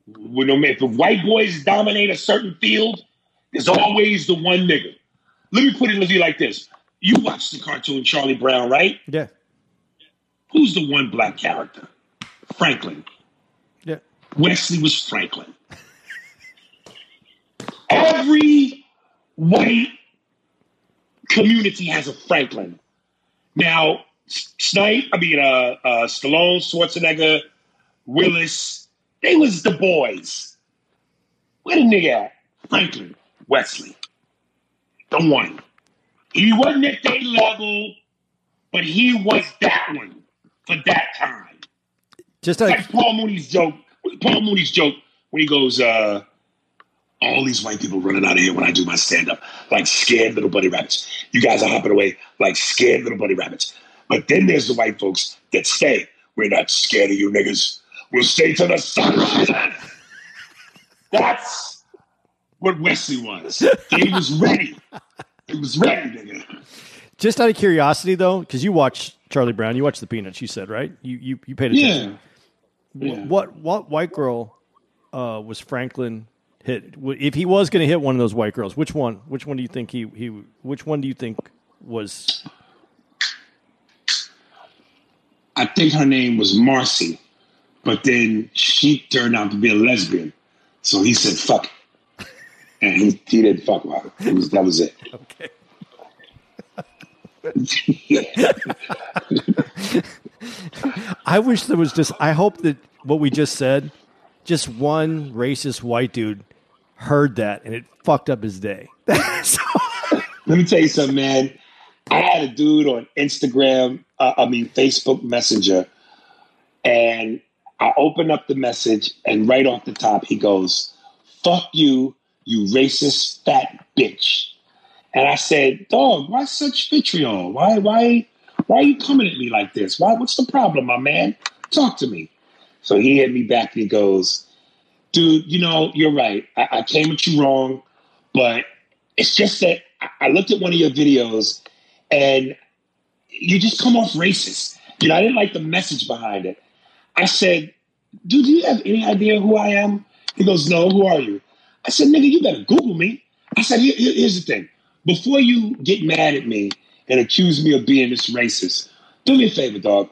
When no if the white boys dominate a certain field, there's always the one nigga. Let me put it to you like this. You watched the cartoon Charlie Brown, right? Yeah. Who's the one black character? Franklin. Yeah. Wesley was Franklin. Every white community has a Franklin. Now, Snipe, I mean, uh, uh, Stallone, Schwarzenegger, Willis, they was the boys. Where the nigga at? Franklin, Wesley, the one. He wasn't at their level, but he was that one for that time Just like like Paul Mooney's joke. Paul Mooney's joke when he goes, uh, all these white people running out of here when I do my stand up, like scared little bunny rabbits. You guys are hopping away like scared little bunny rabbits. But then there's the white folks that stay. We're not scared of you niggas. We'll stay till the sun rises. That's what Wesley was. He was ready. He was nigga. just out of curiosity though, because you watch Charlie Brown, you watch the Peanuts, you said right? You you you paid attention. Yeah. Wh- What what white girl uh, was Franklin hit? If he was going to hit one of those white girls, which one? Which one do you think he he? Which one do you think was? I think her name was Marcy, but then she turned out to be a lesbian. So he said, fuck it. And he, he didn't fuck with her. It was, that was it. Okay. I wish there was just. I hope that what we just said, just one racist white dude heard that and it fucked up his day. So- Let me tell you something, man. I had a dude on Instagram, uh, I mean, Facebook Messenger, and I opened up the message, and right off the top, he goes, Fuck you, you racist fat bitch. And I said, Dog, why such vitriol? Why, why, why are you coming at me like this? Why, what's the problem, my man? Talk to me. So he hit me back and he goes, Dude, you know, you're right. I, I came at you wrong, but it's just that I- I looked at one of your videos and you just come off racist. You know, I didn't like the message behind it. I said, dude, do you have any idea who I am? He goes, no, who are you? I said, nigga, you better Google me. I said, "Here- here- here's the thing. Before you get mad at me and accuse me of being this racist, do me a favor, dog.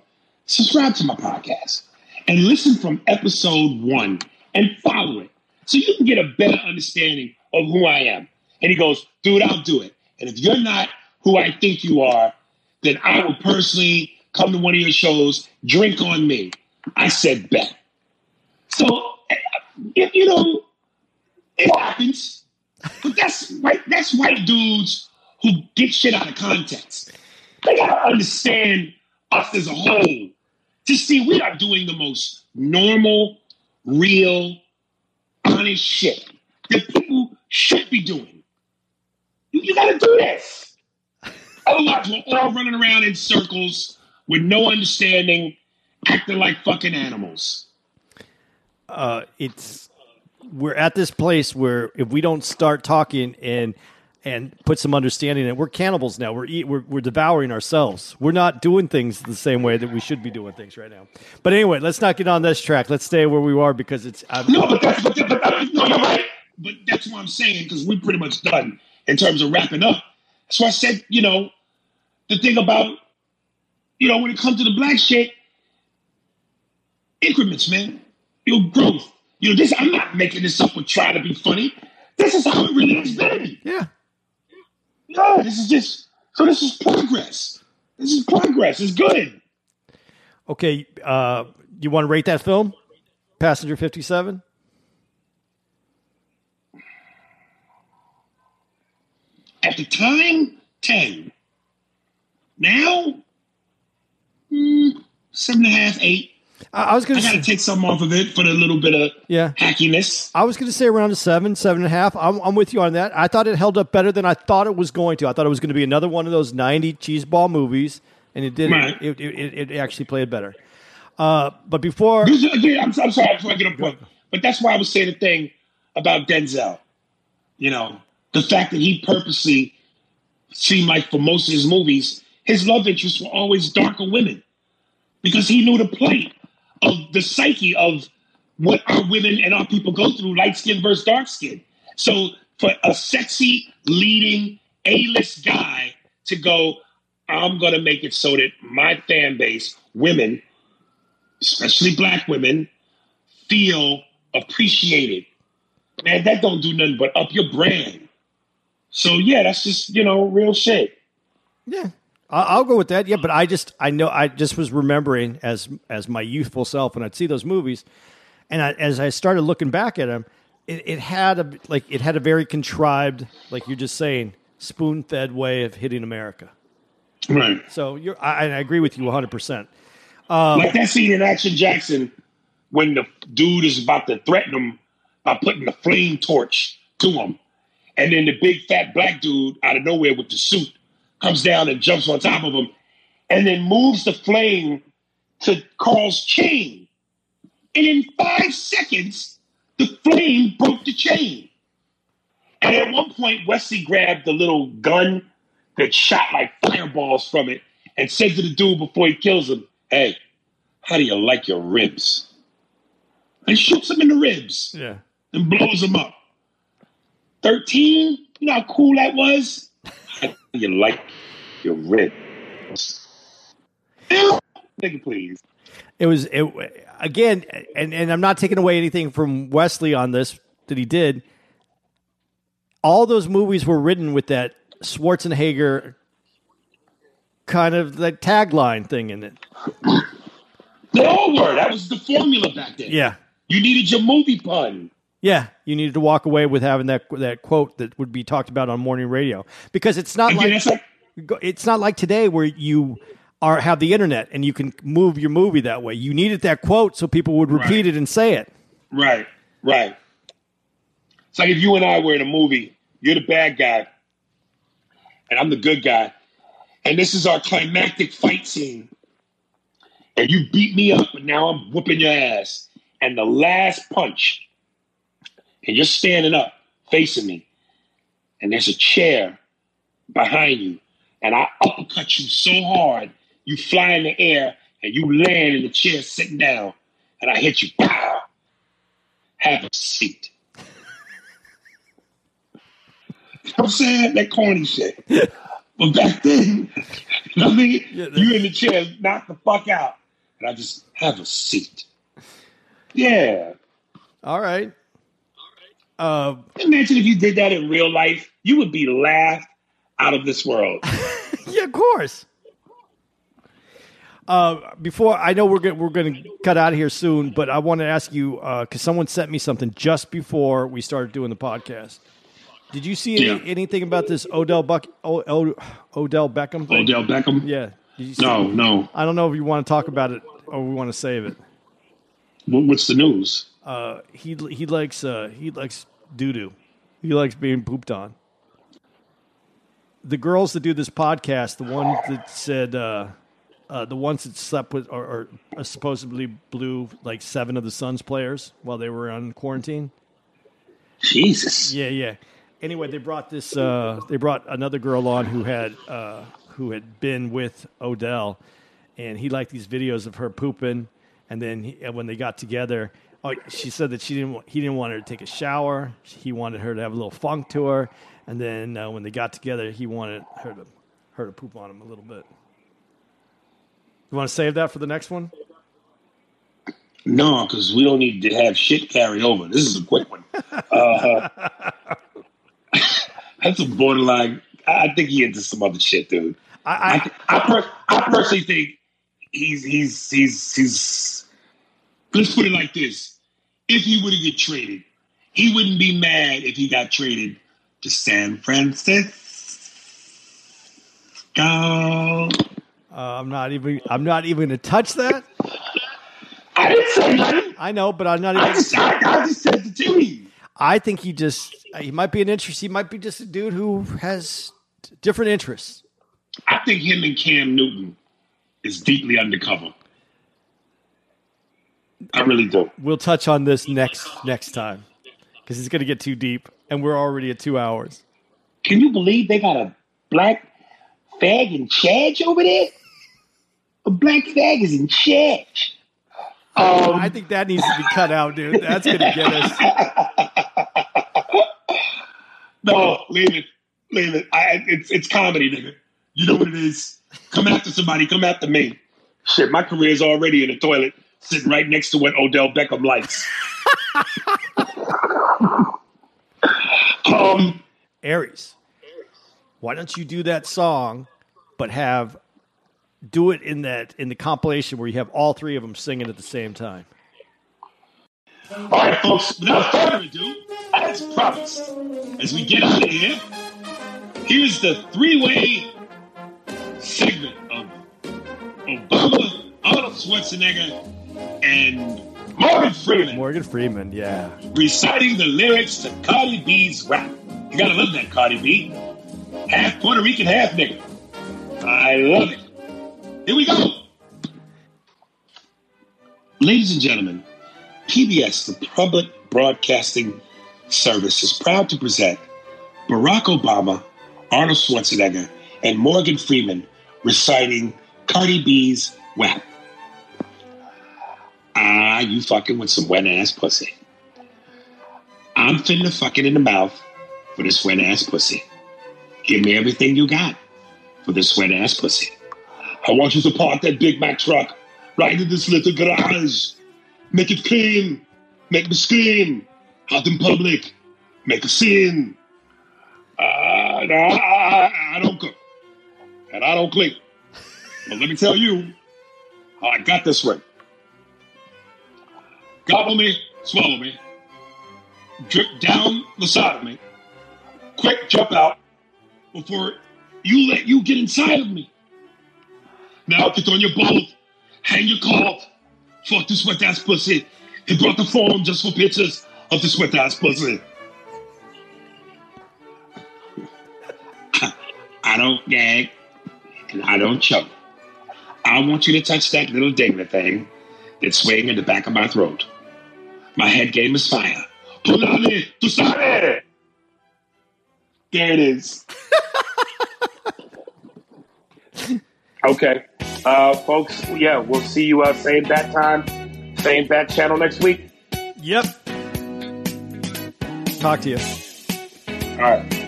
Subscribe to my podcast and listen from episode one and follow it so you can get a better understanding of who I am. And he goes, dude, I'll do it. And if you're not who I think you are, then I will personally come to one of your shows, drink on me. I said, bet. So, eh, if you know, it happens. But that's white, that's white dudes who get shit out of context. They gotta understand us as a whole to see we are doing the most normal, real, honest shit that people should be doing. You, you gotta do this. Otherwise, we're all running around in circles with no understanding, acting like fucking animals. uh, it's we're at this place where if we don't start talking and and put some understanding in it. We're cannibals now. We're, eat, we're we're devouring ourselves. We're not doing things the same way that we should be doing things right now. But anyway, let's not get on this track. Let's stay where we are because it's I'm, No, but that's but, but, but no, you're right. But that's what I'm saying because we're pretty much done in terms of wrapping up. So I said, you know, the thing about, you know, when it comes to the black shit, increments, man. Your growth. You know, this I'm not making this up or trying to be funny. This is how it really has been. yeah. No, this is just so this is progress. This is progress. It's good. Okay, uh, you want to rate that film, Passenger Fifty Seven? At the time, 10. Now, mm, seven and a half, eight. I, I was going to take some off of it for a little bit of Yeah. hackiness. I was going to say around a seven, seven and a half. I'm, I'm with you on that. I thought it held up better than I thought it was going to. I thought it was going to be another one of those 90 cheeseball movies, and it did. Right. It, it, it, it actually played better. Uh, but before, This is- again, I'm, I'm sorry before I get a point, but that's why I was saying the thing about Denzel. You know, the fact that he purposely seemed like for most of his movies, his love interests were always darker women because he knew the plight of the psyche of what our women and our people go through, light skin versus dark skin. So for a sexy leading A-list guy to go, I'm to make it so that my fan base, women, especially black women, feel appreciated. Man, that don't do nothing but up your brand. So yeah, that's just you know real shit. yeah, I'll go with that. Yeah, hmm. but I just, I know, I just was remembering as as my youthful self when I'd see those movies, and I, as I started looking back at them, it, it had a like it had a very contrived, like you're just saying, spoon fed way of hitting America. Right. So you're, I, I agree with you 100. percent um, like that scene in Action Jackson when the dude is about to threaten him by putting the flame torch to him. And then the big fat black dude out of nowhere with the suit comes down and jumps on top of him and then moves the flame to Carl's chain. And in five seconds, the flame broke the chain. And at one point, Wesley grabbed the little gun that shot like fireballs from it and said to the dude before he kills him, Hey, how do you like your ribs? And shoots him in the ribs Yeah. and blows him up. 13, you know how cool that was? You like your ribs? Nigga, please. It was it again, and and I'm not taking away anything from Wesley on this that he did. All those movies were written with that Schwarzenegger kind of like tagline thing in it. They all were. That was the formula back then. Yeah, You needed your movie pun. Yeah. You needed to walk away with having that that quote that would be talked about on morning radio because it's not like it's not like today where you are have the internet and you can move your movie that way. You needed that quote so people would repeat Right. it and say it. Right, right. It's like if you and I were in a movie, you're the bad guy, and I'm the good guy, and this is our climactic fight scene, and you beat me up, and now I'm whooping your ass, and the last punch, and you're standing up facing me, and there's a chair behind you, and I uppercut you so hard, you fly in the air, and you land in the chair sitting down, and I hit you, pow have a seat. you know what I'm saying? That corny shit. but back then, I mean? you in the chair, knock the fuck out. And I just have a seat. Yeah. All right. Uh, Imagine if you did that in real life, you would be laughed out of this world. Yeah, of course. Uh, before I know we're gonna, we're going to cut out of here soon, but I want to ask you because someone sent me something just before we started doing the podcast. Did you see any, anything about this Odell Buck o, o, Odell Beckham thing? Odell Beckham? Yeah. Did you see- No, no. I don't know if you want to talk about it or we want to save it. What's the news? Uh, he he likes uh, he likes doo doo. He likes being pooped on. The girls that do this podcast, the one that said uh, uh, the ones that slept with or, or supposedly blew like seven of the Suns players while they were on quarantine. Jesus. Yeah, yeah. anyway, they brought this. Uh, they brought another girl on who had uh, who had been with Odell, and he liked these videos of her pooping. And then he, and when they got together, oh, she said that she didn't. He didn't want her to take a shower. He wanted her to have a little funk to her. And then uh, when they got together, he wanted her to her to poop on him a little bit. You want to save that for the next one? No, because we don't need to have shit carry over. This is a quick one. Uh, that's a borderline. I I think he into some other shit, dude. I, I, I, I, per, I personally think he's he's he's he's. Let's put it like this: if he were to get traded, he wouldn't be mad if he got traded to San Francisco. uh, I'm not even. I'm not even going to touch that. I didn't say. I know, but I'm not I even. just, I, I just said the team. I think he just he might be an interest. He might be just a dude who has different interests. I think him and Cam Newton is deeply undercover. I really do. We'll touch on this next next time because it's going to get too deep, and we're already at two hours. Can you believe they got a black fag in charge over there? A black fag is in charge. Um, I think that needs to be cut out, dude. That's going to get us. no, leave it, leave it. I, it's it's comedy, nigga. You know what it is. Come after somebody. Come after me. Shit, my career's already in the toilet, sitting right next to what Odell Beckham likes. um, Aries, why don't you do that song, but have do it in that in the compilation where you have all three of them singing at the same time. All right, folks, without further ado, as promised, as we get out of here, here's the three way segment of Obama, Arnold Schwarzenegger, and Morgan Freeman Morgan Freeman, yeah. reciting the lyrics to Cardi B's rap. You gotta love that Cardi B. Half Puerto Rican, half nigga. I love it. Here we go. Ladies and gentlemen, PBS, the Public Broadcasting Service, is proud to present Barack Obama, Arnold Schwarzenegger, and Morgan Freeman reciting Cardi B's WAP. Ah, you fucking with some wet ass pussy. I'm finna fucking in the mouth for this wet ass pussy. Give me everything you got for this wet ass pussy. I want you to park that Big Mack truck right in this little garage. Make it clean. Make me scream. Out in public. Make a scene. Uh, no, I, I, don't cook. And I don't clean. But let me tell you how I got this way. Gobble me, swallow me, drip down the side of me, quick jump out before you let you get inside of me. Now get on your boat, hang your cloth, fuck this wet ass pussy. He brought the phone just for pictures of this wet ass pussy. I don't gag and I don't choke. I want you to touch that little dingler thing that's swaying in the back of my throat. My head game is fire. Pulale, tu sabe! There it is. okay. Uh, folks, yeah, we'll see you uh, same bat time, same bat channel next week. Yep. Talk to you. All right.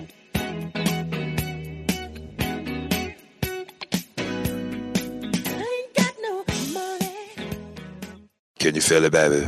Can you feel it, baby?